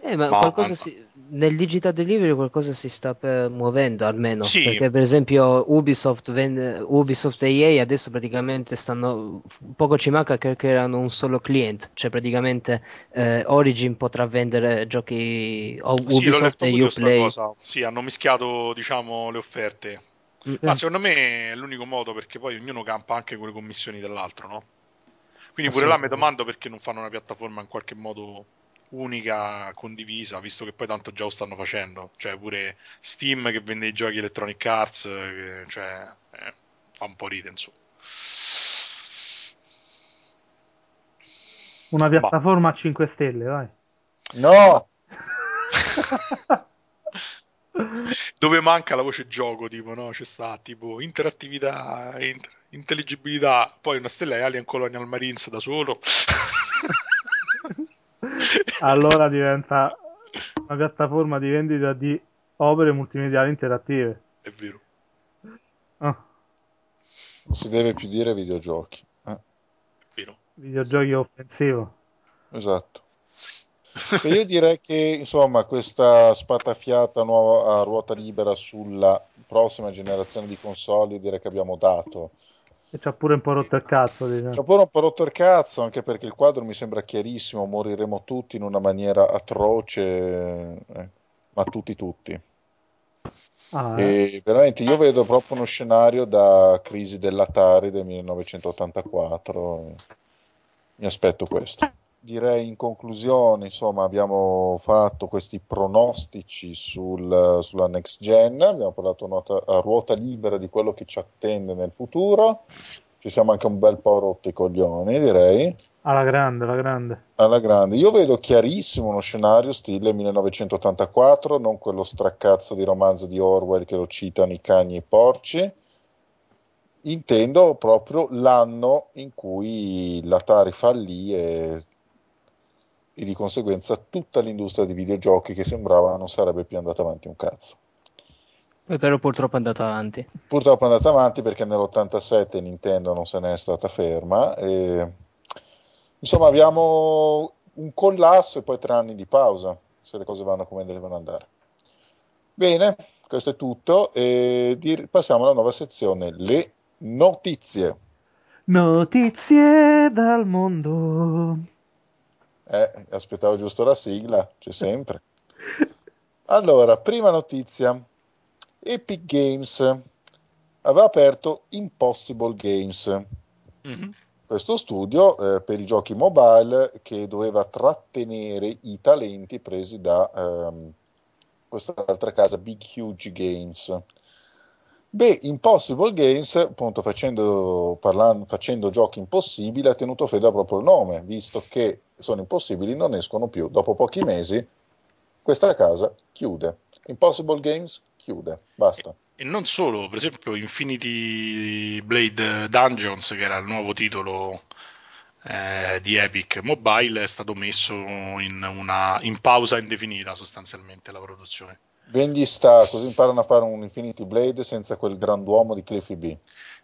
Speaker 5: Eh, ma
Speaker 4: Ma-
Speaker 5: qualcosa si- nel digital delivery qualcosa si sta per- muovendo almeno,
Speaker 4: Sì.
Speaker 5: perché per esempio Ubisoft, vende- Ubisoft e EA adesso praticamente stanno, poco ci manca che creano un solo client, cioè praticamente eh, Origin potrà vendere giochi o Ubisoft e Uplay.
Speaker 4: sì hanno mischiato diciamo le offerte
Speaker 5: Mm.
Speaker 4: Ma secondo me è l'unico modo perché poi ognuno campa anche con le commissioni dell'altro, no? Quindi pure là mi domando perché non fanno una piattaforma in qualche modo unica, condivisa, visto che poi tanto già lo stanno facendo. Cioè pure Steam che vende i giochi Electronic Arts, eh, che, cioè, eh, fa un po' ridere, insomma.
Speaker 3: Una piattaforma a 5 stelle, vai.
Speaker 2: No!
Speaker 4: Dove manca la voce gioco, tipo, no? C'è sta tipo interattività, inter- intelligibilità, poi una stella è Alien Colonial Marines da solo.
Speaker 3: allora diventa una piattaforma di vendita di opere multimediali interattive.
Speaker 4: È vero.
Speaker 3: Ah,
Speaker 2: Non si deve più dire videogiochi. Eh,
Speaker 4: È vero.
Speaker 3: videogiochi offensivo.
Speaker 2: esatto. E io direi che insomma questa spatafiata nuova a ruota libera sulla prossima generazione di console direi che abbiamo dato.
Speaker 3: E ci ha pure un po' rotto il cazzo, diciamo.
Speaker 2: Ci ha pure un po' rotto il cazzo anche perché il quadro mi sembra chiarissimo, moriremo tutti in una maniera atroce, eh, ma tutti tutti.
Speaker 3: Ah, eh.
Speaker 2: E veramente io vedo proprio uno scenario da crisi dell'Atari del 1984. e Mi aspetto questo. Direi in conclusione, insomma, abbiamo fatto questi pronostici sul- sulla next gen, abbiamo parlato a, nota- a ruota libera di quello che ci attende nel futuro. Ci siamo anche un bel po' rotti i coglioni, direi
Speaker 3: Alla grande, alla grande.
Speaker 2: alla grande. Io vedo chiarissimo uno scenario stile 1984, non quello straccazzo di romanzo di Orwell che lo citano i cani e i porci. Intendo proprio l'anno in cui l'Atari fallì e, e di conseguenza tutta l'industria di videogiochi che sembrava non sarebbe più andata avanti un cazzo.
Speaker 5: Poi però purtroppo è andato avanti.
Speaker 2: Purtroppo è andata avanti perché nell'87 Nintendo non se n'è stata ferma. E... Insomma, abbiamo un collasso e poi tre anni di pausa, se le cose vanno come devono andare. Bene, questo è tutto e passiamo alla nuova sezione, le notizie.
Speaker 3: Notizie dal mondo.
Speaker 2: Eh, aspettavo giusto la sigla, c'è sempre. Allora, prima notizia. Epic Games aveva aperto Impossible Games.
Speaker 4: Mhm.
Speaker 2: Questo studio eh, per i giochi mobile che doveva trattenere i talenti presi da ehm, quest'altra casa, Big Huge Games. Beh, Impossible Games, appunto facendo, parlando, facendo giochi impossibili, ha tenuto fede al proprio nome, visto che sono impossibili, non escono più. Dopo pochi mesi questa casa chiude. Impossible Games chiude, basta.
Speaker 4: E non solo, per esempio Infinity Blade Dungeons, che era il nuovo titolo eh, di Epic Mobile, è stato messo in, una, in pausa indefinita sostanzialmente la produzione.
Speaker 2: Vegli sta, così imparano a fare un Infinity Blade senza quel grand'uomo di Cliffy B.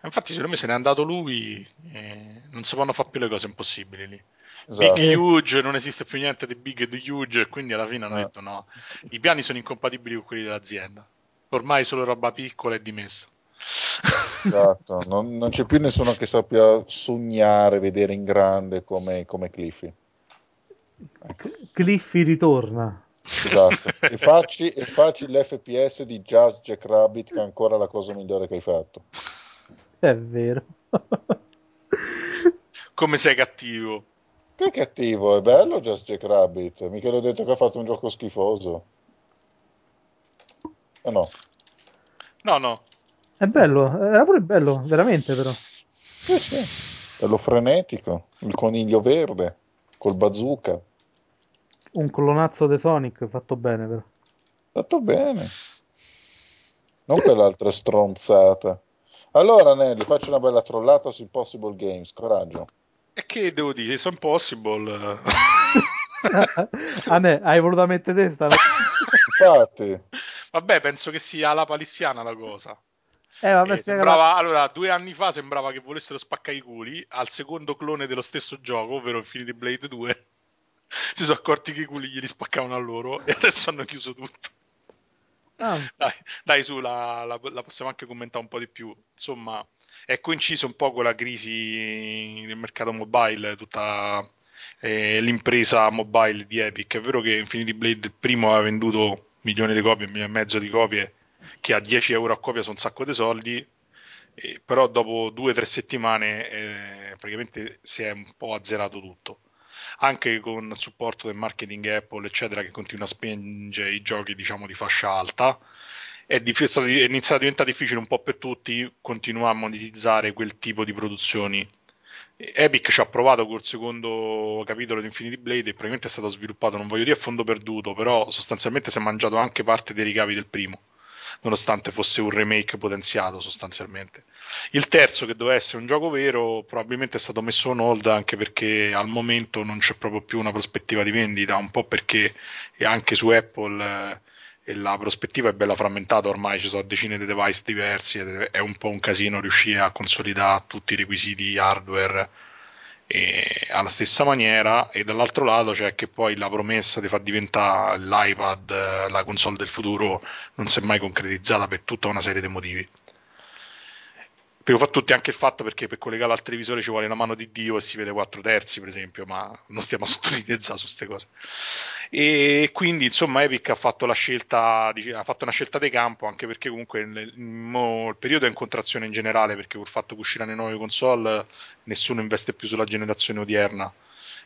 Speaker 4: Infatti, secondo me se n'è andato lui, eh, non si possono fare più le cose impossibili lì.
Speaker 2: Esatto.
Speaker 4: Big Huge, non esiste più niente di Big e di Huge, e quindi alla fine hanno
Speaker 2: Eh.
Speaker 4: detto no, i piani sono incompatibili con quelli dell'azienda. Ormai solo roba piccola e dimessa.
Speaker 2: Esatto, non, non c'è più nessuno che sappia sognare, vedere in grande come, come Cliffy.
Speaker 3: Cliffy ritorna.
Speaker 2: Esatto. E facci, e facci l'FPS di Jazz Jack Rabbit, che è ancora la cosa migliore che hai fatto.
Speaker 3: È vero.
Speaker 4: Come sei cattivo?
Speaker 2: Che cattivo, è bello Jazz Jack Rabbit. Mica l'ho detto che ha fatto un gioco schifoso. Eh no,
Speaker 4: No, no,
Speaker 3: È bello, era pure bello, veramente però.
Speaker 2: sì, sì. Bello frenetico, il coniglio verde, col bazooka.
Speaker 3: Un clonazzo di Sonic fatto bene però.
Speaker 2: Fatto bene. Non quell'altra stronzata. Allora, Nelly, faccio una bella trollata su Impossible Games, coraggio.
Speaker 4: e che devo dire, sono impossible.
Speaker 3: ah, ne, hai voluto mettere testa? no?
Speaker 2: Infatti,
Speaker 4: Vabbè, penso che sia la palissiana la cosa.
Speaker 3: Eh, vabbè,
Speaker 4: Eh, sembrava, allora, due anni fa sembrava che volessero spaccare i culi al secondo clone dello stesso gioco, ovvero Infinity Blade 2. Si sono accorti che i culi glieli spaccavano a loro e adesso hanno chiuso tutto.
Speaker 3: Ah,
Speaker 4: Dai, dai su, la, la- la possiamo anche commentare un po' di più. Insomma, è coinciso un po' con la crisi del mercato mobile, tutta eh, l'impresa mobile di Epic. È vero che Infinity Blade il primo aveva venduto milioni di copie, un milione e mezzo di copie, che a 10 euro a copia sono un sacco di soldi, eh, però dopo due o tre settimane eh, praticamente si è un po' azzerato tutto. Anche con il supporto del marketing Apple, eccetera, che continua a spingere i giochi, diciamo, di fascia alta è, dif- è iniziato a diventare difficile un po' per tutti continuare a monetizzare quel tipo di produzioni. Epic ci ha provato col secondo capitolo di Infinity Blade e probabilmente è stato sviluppato, non voglio dire a fondo perduto, però sostanzialmente si è mangiato anche parte dei ricavi del primo, nonostante fosse un remake potenziato sostanzialmente. Il terzo, che doveva essere un gioco vero, probabilmente è stato messo on hold anche perché al momento non c'è proprio più una prospettiva di vendita, un po' perché anche su Apple eh, la prospettiva è bella frammentata ormai, ci sono decine di device diversi ed è un po' un casino riuscire a consolidare tutti i requisiti hardware e alla stessa maniera e dall'altro lato c'è che poi la promessa di far diventare l'iPad eh, la console del futuro non si è mai concretizzata per tutta una serie di motivi. Per fa tutti anche il fatto perché per collegarlo al televisore ci vuole la mano di Dio e si vede 4 terzi, per esempio, ma non stiamo a sottolineare su queste cose. E quindi, insomma, Epic ha fatto la scelta, ha fatto una scelta di campo, anche perché comunque nel- mo il periodo è in contrazione in generale, perché col fatto che usciranno le nuove console, nessuno investe più sulla generazione odierna.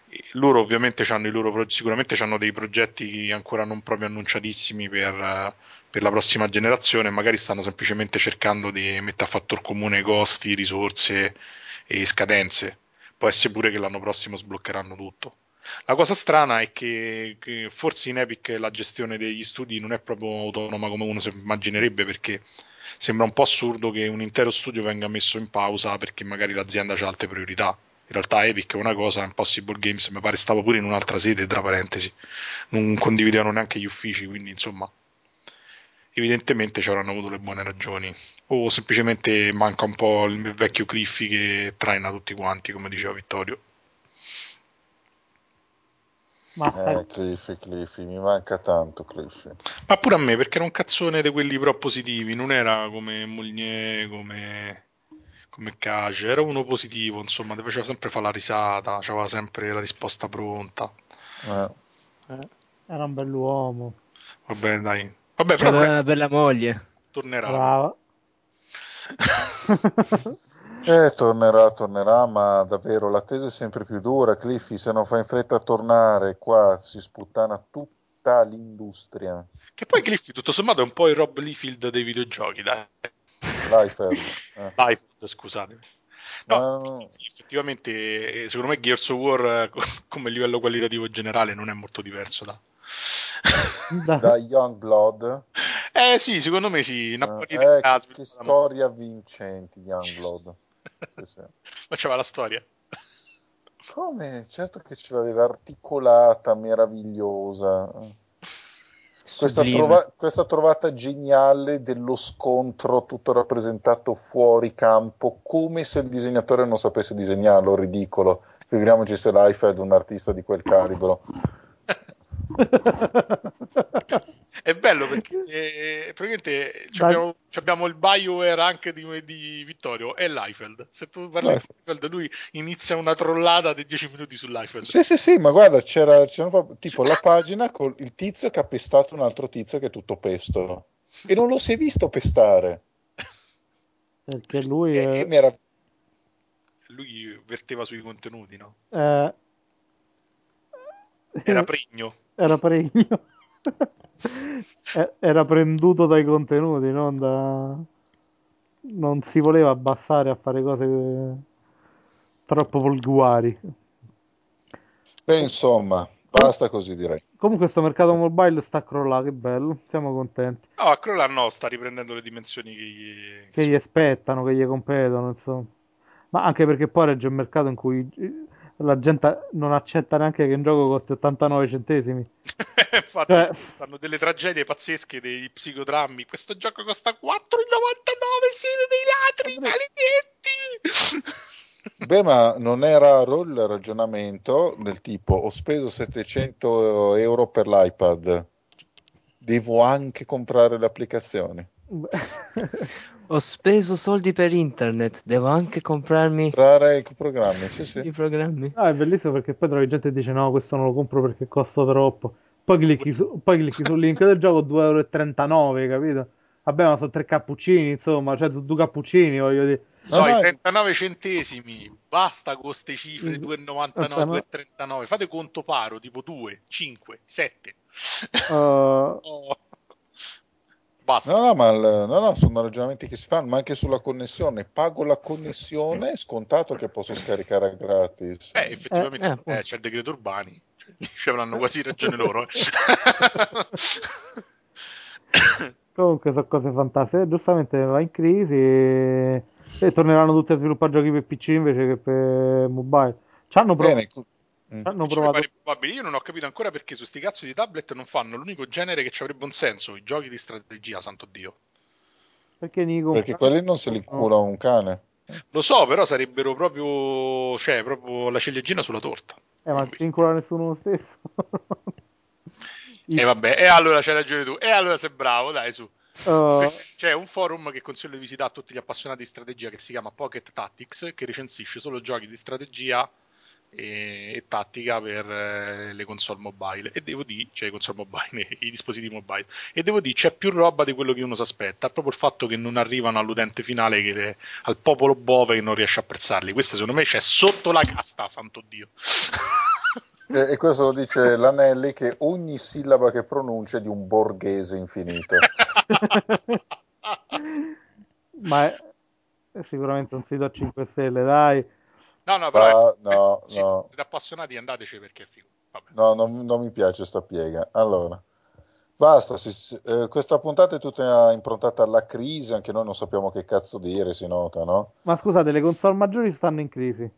Speaker 4: E loro ovviamente hanno i loro sicuramente hanno dei progetti ancora non proprio annunciatissimi per, per la prossima generazione, magari stanno semplicemente cercando di mettere a fattor comune costi, risorse e scadenze. Può essere pure che l'anno prossimo sbloccheranno tutto. La cosa strana è che, che forse in Epic la gestione degli studi non è proprio autonoma come uno si immaginerebbe perché sembra un po' assurdo che un intero studio venga messo in pausa perché magari l'azienda ha altre priorità. In realtà Epic è una cosa, Impossible Games mi pare stava pure in un'altra sede, tra parentesi, non condividevano neanche gli uffici, quindi insomma evidentemente ci avranno avuto le buone ragioni o semplicemente manca un po' il vecchio Cliffy che traina tutti quanti, come diceva Vittorio.
Speaker 3: ma
Speaker 2: eh, Cliffy, Cliffy, mi manca tanto Cliffy.
Speaker 4: Ma pure a me, perché era un cazzone di quelli propositivi, non era come Moulnier, come, come cace, era uno positivo, insomma, ti faceva sempre fare la risata, aveva sempre la risposta pronta.
Speaker 2: Eh.
Speaker 3: Eh, era un bell'uomo.
Speaker 4: Vabbè, dai. Vabbè, però
Speaker 5: C'aveva
Speaker 4: non è-
Speaker 5: una bella moglie.
Speaker 4: tornerà.
Speaker 3: Brava.
Speaker 2: Eh, tornerà, tornerà, ma davvero l'attesa è sempre più dura. Cliffy, se non fai in fretta a tornare, qua si sputtana tutta l'industria.
Speaker 4: Che poi Cliffy, tutto sommato, è un po' il Rob Liefeld dei videogiochi, dai.
Speaker 2: Liefeld. Eh.
Speaker 4: Liefeld, scusatemi. No,
Speaker 2: Ma-
Speaker 4: sì, effettivamente, eh, secondo me Gears of War eh, co- come livello qualitativo generale non è molto diverso da...
Speaker 3: Da-
Speaker 2: da Youngblood.
Speaker 4: Eh sì, secondo me sì, una
Speaker 2: Eh,
Speaker 4: qualità
Speaker 2: eh, che
Speaker 4: sviluppata-
Speaker 2: storia vincente, Youngblood. Sì, sì.
Speaker 4: Ma c'era la storia.
Speaker 2: Come? Certo che ce l'aveva articolata, meravigliosa. Questa, trova- questa trovata geniale dello scontro tutto rappresentato fuori campo, come se il disegnatore non sapesse disegnarlo, ridicolo. Figuriamoci se Liefeld è un artista di quel calibro.
Speaker 4: È bello perché se, praticamente abbiamo, abbiamo il Bioware anche di, di Vittorio e Liefeld. Se tu parli
Speaker 2: Liefeld.
Speaker 4: di Liefeld, lui inizia una trollata di 10 minuti su Liefeld.
Speaker 2: Sì, sì, sì, ma guarda, c'era, c'era proprio- tipo la pagina con il tizio che ha pestato un altro tizio che è tutto pesto. E non lo si è visto pestare.
Speaker 3: Perché lui
Speaker 2: E, e mi era-
Speaker 4: Lui verteva sui contenuti, no?
Speaker 3: eh,
Speaker 4: Era pregno.
Speaker 3: Era pregno. Eh, era prenduto dai contenuti, non da... Non si voleva abbassare a fare cose eh, troppo volgari.
Speaker 2: Beh, insomma, basta così direi.
Speaker 3: Comunque questo mercato mobile sta crollando, che bello, siamo contenti.
Speaker 4: No, a Crolla no, sta riprendendo le dimensioni che gli...
Speaker 3: Che gli aspettano, che gli competono, insomma. Ma anche perché poi regge un mercato in cui la gente non accetta neanche che un gioco costi 89 centesimi.
Speaker 4: Infatti,
Speaker 3: Cioè-
Speaker 4: fanno delle tragedie pazzesche, dei psicodrammi. Questo gioco costa 4,99, siete dei ladri, maledetti!
Speaker 2: Beh, ma non è raro il ragionamento del tipo ho speso 700 euro per l'iPad, devo anche comprare le applicazioni.
Speaker 3: Beh,
Speaker 5: Ho speso soldi per internet, devo anche comprarmi
Speaker 2: Comprare i programmi, sì,
Speaker 5: i
Speaker 2: sì.
Speaker 5: programmi.
Speaker 3: Ah, è bellissimo perché poi trovi gente che dice no, questo non lo compro perché costa troppo. Poi clicchi, su- poi clicchi sul link del gioco 2,39 euro, capito? Vabbè, ma sono tre cappuccini, insomma, cioè due cappuccini, voglio dire.
Speaker 4: So,
Speaker 2: No,
Speaker 4: i 39 centesimi, basta con queste cifre
Speaker 3: Mm.
Speaker 4: 2,99, 2,39. Fate conto paro, tipo 2, 5, 7.
Speaker 3: Uh,
Speaker 4: Oh. Basta.
Speaker 2: No, no, ma il- no, no, sono ragionamenti che si fanno, ma anche sulla connessione. Pago la connessione, è scontato che posso scaricare gratis.
Speaker 4: Eh, effettivamente
Speaker 5: Eh,
Speaker 4: eh,
Speaker 5: appunto.
Speaker 4: c'è il decreto urbani. Cioè, ci avranno quasi ragione loro. eh.
Speaker 3: comunque sono cose fantastiche. Eh, Giustamente va in crisi e, e torneranno tutti a sviluppare giochi per PC invece che per mobile. Ci hanno provato.
Speaker 2: Bene.
Speaker 3: Hanno
Speaker 4: Dice, mi
Speaker 3: provato.
Speaker 4: probabile. Io non ho capito ancora perché su sti cazzo di tablet non fanno l'unico genere che ci avrebbe un senso, i giochi di strategia, santo Dio.
Speaker 3: Perché Nico?
Speaker 2: perché quelli non se li cura un cane.
Speaker 4: Lo so, però sarebbero proprio, cioè, proprio la ciliegina sulla torta.
Speaker 3: Eh, ma si incula nessuno lo stesso.
Speaker 4: E vabbè, e allora c'hai ragione tu. E allora sei bravo, dai, su.
Speaker 3: Uh,
Speaker 4: C'è un forum che consiglio di visitare a tutti gli appassionati di strategia che si chiama Pocket Tactics, che recensisce solo giochi di strategia e, e tattica per eh, le console mobile. E devo dire, cioè i console mobile, i dispositivi mobile. E devo dire, c'è più roba di quello che uno si aspetta. È proprio il fatto che non arrivano all'utente finale, che le- al popolo bove che non riesce a apprezzarli. Questo secondo me c'è sotto la casta, santo Dio.
Speaker 2: E, e questo lo dice l'Anelli che ogni sillaba che pronuncia è di un borghese infinito.
Speaker 3: ma è, è sicuramente un sito a 5 stelle, dai.
Speaker 4: No, no, però
Speaker 2: Ah, no,
Speaker 4: sì,
Speaker 2: no.
Speaker 4: siete appassionati, andateci perché è figo. Vabbè.
Speaker 2: No, non, non mi piace sta piega. Allora, basta. si- si- eh, questa puntata è tutta improntata alla crisi, anche noi non sappiamo che cazzo dire, si nota, no?
Speaker 3: Ma scusate, le console maggiori stanno in crisi.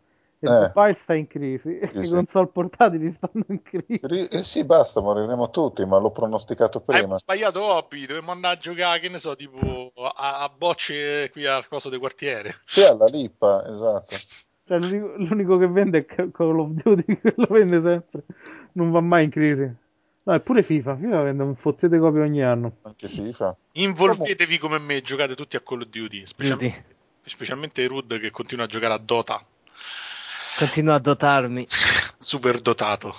Speaker 3: Il
Speaker 2: Eh.
Speaker 3: mobile sta in crisi. E le
Speaker 2: sì.
Speaker 3: console portatili stanno in crisi.
Speaker 2: Ri- eh sì, basta, moriremo tutti, ma l'ho pronosticato
Speaker 4: Hai
Speaker 2: prima.
Speaker 4: sbagliato hobby, dovremmo andare a giocare, che ne so, tipo a, a bocce qui al coso del quartiere.
Speaker 2: Sì, alla lippa, esatto.
Speaker 3: Cioè, l'unico, l'unico che vende è Call of Duty, che lo vende sempre. Non va mai in crisi. No, eppure FIFA. FIFA vende un fottio di copie ogni anno.
Speaker 2: Anche FIFA.
Speaker 4: Involvetevi come me, giocate tutti a Call of Duty, specialmente, Specialmente Rud che continua a giocare a Dota.
Speaker 5: Continuo a dotarmi.
Speaker 4: Super dotato.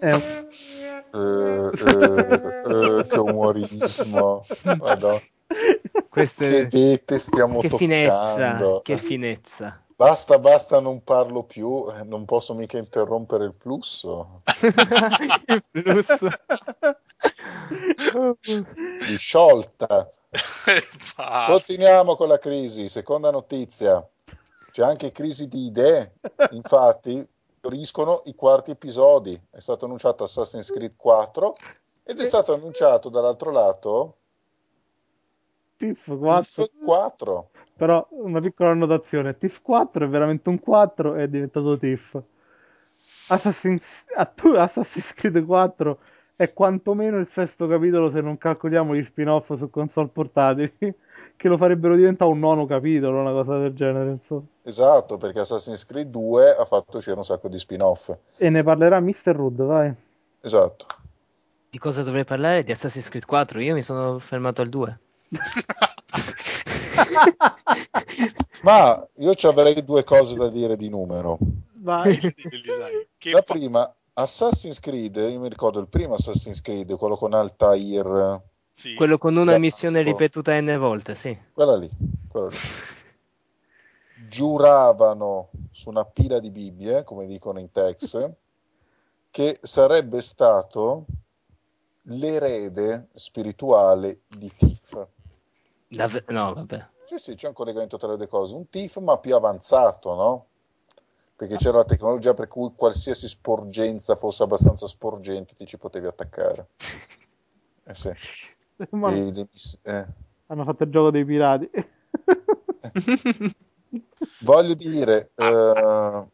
Speaker 3: Un-
Speaker 2: Eh, eh, eh, che umorismo. Madonna.
Speaker 5: Questo
Speaker 2: Che
Speaker 5: è...
Speaker 2: vete stiamo
Speaker 5: Che finezza,
Speaker 2: toccando.
Speaker 5: che finezza.
Speaker 2: Basta, basta, non parlo più, eh, non posso mica interrompere il flusso.
Speaker 5: Il flusso.
Speaker 2: Sciolta. Continuiamo con la crisi. Seconda notizia. C'è anche crisi di idee. Infatti, fioriscono i quarti episodi. È stato annunciato Assassin's Creed 4 ed è stato annunciato dall'altro lato
Speaker 3: TIF 4.
Speaker 2: TIF 4.
Speaker 3: Però una piccola annotazione, TIF 4 è veramente un 4 e è diventato TIF. Assassin's, Assassin's Creed 4 è quantomeno il sesto capitolo se non calcoliamo gli spin-off su console portatili, che lo farebbero diventare un nono capitolo, una cosa del genere, insomma.
Speaker 2: Esatto, perché Assassin's Creed 2 ha fatto uscire un sacco di spin-off.
Speaker 3: E ne parlerà Mr. Rood, vai.
Speaker 2: Esatto.
Speaker 5: Di cosa dovrei parlare? Di Assassin's Creed 4? Io mi sono fermato al 2.
Speaker 2: Ma io ci avrei due cose da dire di numero.
Speaker 3: Vai.
Speaker 2: La prima, Assassin's Creed, io mi ricordo il primo Assassin's Creed, quello con Altair,
Speaker 4: sì.
Speaker 5: Quello con una
Speaker 2: Sì,
Speaker 5: missione ripetuta n volte, sì.
Speaker 2: quella lì, quella lì. Giuravano su una pila di Bibbie, come dicono in Tex, che sarebbe stato l'erede spirituale di Tiff.
Speaker 5: Dav- no, vabbè.
Speaker 2: Sì, sì, c'è un collegamento tra le due cose. Un TIF ma più avanzato, no? Perché c'era la tecnologia per cui qualsiasi sporgenza fosse abbastanza sporgente ti ci potevi attaccare. Eh sì.
Speaker 3: Ma
Speaker 2: E eh.
Speaker 3: hanno fatto il gioco dei pirati.
Speaker 2: Voglio dire, eh,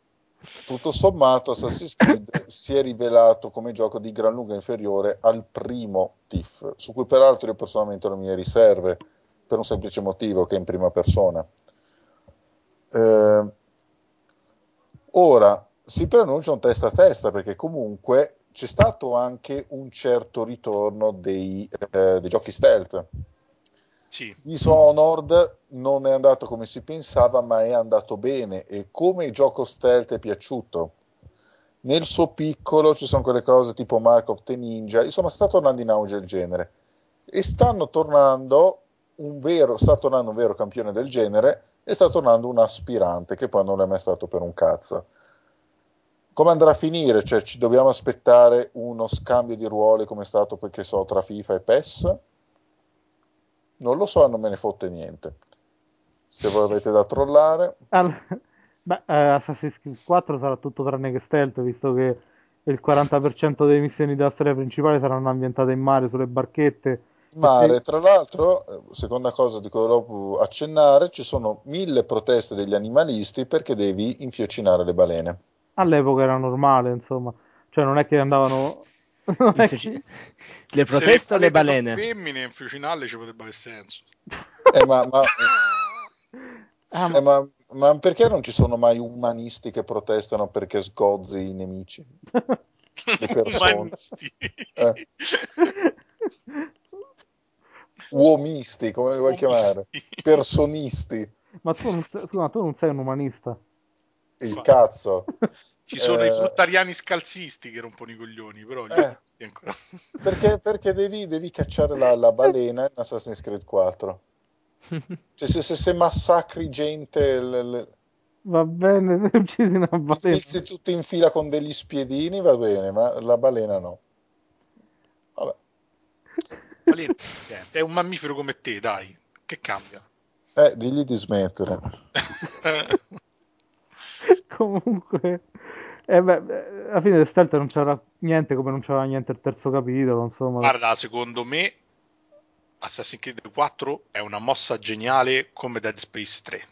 Speaker 2: tutto sommato Assassin's Creed si è rivelato come gioco di gran lunga inferiore al primo TIF, su cui peraltro io personalmente ho le mie riserve, per un semplice motivo che è in prima persona. Eh, ora si preannuncia un testa a testa perché comunque c'è stato anche un certo ritorno dei, eh, dei giochi stealth.
Speaker 4: Sì.
Speaker 2: Dishonored non è andato come si pensava, ma è andato bene e come il gioco stealth è piaciuto. Nel suo piccolo ci sono quelle cose tipo Mark of the Ninja, insomma sta tornando in auge il genere e stanno tornando vero, sta tornando un vero campione del genere e sta tornando un aspirante che poi non è mai stato per un cazzo. Come andrà a finire? Cioè, ci dobbiamo aspettare uno scambio di ruoli come è stato perché so tra FIFA e PES? Non lo so, non me ne fotte niente. Se voi avete da trollare,
Speaker 3: Allora, beh, eh, Assassin's Creed 4 sarà tutto tranne che stealth, visto che il 40% delle missioni della storia principale saranno ambientate in mare, sulle barchette.
Speaker 2: Mare, tra l'altro, eh, seconda cosa di cui volevo accennare, ci sono mille proteste degli animalisti perché devi infiocinare le balene.
Speaker 3: All'epoca era normale, insomma. Cioè, non è che andavano... è che-
Speaker 5: Le proteste o le balene?
Speaker 4: Se femmine, infucinarle ci potrebbe avere senso.
Speaker 2: Eh, ma, ma-
Speaker 3: Ah, ma-
Speaker 2: eh, ma- ma perché non ci sono mai umanisti che protestano perché sgozzi i nemici? Le persone. Eh. Uomisti, come li vuoi chiamare?
Speaker 4: Uomisti.
Speaker 2: Personisti.
Speaker 3: ma tu non sei, scusa, tu non sei un umanista.
Speaker 2: Il
Speaker 4: Ma-
Speaker 2: cazzo.
Speaker 4: Ci sono
Speaker 2: Eh.
Speaker 4: i fruttariani scalzisti che rompono i coglioni, però gli
Speaker 2: Eh. Perché, perché devi, devi cacciare la, la balena in Assassin's Creed 4. Cioè, se, se, se massacri gente, le, le-
Speaker 3: Va bene, se uccidi una balena.
Speaker 2: inizi tutti in fila con degli spiedini, va bene, ma la balena no.
Speaker 4: È un mammifero come te, dai. Che cambia?
Speaker 2: Eh, digli di smettere.
Speaker 3: Comunque, eh beh, alla fine del stealth non c'era niente come non c'era niente il terzo capitolo, insomma.
Speaker 4: Guarda, secondo me Assassin's Creed 4 è una mossa geniale come Dead Space 3.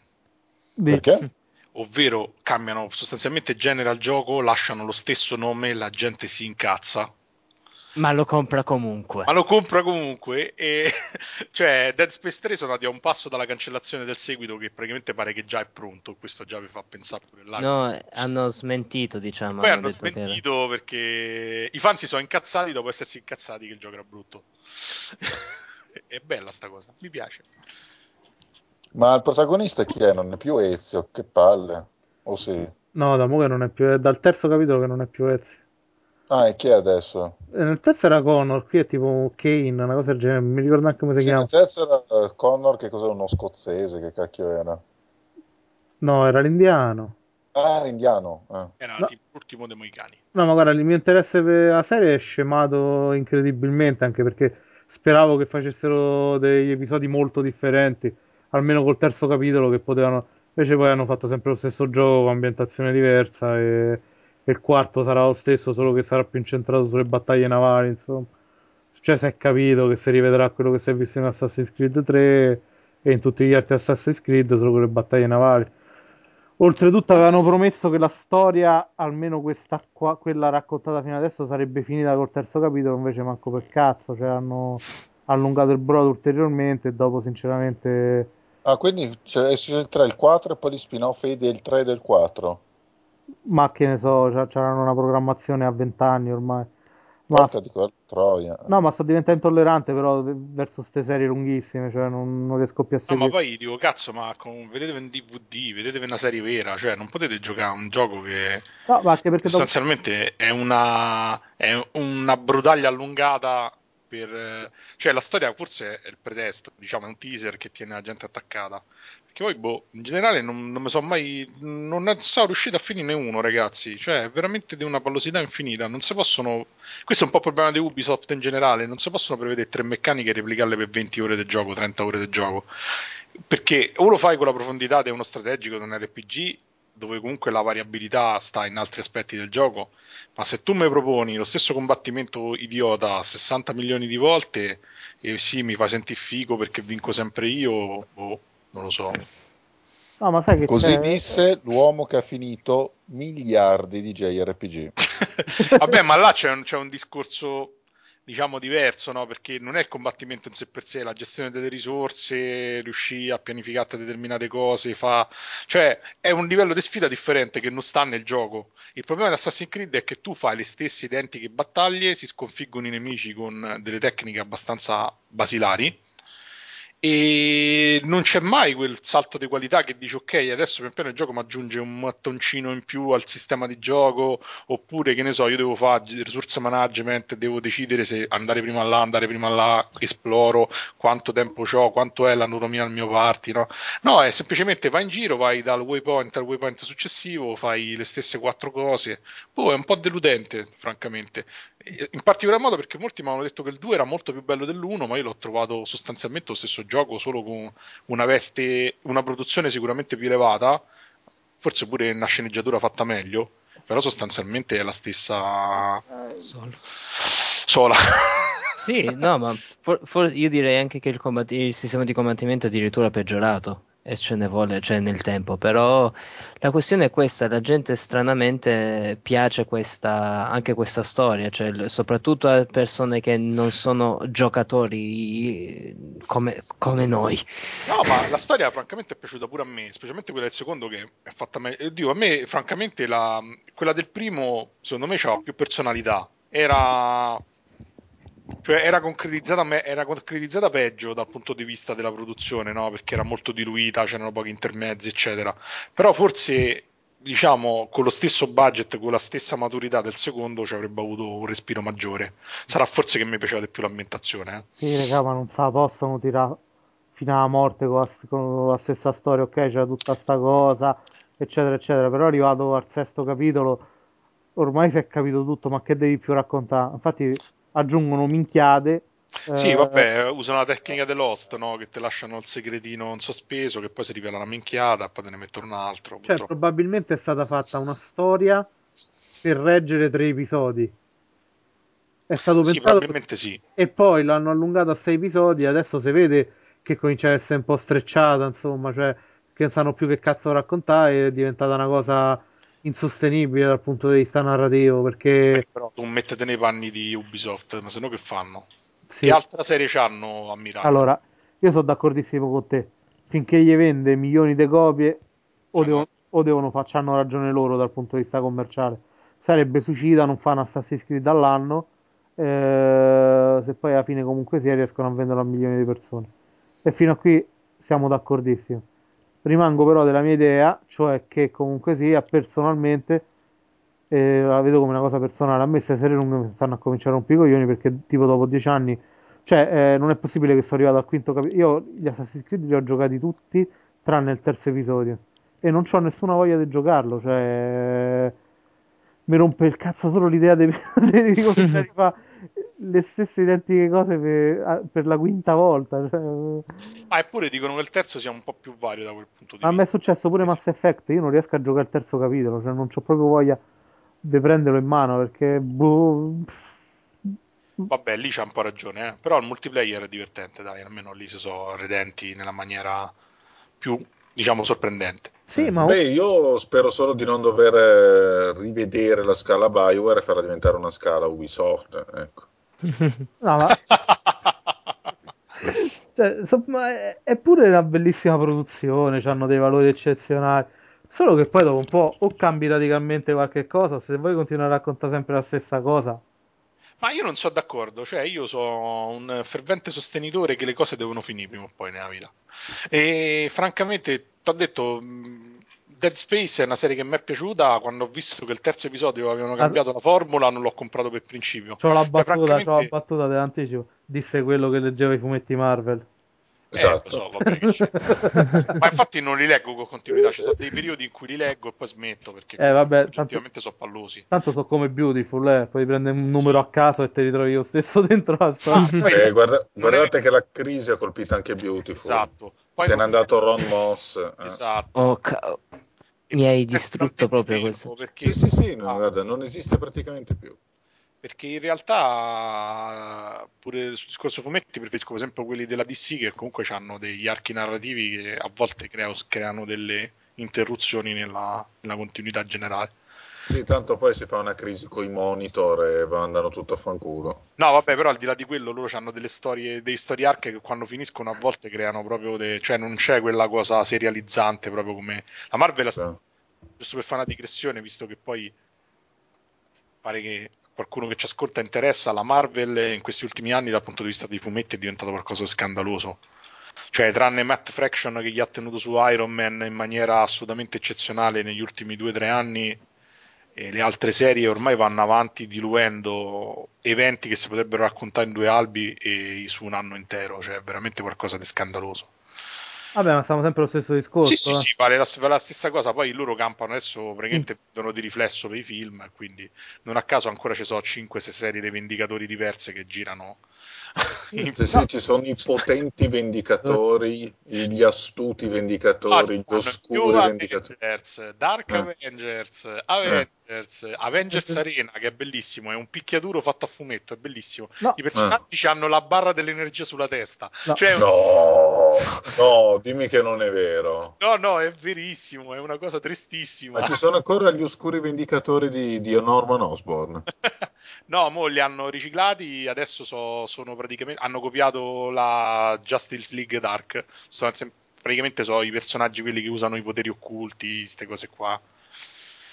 Speaker 3: Dici.
Speaker 2: Perché?
Speaker 4: Ovvero cambiano sostanzialmente genere al gioco, lasciano lo stesso nome, la gente si incazza,
Speaker 5: Ma lo compra comunque.
Speaker 4: ma lo compra comunque. E cioè, Dead Space 3 sono andati a un passo dalla cancellazione del seguito, che praticamente pare che già è pronto. Questo già vi fa pensare pure là.
Speaker 5: No, hanno smentito, diciamo.
Speaker 4: Poi
Speaker 5: hanno
Speaker 4: hanno
Speaker 5: detto che era-
Speaker 4: smentito perché i fan si sono incazzati dopo essersi incazzati che il gioco era brutto. è bella sta cosa, mi piace.
Speaker 2: Ma il protagonista chi è? Non è più Ezio, che palle. O sì?
Speaker 3: No, da mo che non è più, è dal terzo capitolo che non è più Ezio.
Speaker 2: Ah, e chi è adesso?
Speaker 3: Eh, Nel terzo era Connor, qui è tipo Kane, una cosa del genere, non mi ricordo neanche come si
Speaker 2: Sì,
Speaker 3: chiama.
Speaker 2: nel terzo era eh, Connor, che cos'era? Uno scozzese, che cacchio era?
Speaker 3: No, era l'indiano.
Speaker 2: Ah, era indiano. eh.
Speaker 4: Era
Speaker 3: No.
Speaker 4: tipo l'ultimo dei Moicani.
Speaker 3: No, ma guarda, il mio interesse per la serie è scemato incredibilmente, anche perché speravo che facessero degli episodi molto differenti, almeno col terzo capitolo che potevano... Invece poi hanno fatto sempre lo stesso gioco con ambientazione diversa e il quarto sarà lo stesso, solo che sarà più incentrato sulle battaglie navali, insomma. Cioè si è capito che si rivedrà quello che si è visto in Assassin's Creed 3 e in tutti gli altri Assassin's Creed, solo con le battaglie navali. Oltretutto avevano promesso che la storia, almeno questa qua, quella raccontata fino adesso, sarebbe finita col terzo capitolo, invece manco per cazzo, cioè hanno allungato il brodo ulteriormente e dopo sinceramente...
Speaker 2: Ah, quindi c'è il 3, il 4 e poi gli spin-off del 3 e del 4.
Speaker 3: Ma che ne so, c'hanno una programmazione a 20 anni ormai. Ma,
Speaker 2: troia.
Speaker 3: no, ma sto diventando intollerante però verso queste serie lunghissime, cioè non, non riesco più a
Speaker 4: No, ma
Speaker 3: seguire.
Speaker 4: poi dico, cazzo, ma con... vedetevi un DVD, vedetevi una serie vera, cioè non potete giocare a un gioco che
Speaker 3: No, ma anche perché dopo...
Speaker 4: sostanzialmente è una, è una brutaglia allungata per... eh, Cioè la storia forse è il pretesto, diciamo, è un teaser che tiene la gente attaccata. Perché poi, boh, in generale non, non mi sono mai... non sono riuscito a finire uno, ragazzi. Cioè, è veramente di una pallosità infinita. Non si possono... Questo è un po' il problema di Ubisoft in generale. Non si possono prevedere tre meccaniche e replicarle per 20 ore di gioco, 30 ore di gioco. Perché o lo fai con la profondità di uno strategico, di un RPG, dove comunque la variabilità sta in altri aspetti del gioco, ma se tu mi proponi lo stesso combattimento idiota 60 milioni di volte e sì, mi fa sentire figo perché vinco sempre io, boh, non lo so.
Speaker 3: No, ma sai che
Speaker 2: Così
Speaker 3: c'è...
Speaker 2: disse l'uomo che ha finito miliardi di JRPG.
Speaker 4: Vabbè, ma là c'è un, c'è un discorso, diciamo, diverso, no? Perché non è il combattimento in sé per sé, la gestione delle risorse, riuscire a pianificare determinate cose, fa... cioè è un livello di sfida differente che non sta nel gioco. Il problema di Assassin's Creed è che tu fai le stesse identiche battaglie, si sconfiggono i nemici con delle tecniche abbastanza basilari. E non c'è mai quel salto di qualità che dici ok, adesso pian piano il gioco mi aggiunge un mattoncino in più al sistema di gioco, oppure che ne so, io devo fare resource management, devo decidere se andare prima là, andare prima là, esploro, quanto tempo ho, quanto è l'anatomia del mio party, no? No, è semplicemente vai in giro, vai dal waypoint al waypoint successivo, fai le stesse quattro cose. Boh, è un po' deludente, francamente. In particolar modo perché molti mi hanno detto che il 2 era molto più bello dell'1, ma io l'ho trovato sostanzialmente lo stesso gioco, solo con una veste, una produzione sicuramente più elevata, forse pure una sceneggiatura fatta meglio, però sostanzialmente è la stessa
Speaker 5: Solo.
Speaker 4: sola.
Speaker 5: Sì, no, ma for- for- io direi anche che il, combat- il sistema di combattimento è addirittura peggiorato e ce ne vuole, cioè nel tempo, però la questione è questa, la gente stranamente piace questa, anche questa storia, cioè soprattutto a persone che non sono giocatori come, come noi.
Speaker 4: No, ma la storia francamente è piaciuta pure a me, specialmente quella del secondo che è fatta meglio. Dio, a me francamente la- quella del primo secondo me c'ha più personalità. Era cioè era concretizzata, era concretizzata peggio dal punto di vista della produzione, no? Perché era molto diluita, c'erano pochi intermezzi, eccetera. Però forse diciamo con lo stesso budget, con la stessa maturità del secondo ci avrebbe avuto un respiro maggiore. Sarà forse che mi piaceva di più l'ambientazione, eh.
Speaker 3: Sì, raga, ma non se la possono tirare fino alla morte con la, con la stessa storia, ok, c'era tutta sta cosa, eccetera, eccetera, però arrivato al sesto capitolo ormai si è capito tutto, ma che devi più raccontare? Infatti aggiungono minchiate.
Speaker 4: Sì,
Speaker 3: eh,
Speaker 4: vabbè, usano la tecnica dell'host, no? Che ti lasciano il segretino in sospeso, che poi si rivela una minchiata, poi te ne mettono un altro.
Speaker 3: Cioè,
Speaker 4: purtroppo.
Speaker 3: probabilmente è stata fatta una storia per reggere tre episodi. È stato
Speaker 4: Sì,
Speaker 3: pensato
Speaker 4: probabilmente sì.
Speaker 3: e poi l'hanno allungato a sei episodi. Adesso si vede che comincia a essere un po' strecciata, insomma, cioè che non sanno più che cazzo raccontare. È diventata una cosa insostenibile dal punto di vista narrativo. Perché
Speaker 4: Però tu mettete nei panni di Ubisoft, ma se no che fanno?
Speaker 3: sì.
Speaker 4: Che altra serie c'hanno a mirare?
Speaker 3: Allora, io sono d'accordissimo con te. Finché gli vende milioni di copie, o,
Speaker 4: Esatto.
Speaker 3: devono, o devono fa- c'hanno ragione loro dal punto di vista commerciale. Sarebbe suicida non fare un Assassin's Creed all'anno, eh, se poi alla fine comunque sia riescono a venderlo a milioni di persone. E fino a qui siamo d'accordissimo. Rimango però della mia idea, cioè che comunque sia, personalmente, eh, la vedo come una cosa personale. A me queste serie lunghe mi stanno a cominciare a rompere i coglioni perché tipo dopo dieci anni, cioè eh, non è possibile che sono arrivato al quinto capitolo. Io gli Assassin's Creed li ho giocati tutti tranne il terzo episodio e non ho nessuna voglia di giocarlo, cioè mi rompe il cazzo solo l'idea di, di cominciare a fare le stesse identiche cose per, per la quinta volta. Cioè...
Speaker 4: Ah, eppure dicono che il terzo sia un po' più vario da quel punto di
Speaker 3: A me è
Speaker 4: vista.
Speaker 3: successo pure Mass Effect, io non riesco a giocare il terzo capitolo, cioè non ho proprio voglia di prenderlo in mano perché boh,
Speaker 4: Vabbè, lì c'ha un po' ragione, eh. però il multiplayer è divertente, dai, almeno lì si sono redenti nella maniera più, diciamo, sorprendente.
Speaker 3: Sì, ma
Speaker 2: Beh, io spero solo di non dover eh, rivedere la scala Bioware e farla diventare una scala Ubisoft. Ecco.
Speaker 3: No, ma cioè, insomma, è, è pure una bellissima produzione, hanno dei valori eccezionali. Solo che poi dopo un po' o cambi radicalmente qualche cosa, se vuoi continuare a raccontare sempre la stessa cosa.
Speaker 4: Ma io non sono d'accordo, cioè io sono un fervente sostenitore che le cose devono finire prima o poi nella vita. E francamente, ti ho detto, Dead Space è una serie che mi è piaciuta, quando ho visto che il terzo episodio avevano cambiato la formula non l'ho comprato per principio.
Speaker 3: C'ho la battuta, c'ho la
Speaker 4: francamente-
Speaker 3: battuta dell'anticipo. Disse quello che leggeva i fumetti Marvel.
Speaker 4: Eh,
Speaker 2: Esatto.
Speaker 4: so, vabbè, che c'è. Ma infatti non li leggo con continuità, ci sono dei periodi in cui li leggo e poi smetto perché
Speaker 3: Eh, vabbè, tanto-
Speaker 4: oggettivamente sono pallosi.
Speaker 3: Tanto so come Beautiful, eh. Poi prendi un numero a caso e te ritrovi io stesso dentro la storia.
Speaker 4: Poi-
Speaker 2: Eh, guarda- guardate
Speaker 4: è-
Speaker 2: che la crisi ha colpito anche Beautiful.
Speaker 4: Esatto. Poi
Speaker 2: Se n'è andato Ron Moss. eh.
Speaker 4: Esatto.
Speaker 5: Oh, ca- Mi hai distrutto proprio questo.
Speaker 4: Perché,
Speaker 2: Sì, sì, sì, no,
Speaker 4: Ah,
Speaker 2: guarda, non esiste praticamente più.
Speaker 4: perché in realtà pure sul discorso fumetti preferisco per esempio quelli della DC che comunque hanno degli archi narrativi che a volte creo- creano delle interruzioni nella, nella continuità generale.
Speaker 2: Sì, tanto poi si fa una crisi con i monitor e andano tutto a fanculo.
Speaker 4: No, vabbè, però al di là di quello loro hanno delle storie, dei story arc che quando finiscono a volte creano proprio de- cioè non c'è quella cosa serializzante proprio come la Marvel,
Speaker 2: Sì.
Speaker 4: giusto per fare una digressione, visto che poi pare che qualcuno che ci ascolta interessa, la Marvel in questi ultimi anni dal punto di vista dei fumetti è diventato qualcosa di scandaloso. Cioè, tranne Matt Fraction che gli ha tenuto su Iron Man in maniera assolutamente eccezionale negli ultimi due o tre anni, e le altre serie ormai vanno avanti diluendo eventi che si potrebbero raccontare in due albi e su un anno intero, cioè è veramente qualcosa di scandaloso.
Speaker 3: Vabbè, ma siamo sempre allo stesso discorso.
Speaker 4: Sì, sì,
Speaker 3: eh.
Speaker 4: sì, vale la, vale la stessa cosa. Poi loro campano adesso praticamente vedono di riflesso per i film, quindi non a caso ancora ci sono 5-6 serie dei Vendicatori diverse che girano.
Speaker 2: Sì, sì, ci sono i potenti vendicatori, gli astuti vendicatori, gli oscuri vendicatori.
Speaker 4: Avengers, Dark
Speaker 2: Eh.
Speaker 4: Avengers, Avengers, Avengers Arena, che è bellissimo, è un picchiaduro fatto a fumetto, è bellissimo.
Speaker 3: No,
Speaker 4: I personaggi hanno la barra dell'energia sulla testa.
Speaker 3: No.
Speaker 4: Cioè,
Speaker 2: No, no, dimmi che non è vero.
Speaker 4: no, no, è verissimo, è una cosa tristissima.
Speaker 2: Ma ci sono ancora gli oscuri vendicatori di, di Norman Osborn.
Speaker 4: No, mo li hanno riciclati, adesso so- sono praticamente hanno copiato la Justice League Dark. Sono praticamente sono i personaggi quelli che usano i poteri occulti, queste cose qua.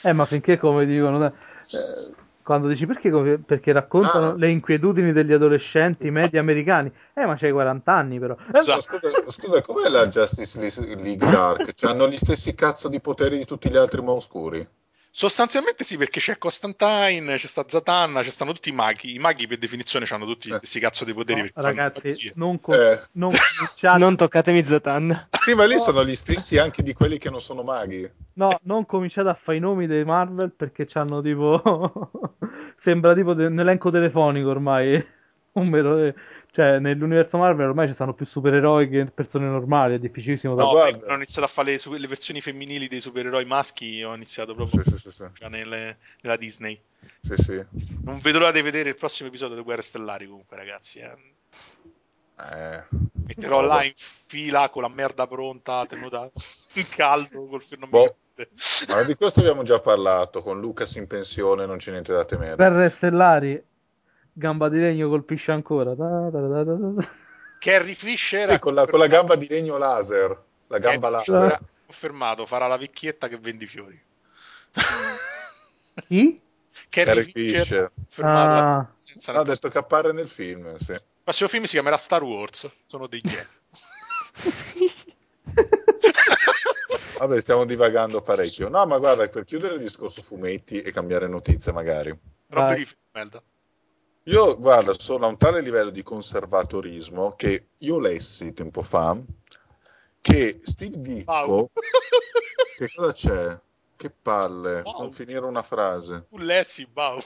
Speaker 3: Eh, ma finché, come dicono, eh, quando dici perché, perché raccontano
Speaker 2: Ah.
Speaker 3: le inquietudini degli adolescenti media americani. Eh, ma c'hai 40 anni, però. Eh,
Speaker 4: Esatto.
Speaker 2: Scusa, scusa, com'è la Justice League Dark? Cioè, hanno gli stessi cazzo di poteri di tutti gli altri ma oscuri?
Speaker 4: Sostanzialmente sì, perché c'è Constantine, c'è sta Zatanna, ci stanno tutti i maghi. I maghi per definizione hanno tutti gli
Speaker 2: Eh.
Speaker 4: stessi cazzo di poteri.
Speaker 3: no, ragazzi, non, co-
Speaker 2: Eh.
Speaker 3: non cominciate,
Speaker 5: Non toccatemi Zatan.
Speaker 2: Sì, ma lì sono gli stessi anche di quelli che non sono maghi.
Speaker 3: no, non cominciate a fare i nomi dei Marvel perché c'hanno tipo. Sembra tipo de- un elenco telefonico ormai. Un vero- Cioè, nell'universo Marvel ormai ci stanno più supereroi che persone normali. È difficilissimo da
Speaker 4: No,
Speaker 2: guarda.
Speaker 4: poi ho iniziato a fare le, le versioni femminili dei supereroi maschi, ho iniziato proprio
Speaker 2: Sì, sì, sì,
Speaker 4: nelle- nella Disney.
Speaker 2: Sì, sì.
Speaker 4: Non vedo l'ora di vedere il prossimo episodio delle Guerre Stellari comunque, ragazzi. eh.
Speaker 2: Eh,
Speaker 4: Metterò
Speaker 2: no,
Speaker 4: là in fila con la merda pronta, tenuta in caldo, col mi
Speaker 2: Boh. Ma di questo abbiamo già parlato, con Lucas in pensione non c'è niente da temere.
Speaker 3: Guerre stellari, gamba di legno colpisce ancora. Da, da, da, da, da.
Speaker 4: Carrie Fisher
Speaker 2: Sì, con la, con la gamba di legno laser. La gamba
Speaker 4: Carrie
Speaker 2: laser.
Speaker 4: confermato, farà la vecchietta che vendi fiori.
Speaker 3: Chi?
Speaker 4: Carrie
Speaker 2: Carrie
Speaker 4: Fisher,
Speaker 2: Fisher.
Speaker 3: Ah,
Speaker 2: No, ha
Speaker 4: nel
Speaker 2: detto che appare nel film, sì.
Speaker 4: Il prossimo film si chiamerà Star Wars. Sono dei geni.
Speaker 2: Vabbè, stiamo divagando parecchio. No, ma guarda, per chiudere il discorso fumetti e cambiare notizia magari.
Speaker 4: Roba
Speaker 3: Vai.
Speaker 2: Io, guarda, sono a un tale livello di conservatorismo che io lessi tempo fa che Steve Ditko...
Speaker 4: Wow.
Speaker 2: Che cosa c'è? Che palle,
Speaker 4: Wow.
Speaker 2: non finire una frase.
Speaker 4: Tu lessi, wow.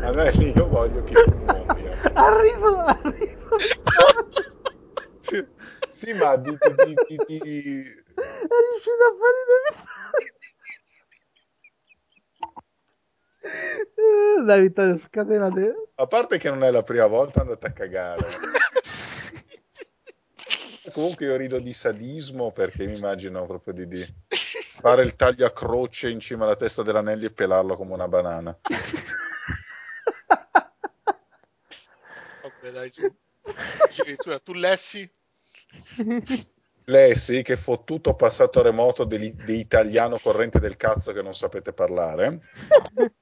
Speaker 2: A me io voglio che tu muoia.
Speaker 3: Ha riso, ha riso.
Speaker 2: Sì, ma di, di, di, di- di-
Speaker 3: È riuscito a fare Dai Vittorio, scatenate.
Speaker 2: A parte che non è la prima volta andate a cagare. Comunque io rido di sadismo perché mi immagino proprio di, di fare il taglio a croce in cima alla testa dell'anello e pelarlo come una banana.
Speaker 4: Vabbè, dai, su. Scusa, tu lessi?
Speaker 2: Lei sì, che fottuto passato remoto di italiano corrente del cazzo che non sapete parlare.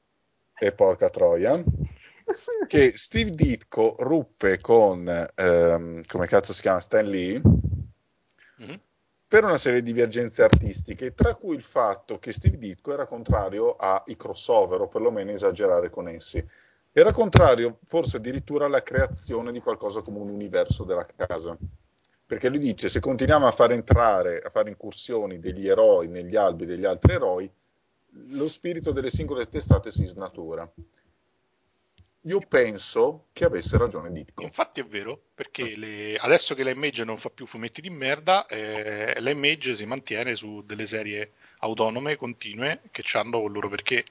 Speaker 2: E porca troia. Che Steve Ditko ruppe con, ehm, come cazzo si chiama, Stan Lee,
Speaker 4: Mhm.
Speaker 2: per una serie di divergenze artistiche, tra cui il fatto che Steve Ditko era contrario ai crossover, o perlomeno esagerare con essi. Era contrario forse addirittura alla creazione di qualcosa come un universo della casa. Perché lui dice, se continuiamo a far entrare, a fare incursioni degli eroi negli albi degli altri eroi, lo spirito delle singole testate si snatura. Io penso che avesse ragione Ditko.
Speaker 4: Infatti è vero, perché le- adesso che la Image non fa più fumetti di merda, eh, la Image si mantiene su delle serie autonome, continue, che hanno il loro perché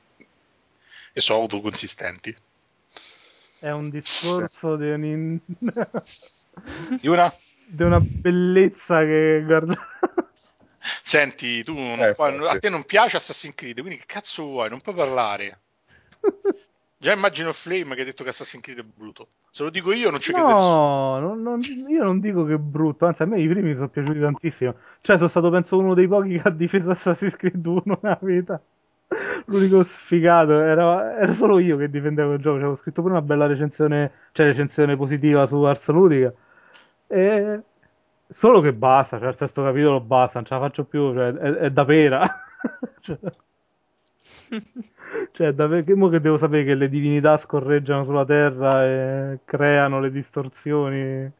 Speaker 4: e sono autoconsistenti.
Speaker 3: È un discorso di, un-
Speaker 4: Di una,
Speaker 3: di una bellezza che guarda.
Speaker 4: senti, tu non
Speaker 2: Eh,
Speaker 4: puoi-
Speaker 2: infatti.
Speaker 4: a te non piace Assassin's Creed, quindi che cazzo vuoi? Non puoi parlare. Già immagino Flame che ha detto che Assassin's Creed è brutto. Se lo dico io non ci nessuno.
Speaker 3: No, non- non- io non dico che è brutto, anzi a me i primi mi sono piaciuti tantissimo. Cioè sono stato penso uno dei pochi che ha difeso Assassin's Creed 1 nella vita. L'unico sfigato, era, era solo io che difendevo il gioco, avevo scritto pure una bella recensione, cioè recensione positiva su Ars Ludica. E... Solo che basta, cioè il sesto capitolo basta, non ce la faccio più, cioè è, è da pera. cioè... Cioè, da perché mo che devo sapere che le divinità scorreggiano sulla terra e creano le distorsioni.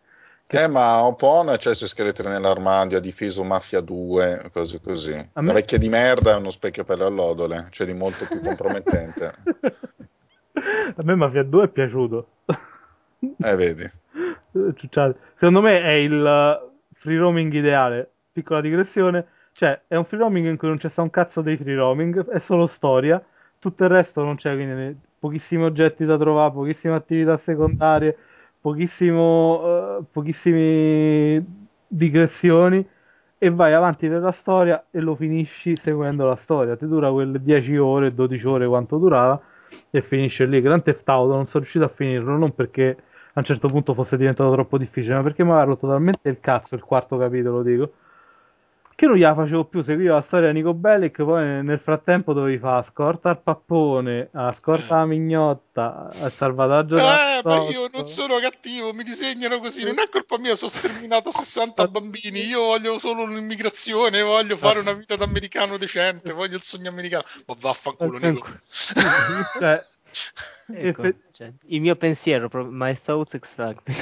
Speaker 2: Eh, ma un po' un accesso scheletri nell'armadio, ha difeso Mafia 2, cose così.
Speaker 3: A me-
Speaker 2: La vecchia di merda è uno specchio per le allodole, cioè di molto più compromettente.
Speaker 3: A me Mafia 2 è piaciuto.
Speaker 2: Eh, vedi.
Speaker 3: Ciucciate. Secondo me è il uh, free roaming ideale. Piccola digressione. Cioè, è un free roaming in cui non c'è sta un cazzo dei free roaming, è solo storia. Tutto il resto non c'è, quindi ne- pochissimi oggetti da trovare, pochissime attività secondarie, pochissimo, eh, pochissime digressioni. E vai avanti per la storia e lo finisci seguendo la storia. Ti dura quelle 10 ore, 12 ore quanto durava e finisce lì. Grand Theft Auto non sono riuscito a finirlo, non perché a un certo punto fosse diventato troppo difficile, ma perché mi aveva rotto talmente il cazzo il quarto capitolo, dico, che non gliela facevo più, seguivo la storia di Nico Bellic, poi nel frattempo dovevi fare scorta al pappone, a scorta la mignotta, al salvataggio
Speaker 4: Eh, ma io non sono cattivo, mi disegnano così, non è colpa mia, sono sterminato 60 bambini, io voglio solo un'immigrazione, voglio fare una vita da americano decente, voglio il sogno americano. Ma vaffanculo, Nico.
Speaker 3: Cioè,
Speaker 5: Ecco, cioè, il mio pensiero, proprio, my thoughts exactly.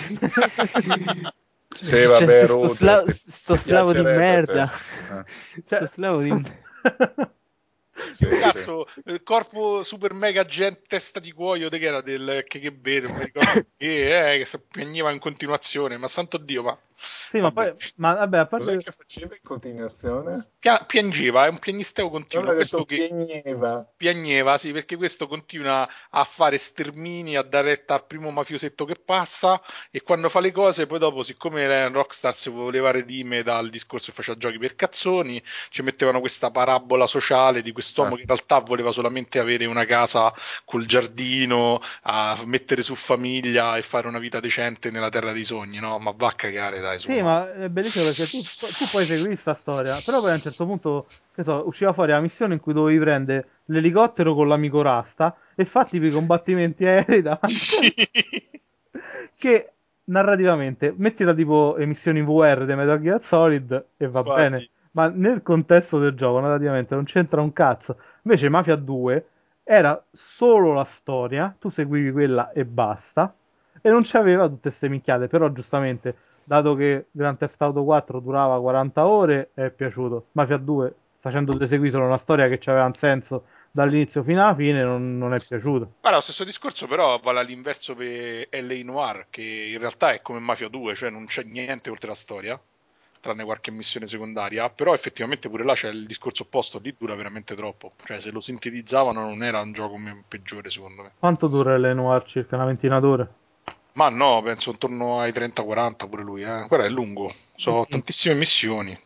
Speaker 2: Sì, vabbè,
Speaker 5: Cioè, sto, sla- sto slavo di merda.
Speaker 2: Eh,
Speaker 5: Sto slavo di merda.
Speaker 2: sì, sì.
Speaker 4: Cazzo, il corpo super mega agente testa di cuoio de che era del non mi ricordo che, eh, che si piagneva in continuazione, ma santo Dio, ma
Speaker 3: Sì, ma
Speaker 2: Vabbè.
Speaker 3: poi, ma vabbè, a parte...
Speaker 2: Cos'è che faceva in continuazione?
Speaker 4: Pia- piangeva, è un piagnisteo continuo.
Speaker 2: Non ha
Speaker 4: Questo
Speaker 2: detto
Speaker 4: che
Speaker 2: piagneva.
Speaker 4: piagneva, sì, perché questo continua a fare stermini, a dare retta al primo mafiosetto che passa e quando fa le cose, poi dopo, siccome Rockstar si voleva redimere dal discorso che faceva giochi per cazzoni, ci mettevano questa parabola sociale di quest'uomo
Speaker 2: Eh.
Speaker 4: che in realtà voleva solamente avere una casa col giardino, a mettere su famiglia e fare una vita decente nella terra dei sogni, no? Ma va a cagare, dai, su.
Speaker 3: Sì, ma è bellissimo perché tu, tu poi segui sta storia, però poi a un certo punto, che so, usciva fuori la missione in cui dovevi prendere l'elicottero con l'amico Rasta e fatti i combattimenti aerei davanti,
Speaker 4: Sì.
Speaker 3: che narrativamente, mettila tipo emissioni VR di Metal Gear Solid e va
Speaker 4: Infatti.
Speaker 3: bene, ma nel contesto del gioco narrativamente non c'entra un cazzo. Invece Mafia 2 era solo la storia, tu seguivi quella e basta, e non c'aveva tutte queste minchiate, però giustamente, dato che Grand Theft Auto 4 durava 40 ore, è piaciuto. Mafia 2, facendo seguire solo una storia che aveva un senso dall'inizio fino alla fine, non, non è piaciuto.
Speaker 4: Guarda, lo stesso discorso però vale all'inverso per LA Noir, che in realtà è come Mafia 2, cioè non c'è niente oltre la storia, tranne qualche missione secondaria, però effettivamente pure là c'è il discorso opposto, lì dura veramente troppo, cioè se lo sintetizzavano non era un gioco peggiore secondo me.
Speaker 3: Quanto dura l'Enoir? Circa una ventina d'ore?
Speaker 4: Ma no, penso intorno ai 30-40 pure lui, eh. Guarda, è lungo, sono
Speaker 3: Ok.
Speaker 4: tantissime missioni.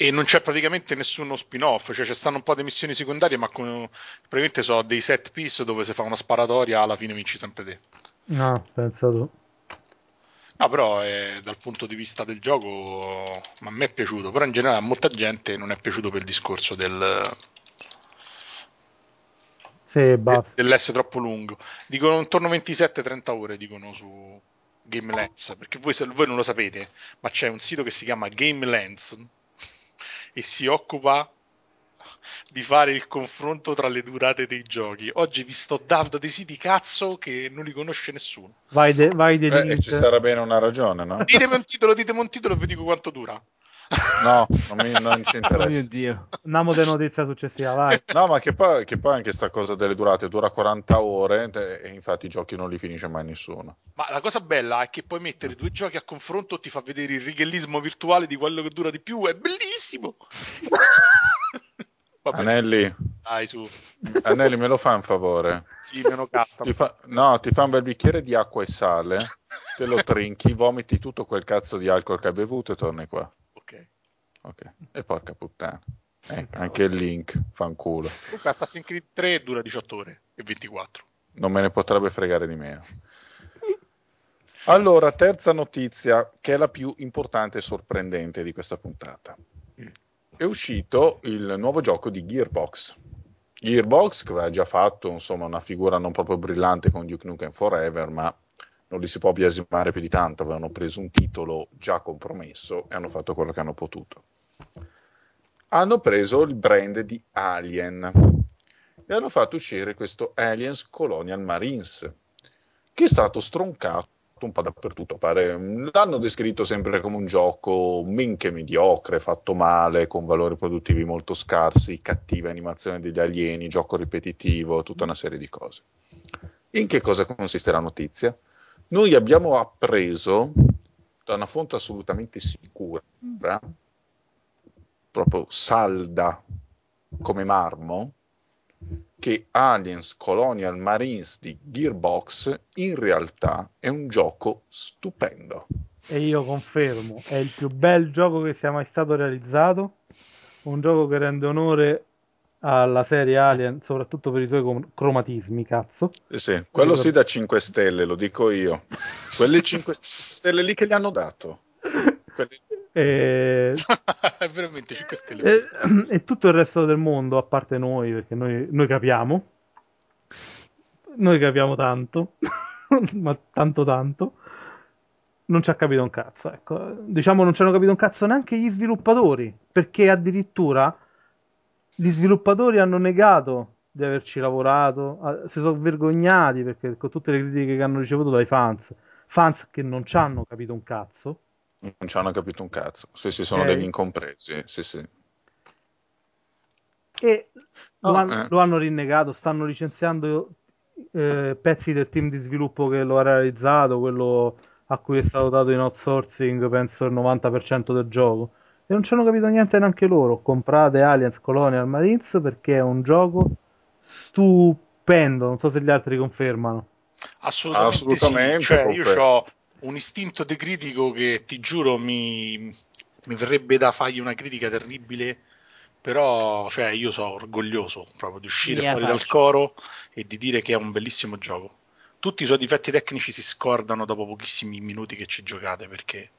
Speaker 4: E non c'è praticamente nessuno spin-off, cioè ci stanno un po' di missioni secondarie, ma con- praticamente sono dei set piece dove si fa una sparatoria, alla fine vinci sempre te.
Speaker 3: No, pensa tu.
Speaker 4: No, però eh, dal punto di vista del gioco a me è piaciuto, però in generale a molta gente non è piaciuto per il discorso del,
Speaker 3: Sì, basta.
Speaker 4: dell'essere troppo lungo. Dicono intorno a 27-30 ore, dicono su GameLens, perché voi, se- voi non lo sapete, ma c'è un sito che si chiama GameLens e si occupa di fare il confronto tra le durate dei giochi. Oggi vi sto dando dei siti cazzo che non li conosce nessuno.
Speaker 3: Vai, de- vai dei
Speaker 2: Eh,
Speaker 3: link.
Speaker 2: e ci sarà bene una ragione, no?
Speaker 4: Ditemi un titolo, ditemi un titolo e vi dico quanto dura.
Speaker 2: No, non, mi, non ci
Speaker 5: Oh mio
Speaker 2: interessa.
Speaker 5: Dio.
Speaker 3: Andiamo di notizia successiva, vai.
Speaker 2: No, ma che poi, che poi anche sta cosa delle durate dura 40 ore e infatti i giochi non li finisce mai nessuno.
Speaker 4: Ma la cosa bella è che puoi mettere due giochi a confronto, ti fa vedere il righellismo virtuale di quello che dura di più. È bellissimo. Vabbè,
Speaker 2: Anelli,
Speaker 4: dai, su.
Speaker 2: Anelli, me lo fa un favore?
Speaker 4: Sì, meno casta.
Speaker 2: Ti fa, no, ti fa un bel bicchiere di acqua e sale, te lo trinchi, vomiti tutto quel cazzo di alcol che hai bevuto e torni qua.
Speaker 4: Ok.
Speaker 2: E porca puttana. Ecco, anche il link, fanculo.
Speaker 4: Comunque Assassin's Creed 3 dura 18 ore e 24.
Speaker 2: Non me ne potrebbe fregare di meno. Allora, terza notizia, che è la più importante e sorprendente di questa puntata. È uscito il nuovo gioco di Gearbox. Gearbox, che aveva già fatto insomma, una figura non proprio brillante con Duke Nukem Forever, ma non li si può biasimare più di tanto. Avevano preso un titolo già compromesso e hanno fatto quello che hanno potuto. Hanno preso il brand di Alien e hanno fatto uscire questo Aliens Colonial Marines, che è stato stroncato un po' dappertutto. Pare. L'hanno descritto sempre come un gioco minche mediocre, fatto male, con valori produttivi molto scarsi, cattiva animazione degli alieni, gioco ripetitivo, tutta una serie di cose. In che cosa consiste la notizia? Noi abbiamo appreso da una fonte assolutamente sicura, proprio salda come marmo, che Aliens Colonial Marines di Gearbox in realtà è un gioco stupendo.
Speaker 3: E io confermo, è il più bel gioco che sia mai stato realizzato. Un gioco che rende onore alla serie Alien, soprattutto per i suoi cromatismi, cazzo.
Speaker 2: Sì, sì, quello sì da 5 stelle, lo dico io. Quelle 5 stelle lì che gli hanno dato. Quelli-
Speaker 3: E,
Speaker 4: è veramente 5 stelle.
Speaker 3: e- e tutto il resto del mondo, a parte noi, perché noi, noi capiamo. Noi capiamo tanto, ma tanto tanto. Non ci ha capito un cazzo, ecco. Diciamo non ci hanno capito un cazzo neanche gli sviluppatori, perché addirittura gli sviluppatori hanno negato di averci lavorato, si sono vergognati perché con tutte le critiche che hanno ricevuto dai fans, fans che non ci hanno capito un cazzo.
Speaker 2: Non ci hanno capito un cazzo. Sì, sì, sono
Speaker 3: Ok.
Speaker 2: degli incompresi. Sì, sì.
Speaker 3: e lo,
Speaker 2: No,
Speaker 3: hanno,
Speaker 2: eh.
Speaker 3: lo hanno rinnegato, stanno licenziando eh, pezzi del team di sviluppo che lo ha realizzato, quello a cui è stato dato in outsourcing penso il 90% del gioco e non ci hanno capito niente neanche loro. Comprate Aliens Colonial Marines perché è un gioco stupendo, non so se gli altri confermano.
Speaker 4: Assolutamente,
Speaker 2: Assolutamente,
Speaker 4: sì. Cioè, io ho un istinto di critico che ti giuro mi, mi verrebbe da fargli una critica terribile, però cioè, io sono orgoglioso proprio di uscire
Speaker 5: Mia
Speaker 4: fuori dal
Speaker 5: pace.
Speaker 4: coro e di dire che è un bellissimo gioco. Tutti i suoi difetti tecnici si scordano dopo pochissimi minuti che ci giocate perché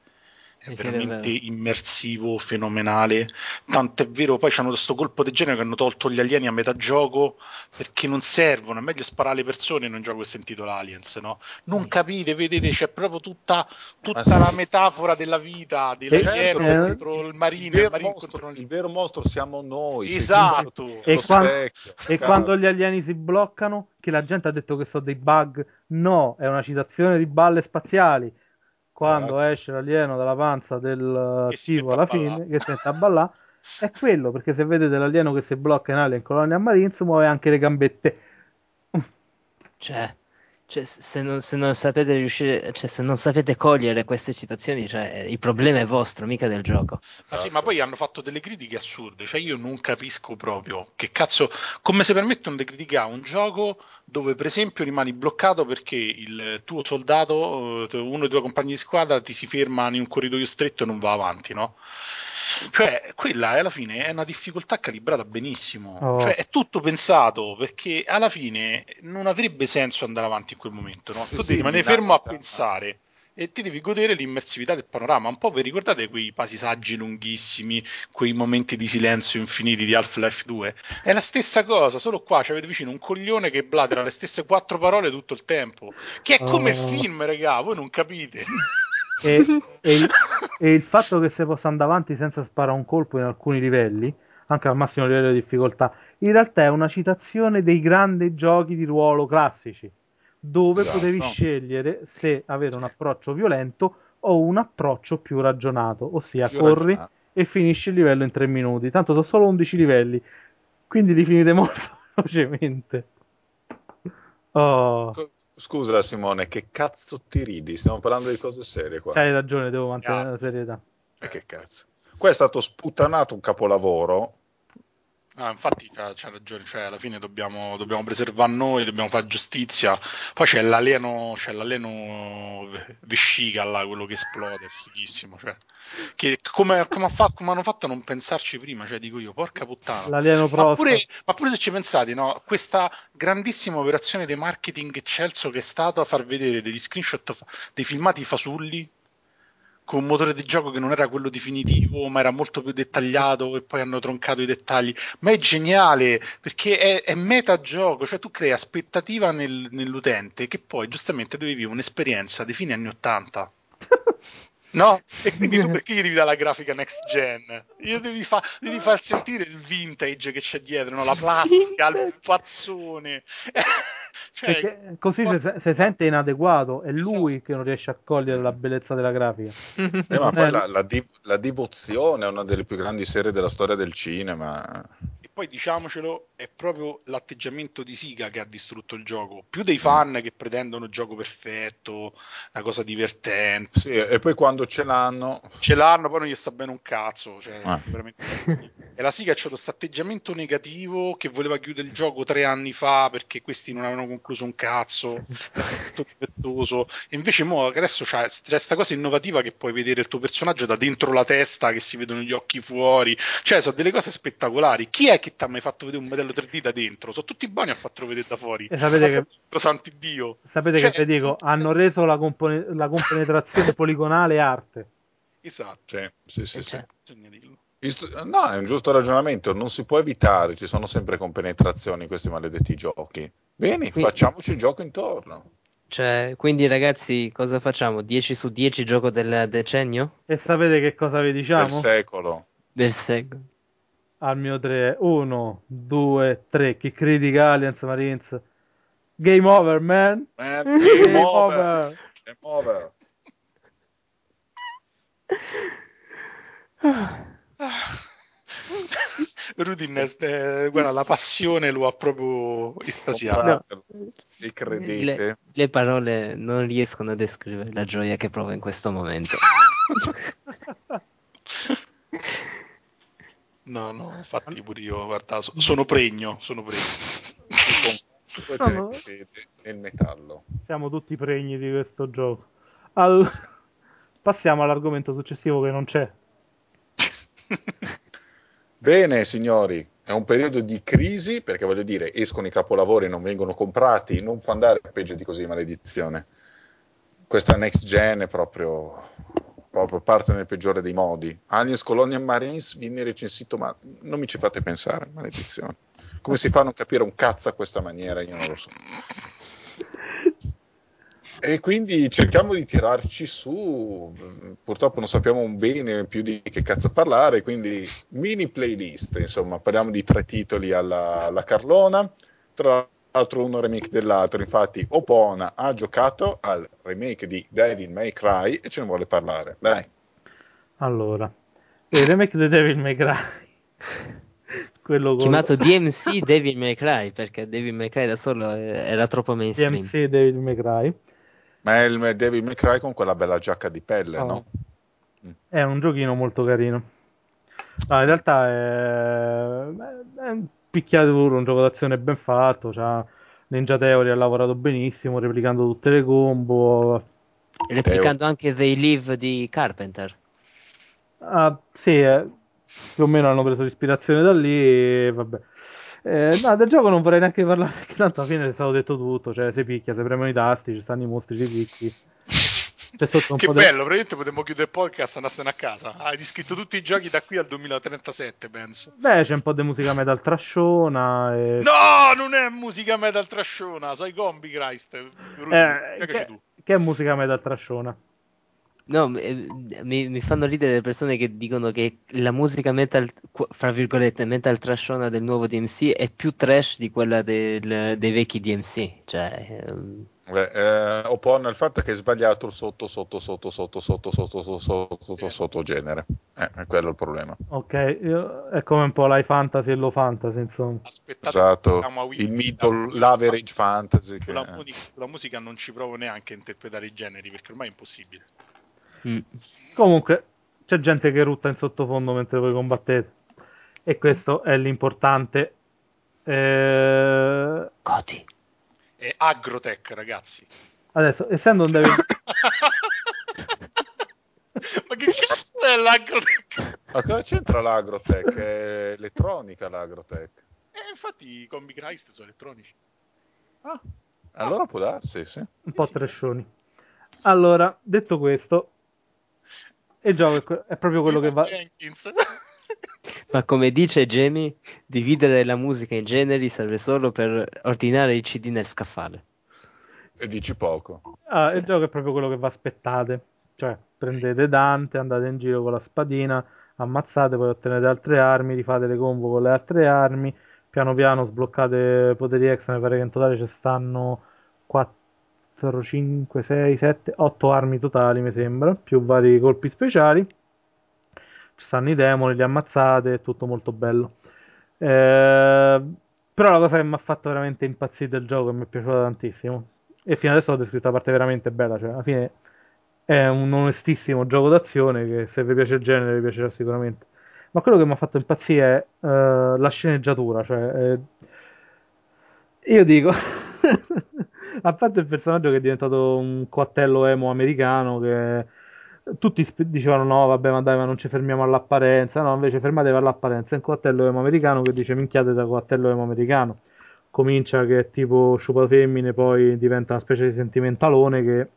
Speaker 4: è veramente
Speaker 5: è
Speaker 4: immersivo, fenomenale. Tanto è vero, poi ci hanno questo colpo del genere che hanno tolto gli alieni a metà gioco perché non servono. È meglio sparare alle persone in un gioco che si intitola Aliens, no? Non capite, vedete, c'è proprio tutta, tutta
Speaker 2: sì.
Speaker 4: la metafora della vita, dell'alieno
Speaker 3: certo,
Speaker 4: contro il marino,
Speaker 2: il
Speaker 4: marino
Speaker 2: mostro,
Speaker 4: contro
Speaker 2: il vero mostro siamo noi.
Speaker 4: Esatto.
Speaker 3: E quando-
Speaker 2: specchio,
Speaker 3: E quando gli alieni si bloccano, che la gente ha detto che sono dei bug, no, è una citazione di balle spaziali. Quando
Speaker 2: Esatto.
Speaker 3: esce l'alieno dalla panza del
Speaker 4: Che si
Speaker 3: tipo alla fine, che si mette a ballare, è quello, perché se vedete l'alieno che si blocca in Alien Colonia Marines muove anche le gambette.
Speaker 5: Cioè, cioè, se, non, se non sapete riuscire, cioè, se non sapete cogliere queste citazioni, cioè, il problema è vostro, mica del gioco.
Speaker 4: Ma sì, ma poi hanno fatto delle critiche assurde, cioè io non capisco proprio che cazzo, come si permettono di criticare un gioco dove per esempio rimani bloccato perché il tuo soldato, uno dei tuoi compagni di squadra ti si ferma in un corridoio stretto e non va avanti, no? Cioè, quella alla fine è una difficoltà calibrata benissimo,
Speaker 3: Oh.
Speaker 4: cioè è tutto pensato perché alla fine non avrebbe senso andare avanti in quel momento, no?
Speaker 2: Sì,
Speaker 4: tu
Speaker 2: sì,
Speaker 4: devi rimanere fermo a pensare e ti devi godere l'immersività del panorama. Un po' vi ricordate quei paesaggi lunghissimi, quei momenti di silenzio infiniti di Half-Life 2? È la stessa cosa, solo qua ci avete vicino un coglione che blatera le stesse quattro parole tutto il tempo. Che è come il
Speaker 3: Oh.
Speaker 4: film, raga, voi non capite.
Speaker 3: E, e il, e il fatto che si possa andare avanti senza sparare un colpo in alcuni livelli, anche al massimo livello di difficoltà, in realtà è una citazione dei grandi giochi di ruolo classici, dove
Speaker 2: Esatto.
Speaker 3: potevi scegliere se avere un approccio violento o un approccio più ragionato, ossia
Speaker 2: Più
Speaker 3: corri
Speaker 2: ragionato.
Speaker 3: e finisci il livello in tre minuti. Tanto sono solo 11 livelli, quindi li finite molto velocemente. Oh,
Speaker 2: Scusa Simone, che cazzo ti ridi? Stiamo parlando di cose serie qua.
Speaker 3: hai ragione, devo mantenere la
Speaker 4: Cazzo.
Speaker 3: serietà.
Speaker 2: E che cazzo? Qua è stato sputtanato un capolavoro.
Speaker 4: Ah, infatti c'ha, ragione, cioè alla fine dobbiamo, dobbiamo preservare noi, dobbiamo fare giustizia. Poi c'è l'alieno, c'è l'alieno vescica là, quello che esplode, è fighissimo. Cioè. Che, come, come, fatto- come hanno fatto a non pensarci prima? Cioè, dico io, porca puttana.
Speaker 3: L'alieno
Speaker 4: Ma pure, ma pure se ci pensate, no? questa grandissima operazione di marketing eccelso che è stato a far vedere degli screenshot, dei filmati fasulli con un motore di gioco che non era quello definitivo, ma era molto più dettagliato e poi hanno troncato i dettagli. Ma è geniale perché è, è metagioco, cioè tu crei aspettativa nel- nell'utente che poi giustamente deve vivere un'esperienza dei fine anni 80. No? E quindi tu perché gli devi dare la grafica next gen? Gli devi, fa- devi far sentire il vintage che c'è dietro, no? la plastica, il pazzone. cioè,
Speaker 3: così se, se sente inadeguato, è lui che non riesce a cogliere la bellezza della grafica.
Speaker 2: Eh, ma poi
Speaker 3: Eh,
Speaker 2: la, la di- la divozione è una delle più grandi serie della storia del cinema.
Speaker 4: Poi diciamocelo, è proprio l'atteggiamento di Siga che ha distrutto il gioco. Più dei fan che pretendono il gioco perfetto, una cosa divertente.
Speaker 2: Sì, e poi quando ce l'hanno...
Speaker 4: Ce l'hanno, poi non gli sta bene un cazzo. Cioè,
Speaker 2: Ah.
Speaker 4: veramente... E la Siga ha questo atteggiamento negativo che voleva chiudere il gioco tre anni fa perché questi non avevano concluso un cazzo, tutto difettoso. E invece mo, adesso c'è questa cosa innovativa che puoi vedere il tuo personaggio da dentro la testa, che si vedono gli occhi fuori. Cioè, sono delle cose spettacolari. Chi è che ti ha mai fatto vedere un modello 3D da dentro? Sono tutti buoni a farlo vedere da fuori.
Speaker 3: E sapete che-
Speaker 4: Ma santi Dio.
Speaker 3: Sapete
Speaker 4: Cioè,
Speaker 3: che vi dico? Hanno reso la, compone- la compenetrazione poligonale arte.
Speaker 4: Esatto.
Speaker 2: Sì, sì, sì,
Speaker 5: Eh,
Speaker 2: sì.
Speaker 5: cioè,
Speaker 4: Bisogna dirlo.
Speaker 2: No, è un giusto ragionamento, non si può evitare, ci sono sempre compenetrazioni in questi maledetti giochi. Bene,
Speaker 5: Qui-
Speaker 2: facciamoci il gioco intorno.
Speaker 5: Cioè, quindi ragazzi, cosa facciamo? 10 su 10 gioco del decennio?
Speaker 3: E sapete che cosa vi
Speaker 2: Del
Speaker 3: diciamo?
Speaker 2: secolo.
Speaker 5: Del secolo.
Speaker 3: Al mio 3, 1, 2, 3. Chi critica Aliens Marines? Game over, man!
Speaker 2: Man,
Speaker 3: Game
Speaker 2: game over.
Speaker 3: over!
Speaker 2: Game over.
Speaker 4: Rudin, eh, guarda, la passione lo ha proprio estasiato.
Speaker 2: Compratelo. E credete.
Speaker 5: Le, le parole non riescono a descrivere la gioia che provo in questo momento.
Speaker 4: No, no, infatti pure io, guarda, so- sono pregno, sono pregno.
Speaker 3: No, no.
Speaker 2: nel metallo.
Speaker 3: Siamo tutti pregni di questo gioco. Al- Passiamo all'argomento successivo che non c'è.
Speaker 2: Bene, signori, è un periodo di crisi perché voglio dire, escono i capolavori, non vengono comprati, non può andare peggio di così, maledizione. Questa next gen è proprio, proprio parte nel peggiore dei modi. Aliens Colonial Marines viene recensito, ma non mi ci fate pensare, maledizione. Come si fa a non capire un cazzo a questa maniera? Io non lo so. E quindi cerchiamo di tirarci su, purtroppo non sappiamo bene più di che cazzo parlare, quindi mini playlist, insomma, parliamo di tre titoli alla, alla Carlona, tra l'altro uno remake dell'altro, infatti Opona ha giocato al remake di Devil May Cry e ce ne vuole parlare, dai.
Speaker 3: Allora, il remake di Devil May Cry. Quello con
Speaker 5: Chiamato DMC Devil May Cry perché Devil May Cry da solo era troppo mainstream.
Speaker 3: DMC Devil May Cry.
Speaker 2: Ma è il Devil May Cry con quella bella giacca di pelle,
Speaker 3: Oh.
Speaker 2: no?
Speaker 3: È un giochino molto carino. No, in realtà è, è un picchiaduro, un gioco d'azione ben fatto. C'ha Ninja Theory ha lavorato benissimo, replicando tutte le combo.
Speaker 5: Replicando anche They Live di Carpenter.
Speaker 3: Ah, sì, eh, più o meno hanno preso l'ispirazione da lì. E vabbè. Eh, no, del gioco non vorrei neanche parlare perché tanto alla fine è stato detto tutto. Cioè, si picchia, si premono i tasti, ci stanno i mostri, ci picchi. C'è sotto un
Speaker 4: Che
Speaker 3: po'
Speaker 4: bello,
Speaker 3: di...
Speaker 4: praticamente potremmo chiudere il podcast e andarsene a casa. Hai descritto tutti i giochi da qui al 2037, penso.
Speaker 3: Beh, c'è un po' di musica metal trashona. E...
Speaker 4: No, non è musica metal trashona, sai combi, Christ.
Speaker 3: Eh, che,
Speaker 4: tu.
Speaker 3: che è musica metal trashona?
Speaker 5: No, mi, mi fanno ridere le persone che dicono che la musica metal, fra virgolette, metal trashona del nuovo DMC è più trash di quella del- dei vecchi DMC. Cioè, ehm,
Speaker 2: eh, oppone il fatto che hai sbagliato il sotto, sotto, sotto, sotto, sotto, sotto, sotto, sotto, sotto, genere. Eh, è quello il problema.
Speaker 3: Ok, io- è come un po' l'high fantasy e low fantasy, insomma.
Speaker 4: Aspettate,
Speaker 2: Esatto, il middle, l'average fantasy. che-
Speaker 4: Sulla, musica, musica non ci provo neanche a interpretare i generi perché ormai è impossibile.
Speaker 5: mm.
Speaker 3: Comunque, c'è gente che rutta in sottofondo mentre voi combattete. E questo è l'importante. Eh,
Speaker 5: Goti.
Speaker 4: È agrotech, ragazzi.
Speaker 3: Adesso, essendo un Devil...
Speaker 4: Ma che cazzo è l'agrotech?
Speaker 2: Ma cosa c'entra l'agrotech? È elettronica l'agrotech.
Speaker 4: Eh, infatti i combi Christ sono elettronici.
Speaker 2: Ah, allora può darsi, sì.
Speaker 3: un po' trashoni. Allora, detto questo, il gioco è, que- è proprio quello che va...
Speaker 4: Jenkins.
Speaker 5: Ma come dice Jamie, dividere la musica in generi serve solo per ordinare i CD nel scaffale.
Speaker 2: E dici poco.
Speaker 3: Ah, il gioco è proprio quello che va aspettate. Cioè, prendete Dante, andate in giro con la spadina, ammazzate, poi ottenete altre armi, rifate le combo con le altre armi, piano piano sbloccate poteri extra, mi pare che in totale ci stanno 4, 5, 6, 7, 8 armi totali, mi sembra, più vari colpi speciali. Ci stanno i demoni, li ammazzate, è tutto molto bello. Eh, però la cosa che mi ha fatto veramente impazzire del gioco e mi è piaciuta tantissimo e fino adesso ho descritto la parte veramente bella, cioè alla fine è un onestissimo gioco d'azione che se vi piace il genere vi piacerà sicuramente. Ma quello che mi ha fatto impazzire è eh, la sceneggiatura, cioè eh, io dico a parte il personaggio che è diventato un coattello emo americano che tutti dicevano no vabbè ma dai ma non ci fermiamo all'apparenza no invece fermatevi all'apparenza è un coattello emo americano che dice minchiate da coattello emo americano comincia che è tipo sciupa femmine, poi diventa una specie di sentimentalone che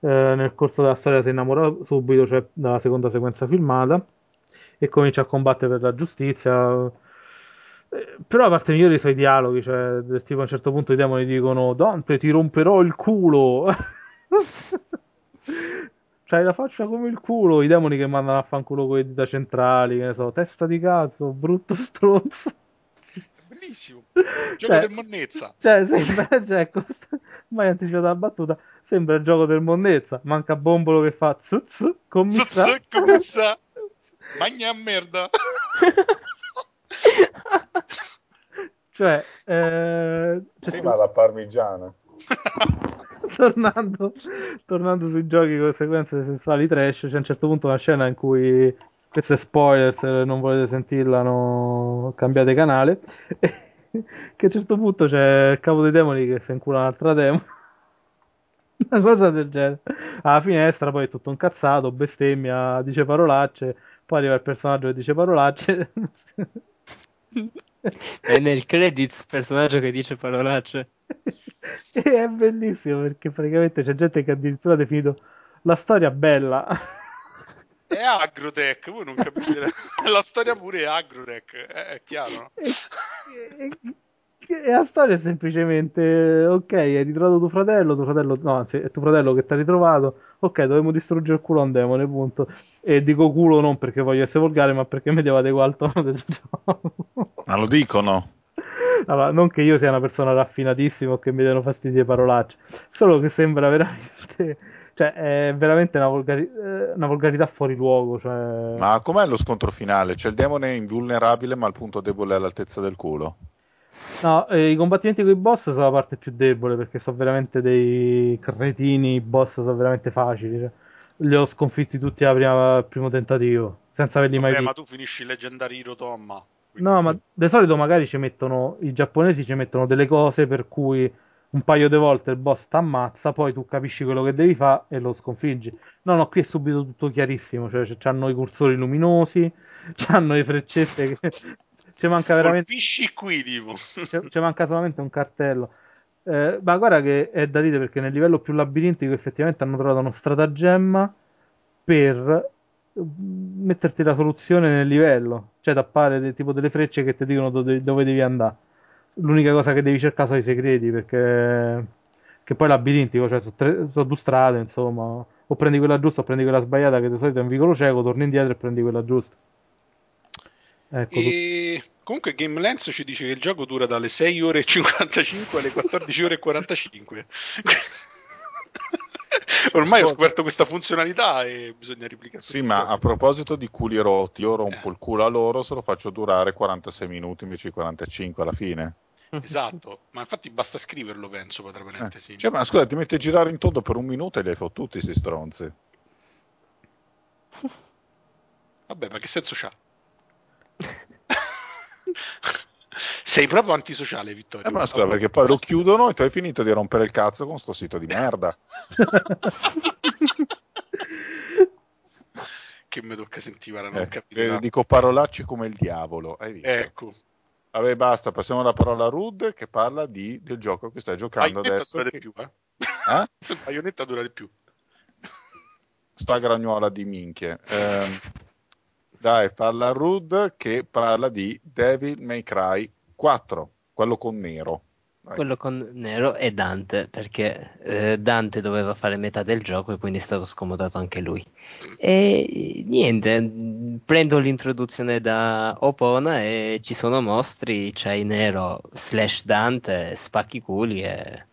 Speaker 3: eh, nel corso della storia si innamora subito, cioè dalla seconda sequenza filmata, e comincia a combattere per la giustizia. Eh, Però a parte migliori sono i dialoghi, cioè tipo a un certo punto i demoni dicono Dante ti romperò il culo. C'hai la faccia come il culo, i demoni che mandano a fanculo con le dita centrali, che ne so, testa di cazzo, brutto stronzo.
Speaker 4: Bellissimo. Gioco
Speaker 3: Cioè-
Speaker 4: del monnezza.
Speaker 3: Cioè, sembra, cioè, costa- mai anticipato la battuta, sembra il gioco del monnezza. Manca Bombolo che fa zuz, commissa.
Speaker 4: Zuzz, cosa? Magna merda.
Speaker 3: Cioè, eh,
Speaker 2: Sì, ma la parmigiana.
Speaker 3: Tornando, tornando sui giochi con sequenze sessuali trash, c'è a un certo punto una scena in cui, questo è spoiler, se non volete sentirla no, cambiate canale, che a un certo punto c'è il capo dei demoni che si incula un'altra demone. Una cosa del genere. Alla finestra poi è tutto incazzato, bestemmia, dice parolacce, poi arriva il personaggio che dice parolacce.
Speaker 5: È nel credits personaggio che dice parolacce.
Speaker 3: E è bellissimo perché praticamente c'è gente che addirittura ha definito la storia bella.
Speaker 4: È Agrotech, voi non capite. La storia pure è Agrotech, è, è chiaro. no?
Speaker 3: e, e- e la storia è semplicemente ok, hai ritrovato tuo fratello, tuo fratello, no, anzi, è tuo fratello che ti ha ritrovato. Ok, dovremmo distruggere il culo a un demone, punto. E dico culo non perché voglio essere volgare, ma perché mi devo adeguare al tono del gioco.
Speaker 2: Ma lo dicono?
Speaker 3: Allora, non che io sia una persona raffinatissima o che mi diano fastidio le parolacce, solo che sembra veramente, cioè, è veramente una, volgari- eh, una volgarità fuori luogo. Cioè...
Speaker 2: Ma com'è lo scontro finale? C'è il demone invulnerabile, ma il punto debole è all'altezza del culo.
Speaker 3: No, eh, i combattimenti con i boss sono la parte più debole perché sono veramente dei cretini. I boss sono veramente facili. Cioè, li ho sconfitti tutti al primo tentativo, senza averli mai
Speaker 4: Vabbè, ma tu finisci Leggendary Hero Tomma. Quindi-
Speaker 3: No, ma di solito magari ci mettono i giapponesi ci mettono delle cose per cui un paio di volte il boss ti ammazza, poi tu capisci quello che devi fare e lo sconfiggi. No, no, qui è subito tutto chiarissimo, cioè c'hanno i cursori luminosi, c'hanno le freccette che ci manca veramente
Speaker 4: Colpisci qui, tipo.
Speaker 3: ci manca solamente un cartello. Eh, ma guarda che è da dire perché nel livello più labirintico effettivamente hanno trovato uno stratagemma per metterti la soluzione nel livello, cioè tappare de- tipo delle frecce che ti dicono dove, dove devi andare. L'unica cosa che devi cercare sono i segreti perché che poi è labirintico, cioè sono, tre- due strade, insomma, o prendi quella giusta o prendi quella sbagliata che di solito è un vicolo cieco, torni indietro e prendi quella giusta. Ecco,
Speaker 4: E comunque GameLens ci dice che il gioco dura dalle 6 ore e 55 alle 14 ore e 45. Ormai ho scoperto questa funzionalità e bisogna replicare.
Speaker 2: Sì, ma a proposito di culi rotti, io rompo il culo a loro se lo faccio durare 46 minuti invece di 45 alla fine.
Speaker 4: Esatto, ma infatti basta scriverlo, penso, tra
Speaker 2: Eh.
Speaker 4: parentesi.
Speaker 2: Cioè, ma scusa, ti metti a girare in tondo per un minuto e li hai fottuti, sti stronzi.
Speaker 4: Vabbè, ma che senso c'ha? Sei proprio antisociale, Vittorio.
Speaker 2: Eh, ma scusa, perché poi lo chiudono e tu hai finito di rompere il cazzo con sto sito di merda.
Speaker 4: Che mi tocca sentire, non
Speaker 2: Eh,
Speaker 4: capite
Speaker 2: eh, dico parolacce come il diavolo, hai visto?
Speaker 4: Ecco,
Speaker 2: Vabbè, basta, passiamo alla parola a Rud che parla di, del gioco che stai giocando adesso.
Speaker 4: dura
Speaker 2: che-
Speaker 4: di più, eh?
Speaker 2: Eh?
Speaker 4: Bayonetta dura di più.
Speaker 2: Sta gragnuola di minchie. Ehm, dai, parla a Rud che parla di Devil May Cry 4, quello con nero. Vai.
Speaker 5: Quello con Nero e Dante, perché eh, Dante doveva fare metà del gioco e quindi è stato scomodato anche lui. E niente, prendo l'introduzione da Opona e ci sono mostri, c'hai Nero slash Dante, spacchi culi e,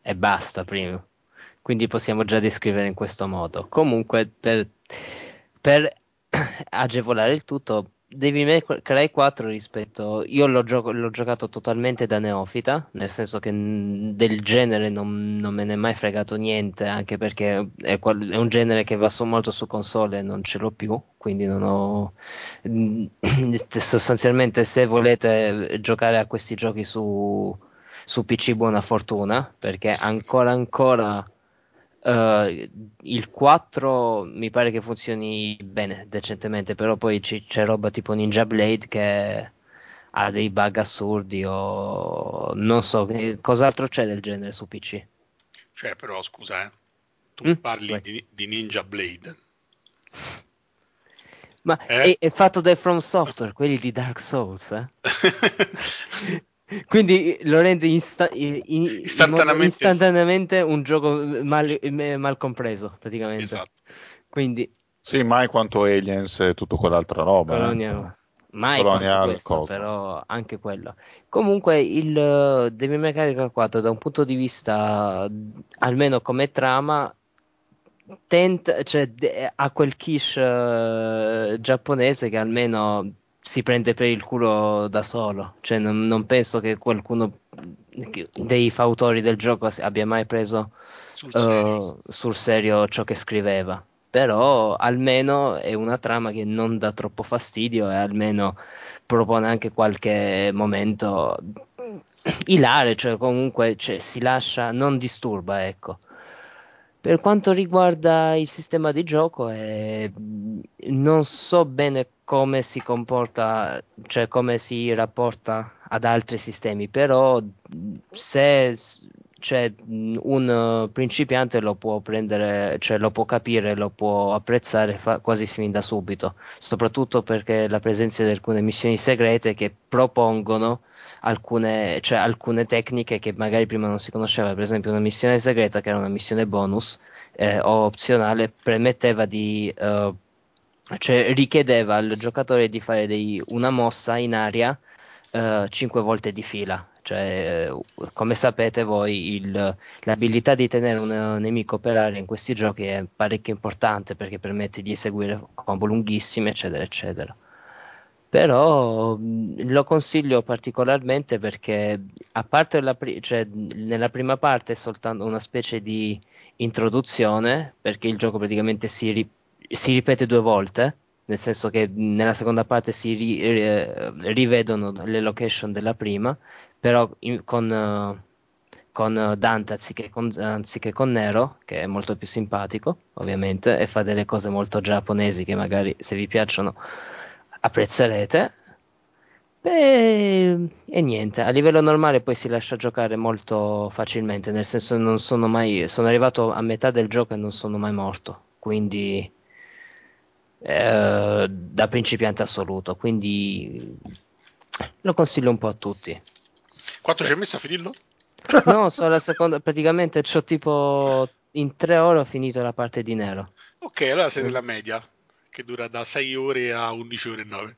Speaker 5: e basta prima. Quindi possiamo già descrivere in questo modo. Comunque, per, per agevolare il tutto, Devil May Cry 4 rispetto... Io l'ho, gio- l'ho giocato totalmente da neofita, nel senso che del genere non, non me ne è mai fregato niente, anche perché è, qual- è un genere che va su- molto su console e non ce l'ho più, quindi non ho... sostanzialmente se volete giocare a questi giochi su, su PC buona fortuna, perché ancora ancora... Eh, il 4 mi pare che funzioni bene, decentemente, però poi ci- c'è roba tipo Ninja Blade che ha dei bug assurdi o non so, che- cos'altro c'è del genere su PC?
Speaker 4: Cioè, però, scusa, eh. Tu
Speaker 5: Mm,
Speaker 4: parli di, di Ninja Blade.
Speaker 5: Ma
Speaker 4: Eh?
Speaker 5: è, è fatto dai From Software, quelli di Dark Souls, eh? Quindi lo rende insta- in-
Speaker 4: Istantaneamente.
Speaker 5: istantaneamente un gioco mal, mal compreso, praticamente.
Speaker 4: esatto.
Speaker 5: Quindi
Speaker 2: Sì, mai quanto Aliens e tutto quell'altra roba. eh.
Speaker 5: Colonia, mai
Speaker 2: Colonia
Speaker 5: quanto questo,
Speaker 2: cosa.
Speaker 5: però anche quello. Comunque il uh, Devil May Cry 4 da un punto di vista almeno come trama tenta, cioè, de- ha quel quiche uh, giapponese che almeno si prende per il culo da solo. Cioè, non, non penso che qualcuno dei fautori del gioco abbia mai preso
Speaker 4: Sul
Speaker 5: eh,
Speaker 4: serio.
Speaker 5: sul serio ciò che scriveva. Però almeno è una trama che non dà troppo fastidio e almeno propone anche qualche momento ilare, cioè comunque cioè, si lascia, non disturba, ecco. Per quanto riguarda il sistema di gioco, eh, non so bene come si comporta, cioè come si rapporta ad altri sistemi, però se cioè, un principiante lo può prendere, cioè lo può capire, lo può apprezzare fa- quasi fin da subito, soprattutto perché la presenza di alcune missioni segrete che propongono alcune, cioè, alcune tecniche che magari prima non si conosceva, per esempio una missione segreta che era una missione bonus eh, o opzionale permetteva di eh, cioè richiedeva al giocatore di fare dei- una mossa in aria eh, 5 volte di fila. Cioè, eh, come sapete voi, il- l'abilità di tenere un nemico per aria in questi giochi è parecchio importante perché permette di eseguire combo lunghissime, eccetera, eccetera. Però mh, lo consiglio particolarmente perché, a parte la pri- cioè, nella prima parte è soltanto una specie di introduzione, perché il gioco praticamente si, ri- si ripete due volte, nel senso che nella seconda parte si ri- eh, rivedono le location della prima, però in- con, eh, con Dante anziché con, anziché con Nero, che è molto più simpatico, ovviamente, e fa delle cose molto giapponesi che magari se vi piacciono apprezzerete. Beh, e niente, a livello normale poi si lascia giocare molto facilmente, nel senso non sono mai, sono arrivato a metà del gioco e non sono mai morto, quindi eh, da principiante assoluto, quindi lo consiglio un po' a tutti.
Speaker 4: Quanto ci hai messo a finirlo?
Speaker 5: No, sono la seconda, praticamente c'ho tipo in tre ore ho finito la parte di Nero.
Speaker 4: Ok, allora sei nella media, che dura da 6 ore a 11 ore e 9.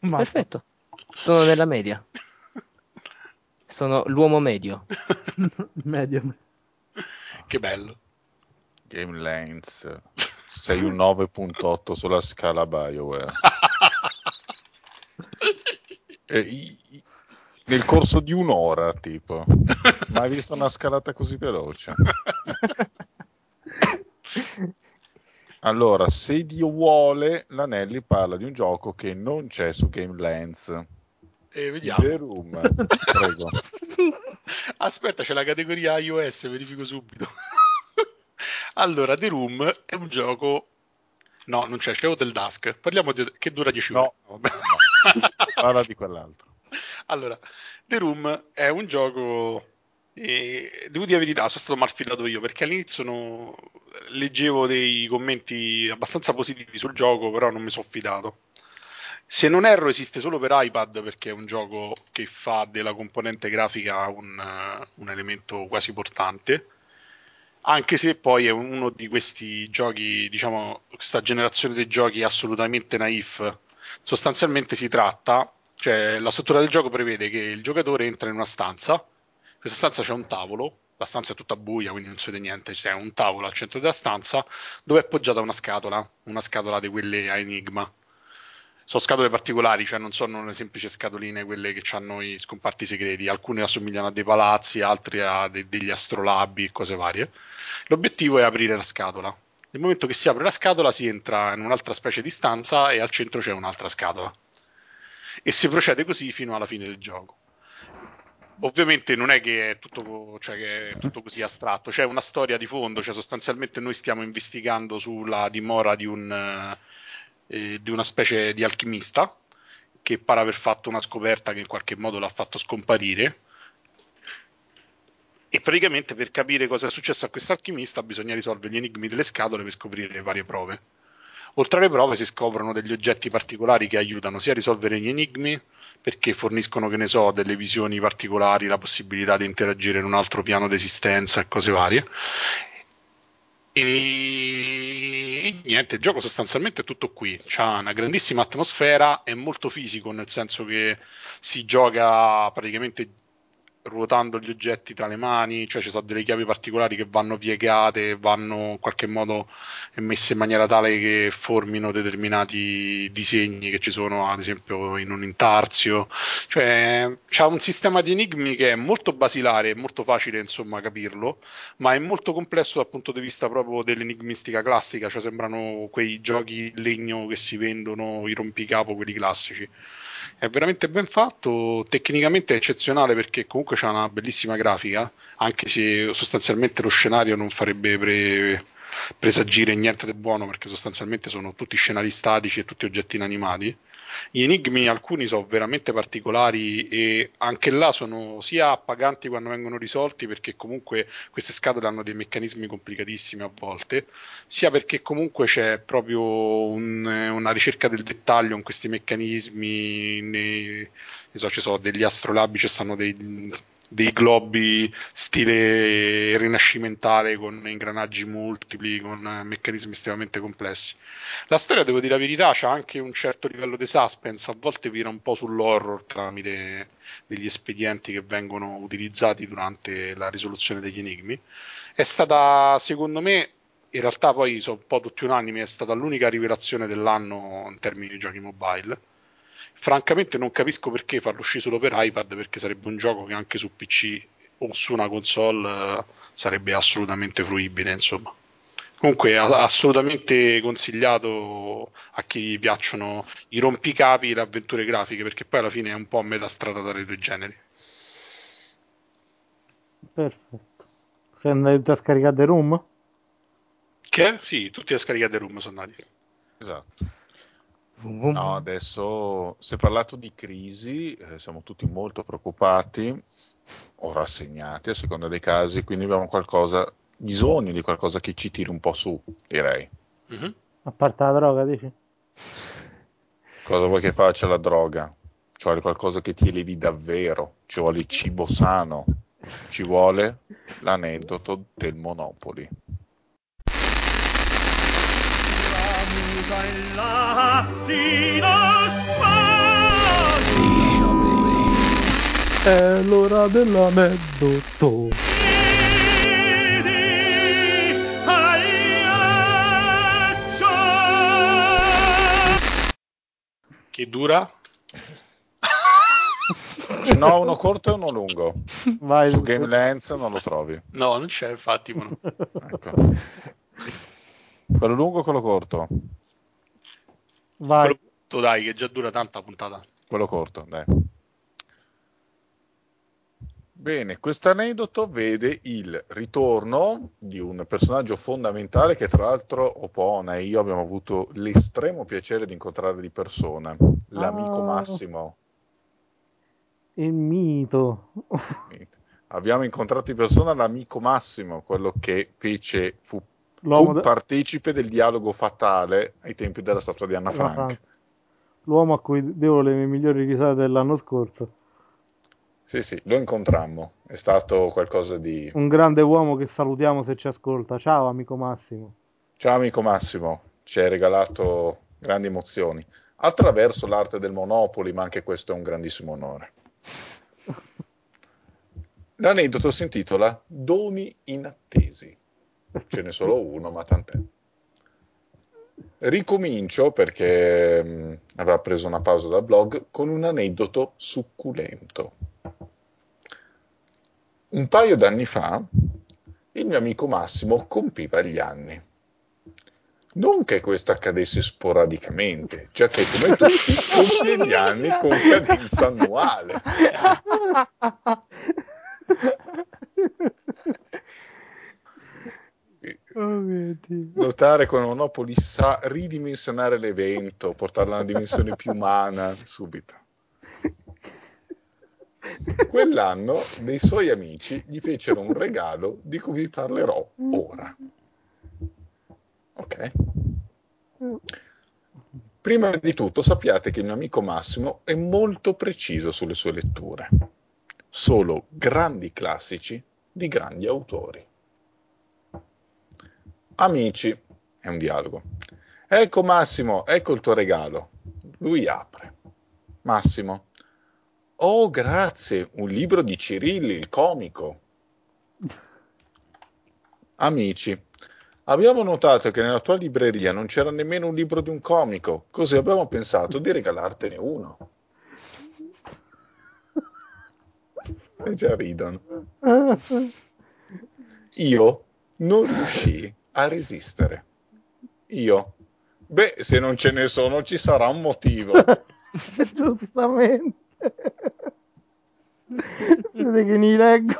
Speaker 3: Ma
Speaker 5: Perfetto, sono nella media, sono l'uomo medio.
Speaker 3: medio.
Speaker 4: che bello.
Speaker 2: Game Lens. Sei un 9.8 sulla scala BioWare. E i- i- nel corso di un'ora, tipo. Mai visto una scalata così veloce? Allora, se Dio vuole, l'Anelli parla di un gioco che non c'è su Game Lens.
Speaker 4: E vediamo.
Speaker 2: The Room. Prego.
Speaker 4: Aspetta, c'è la categoria iOS, verifico subito. allora, The Room è un gioco... No, non c'è, c'è Hotel Dusk. Parliamo di... che dura 10 ore.
Speaker 2: No,
Speaker 4: Vabbè.
Speaker 2: no. Parla di quell'altro.
Speaker 4: Allora, The Room è un gioco. E devo dire la verità, sono stato malfidato io perché all'inizio no- leggevo dei commenti abbastanza positivi sul gioco, però non mi sono fidato. Se non erro, esiste solo per iPad perché è un gioco che fa della componente grafica un, un elemento quasi portante. Anche se poi è uno di questi giochi, diciamo, questa generazione di giochi assolutamente naif. Sostanzialmente si tratta, cioè la struttura del gioco prevede che il giocatore entra in una stanza, questa stanza c'è un tavolo, la stanza è tutta buia, quindi non si vede niente, c'è un tavolo al centro della stanza dove è appoggiata una scatola, una scatola di quelle a enigma. Sono scatole particolari, cioè non sono le semplici scatoline quelle che hanno i scomparti segreti, alcune assomigliano a dei palazzi, altre a de- degli astrolabi e cose varie. L'obiettivo è aprire la scatola. Nel momento che si apre la scatola si entra in un'altra specie di stanza e al centro c'è un'altra scatola. E si procede così fino alla fine del gioco. Ovviamente non è che è tutto, cioè che è tutto così astratto, c'è una storia di fondo, cioè sostanzialmente noi stiamo investigando sulla dimora di, un, eh, eh, di una specie di alchimista che pare aver fatto una scoperta che in qualche modo l'ha fatto scomparire e praticamente per capire cosa è successo a questo alchimista bisogna risolvere gli enigmi delle scatole per scoprire le varie prove. Oltre alle prove si scoprono degli oggetti particolari che aiutano sia a risolvere gli enigmi, perché forniscono, che ne so, delle visioni particolari, la possibilità di interagire in un altro piano d'esistenza e cose varie. E... niente, il gioco sostanzialmente è tutto qui. C'ha una grandissima atmosfera, è molto fisico, nel senso che si gioca praticamente ruotando gli oggetti tra le mani, cioè ci sono delle chiavi particolari che vanno piegate, vanno in qualche modo messe in maniera tale che formino determinati disegni che ci sono ad esempio in un intarsio, cioè c'ha un sistema di enigmi che è molto basilare, è molto facile insomma capirlo, ma è molto complesso dal punto di vista proprio dell'enigmistica classica, cioè sembrano quei giochi in legno che si vendono, i rompicapo, quelli classici è veramente ben fatto, tecnicamente è eccezionale perché comunque c'ha una bellissima grafica, anche se sostanzialmente lo scenario non farebbe pre- presagire niente di buono perché sostanzialmente sono tutti scenari statici e tutti oggetti inanimati. Gli enigmi alcuni sono veramente particolari e anche là sono sia appaganti quando vengono risolti perché comunque queste scatole hanno dei meccanismi complicatissimi a volte, sia perché comunque c'è proprio un, una ricerca del dettaglio in questi meccanismi, ne, so, ci sono degli astrolabi, ci stanno dei dei globi stile rinascimentale con ingranaggi multipli, con meccanismi estremamente complessi. La storia, devo dire la verità, ha anche un certo livello di suspense, a volte vira un po' sull'horror tramite degli espedienti che vengono utilizzati durante la risoluzione degli enigmi. È stata, secondo me, in realtà poi sono un po' tutti unanimi, è stata l'unica rivelazione dell'anno in termini di giochi mobile francamente non capisco perché farlo uscire solo per iPad perché sarebbe un gioco che anche su PC o su una console uh, sarebbe assolutamente fruibile insomma. Comunque assolutamente consigliato a chi piacciono i rompicapi e le avventure grafiche perché poi alla fine è un po' a metà strada tra i due generi.
Speaker 3: Perfetto. Sei andato a scaricare The Room?
Speaker 4: che? sì, tutti a scaricare The Room sono andati.
Speaker 2: Esatto No, adesso si è parlato di crisi, eh, siamo tutti molto preoccupati o rassegnati a seconda dei casi, quindi abbiamo qualcosa, bisogno di qualcosa che ci tiri un po' su, direi.
Speaker 3: Mm-hmm. A parte la droga, dici?
Speaker 2: Cosa vuoi che faccia la droga? Ci vuole qualcosa che ti elevi davvero, ci vuole il cibo sano, ci vuole l'aneddoto del Monopoli.
Speaker 3: È l'ora dell'aneddoto.
Speaker 4: Che dura?
Speaker 2: Ce n'ho uno corto e uno lungo.
Speaker 3: Vai,
Speaker 2: Su Game Lens non lo trovi.
Speaker 4: No, non c'è, infatti. No.
Speaker 2: ecco. Quello lungo o quello corto?
Speaker 3: Vai.
Speaker 4: Quello corto, dai, che già dura tanta puntata.
Speaker 2: Quello corto, dai. Bene, questo aneddoto vede il ritorno di un personaggio fondamentale che tra l'altro Opona e io abbiamo avuto l'estremo piacere di incontrare di persona, l'amico
Speaker 3: Ah.
Speaker 2: Massimo.
Speaker 3: Il mito.
Speaker 2: Abbiamo incontrato di persona l'amico Massimo, quello che fece, fu
Speaker 3: L'uomo, de-
Speaker 2: compartecipe del dialogo fatale ai tempi della statua di Anna
Speaker 3: Anna
Speaker 2: Frank.
Speaker 3: Frank. l'uomo a cui devo le mie migliori risate dell'anno scorso.
Speaker 2: Sì, sì, lo incontrammo, è stato qualcosa di...
Speaker 3: Un grande uomo che salutiamo se ci ascolta. Ciao, amico Massimo.
Speaker 2: Ciao amico Massimo, ci hai regalato grandi emozioni attraverso l'arte del Monopoli, ma anche questo è un grandissimo onore. L'aneddoto si intitola Doni inattesi. Ce n'è solo uno, ma tant'è. Ricomincio perché mh, aveva preso una pausa dal blog con un aneddoto succulento. Un paio d'anni fa il mio amico Massimo compiva gli anni. Non che questo accadesse sporadicamente, cioè che come tutti compie gli anni con cadenza annuale.
Speaker 3: Oh.
Speaker 2: Notare come Monopoli sa ridimensionare l'evento, portarlo a una dimensione più umana subito. Quell'anno dei suoi amici gli fecero un regalo di cui vi parlerò ora. Ok? Prima di tutto sappiate che il mio amico Massimo è molto preciso sulle sue letture. Solo grandi classici di grandi autori. Amici, è un dialogo. Ecco Massimo, ecco il tuo regalo. Lui apre. Massimo, Oh, grazie, un libro di Cirilli, il comico. Amici, abbiamo notato che nella tua libreria non c'era nemmeno un libro di un comico, così abbiamo pensato di regalartene uno. E già ridono. Io non riuscii a resistere. Io. Beh, se non ce ne sono ci sarà un motivo.
Speaker 3: Giustamente. Vede che mi leggo.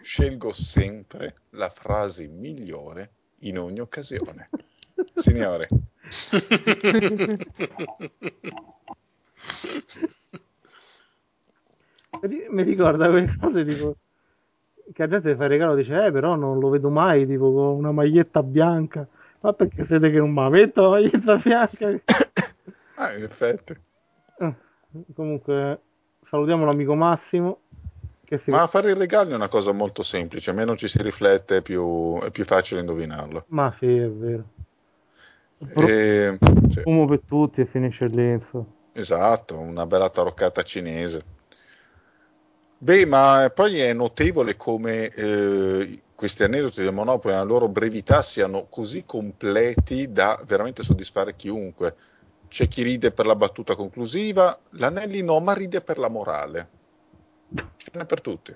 Speaker 2: Scelgo sempre la frase migliore in ogni occasione. Signore,
Speaker 3: Mi- Mi ricorda quelle cose tipo che la gente fa il regalo e dice eh però non lo vedo mai tipo con una maglietta bianca ma perché siete che non mi metto la maglietta bianca
Speaker 2: ah, in effetti.
Speaker 3: Eh, comunque salutiamo l'amico Massimo che si...
Speaker 2: Ma fare i regali è una cosa molto semplice, meno ci si riflette è più, è più facile indovinarlo.
Speaker 3: ma sì è vero Pro-
Speaker 2: E- sì,
Speaker 3: Fumo per tutti e finisce lì insomma.
Speaker 2: esatto, una bella taroccata cinese. Beh, ma poi è notevole come eh, questi aneddoti del Monopoli, nella loro brevità, siano così completi da veramente soddisfare chiunque. C'è chi ride per la battuta conclusiva, l'Anelli no, ma ride per la morale. Ce n'è per tutti.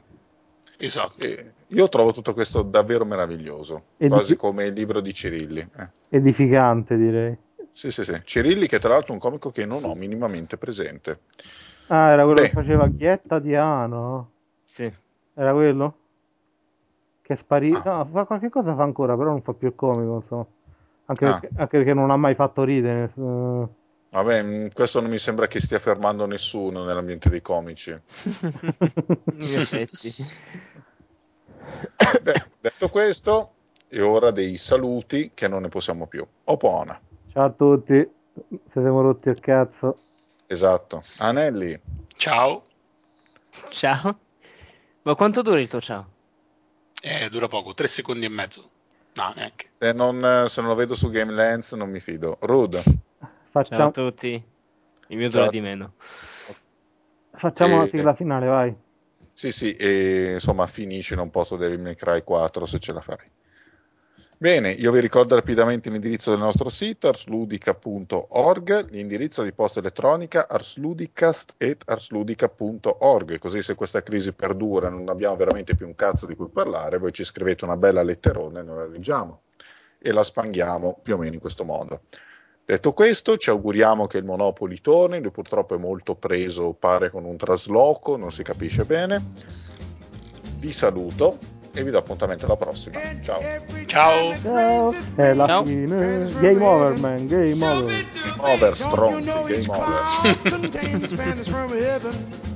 Speaker 6: Esatto.
Speaker 2: E io trovo tutto questo davvero meraviglioso,
Speaker 3: E
Speaker 2: quasi come il libro di Cirilli. eh.
Speaker 3: edificante direi
Speaker 2: Sì, sì, sì. Cirilli, che tra l'altro è un comico che non ho minimamente presente.
Speaker 3: Ah era quello
Speaker 2: Beh.
Speaker 3: che faceva Ghietta Diano
Speaker 5: Sì.
Speaker 3: era quello? che è sparito
Speaker 2: Ah.
Speaker 3: no, fa qualche cosa fa ancora però non fa più il comico insomma anche,
Speaker 2: Ah.
Speaker 3: perché, anche perché non ha mai fatto ridere eh.
Speaker 2: Vabbè, mh, questo non mi sembra che stia fermando nessuno nell'ambiente dei comici.
Speaker 5: In effetti.
Speaker 2: Beh, detto questo, è ora dei saluti che non ne possiamo più. Opona.
Speaker 3: ciao a tutti se siamo rotti il cazzo
Speaker 2: Esatto. Anelli,
Speaker 6: Ciao.
Speaker 5: Ciao. Ma quanto dura il tuo ciao?
Speaker 6: Eh, dura poco, tre secondi e mezzo. No, neanche.
Speaker 2: se non, se non lo vedo su Game Lens non mi fido. Rude.
Speaker 5: Ciao a
Speaker 3: facciamo,
Speaker 5: tutti. Il mio
Speaker 2: Ciao.
Speaker 5: dura di meno.
Speaker 3: facciamo la
Speaker 2: Eh,
Speaker 3: sigla finale vai
Speaker 2: Sì, sì, e insomma finisci non posso Devil May Cry 4 se ce la fai. Bene, io vi ricordo rapidamente l'indirizzo del nostro sito arsludica.org, l'indirizzo di posta elettronica arsludicast.arsludica.org, così se questa crisi perdura e non abbiamo veramente più un cazzo di cui parlare, voi ci scrivete una bella letterona e noi la leggiamo e la spanghiamo più o meno in questo modo. Detto questo, ci auguriamo che il Monopoli torni, lui purtroppo è molto preso, pare con un trasloco, non si capisce bene. Vi saluto e vi do appuntamento alla prossima. Ciao.
Speaker 6: Ciao.
Speaker 3: ciao è la
Speaker 5: Ciao.
Speaker 3: fine game over man game over
Speaker 2: Over, stronzi, game over.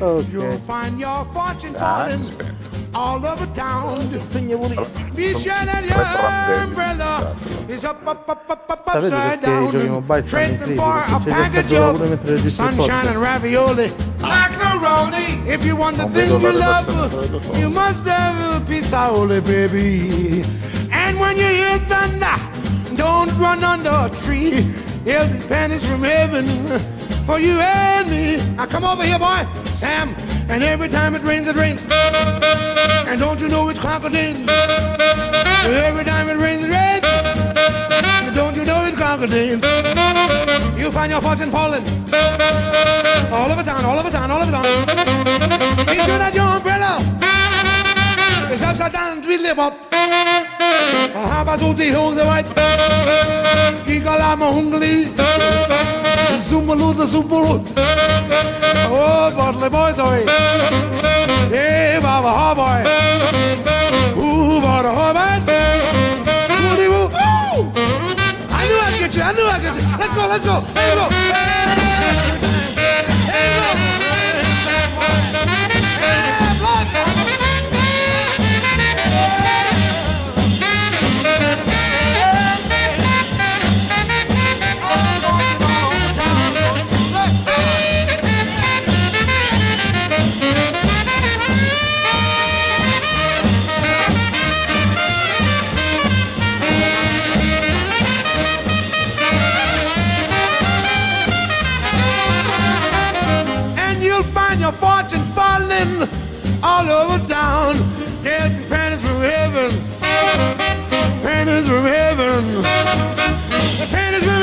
Speaker 3: ok
Speaker 7: You'll find your fortune
Speaker 2: Ah,
Speaker 7: falling
Speaker 2: aspetta.
Speaker 7: all over town.
Speaker 3: Spegne pure
Speaker 2: Alla fine
Speaker 7: Be
Speaker 2: sono
Speaker 7: sure that
Speaker 2: tre
Speaker 7: your
Speaker 2: brandelli
Speaker 7: umbrella
Speaker 2: di
Speaker 7: is up, up, up, up, up,
Speaker 3: Sapete
Speaker 7: upside
Speaker 3: perché i giochi
Speaker 7: down.
Speaker 3: mobile stanno in
Speaker 7: Trading
Speaker 3: crisi?
Speaker 7: for
Speaker 3: Perché
Speaker 7: a
Speaker 3: c'è questa
Speaker 7: package
Speaker 3: gioca pure
Speaker 7: of
Speaker 3: mentre registri il
Speaker 7: sunshine
Speaker 3: podcast.
Speaker 7: and ravioli. Macaroni. If you want the
Speaker 2: Non vedo
Speaker 7: thing
Speaker 2: la
Speaker 7: you
Speaker 2: relazione
Speaker 7: love,
Speaker 2: tra le due cose.
Speaker 7: you must have a pizza only, baby. And when you hear thunder, don't run under a tree. Be pennies from heaven for you and me. Now come over here, boy, Sam. And every time it rains, it rains. And don't you know it's crocodile? Every time it rains, it rains. And don't you know it's crocodile? You find your fortune falling all over town, all over town, all over town. Be sure that your umbrella is upside down, tweedly pop. Habasuti Hose White, Gigalama Hungli, Zumbalu the Zumbalu. Oh, Bartley boys, oi. Hey, Baba, ha boy. Ooh, Baba, ha man. Woody woo. I knew I'd get you, I knew I'd get you. Let's go, let's go, let's go. Hey, all over town, getting panties from heaven, panties from heaven, panties from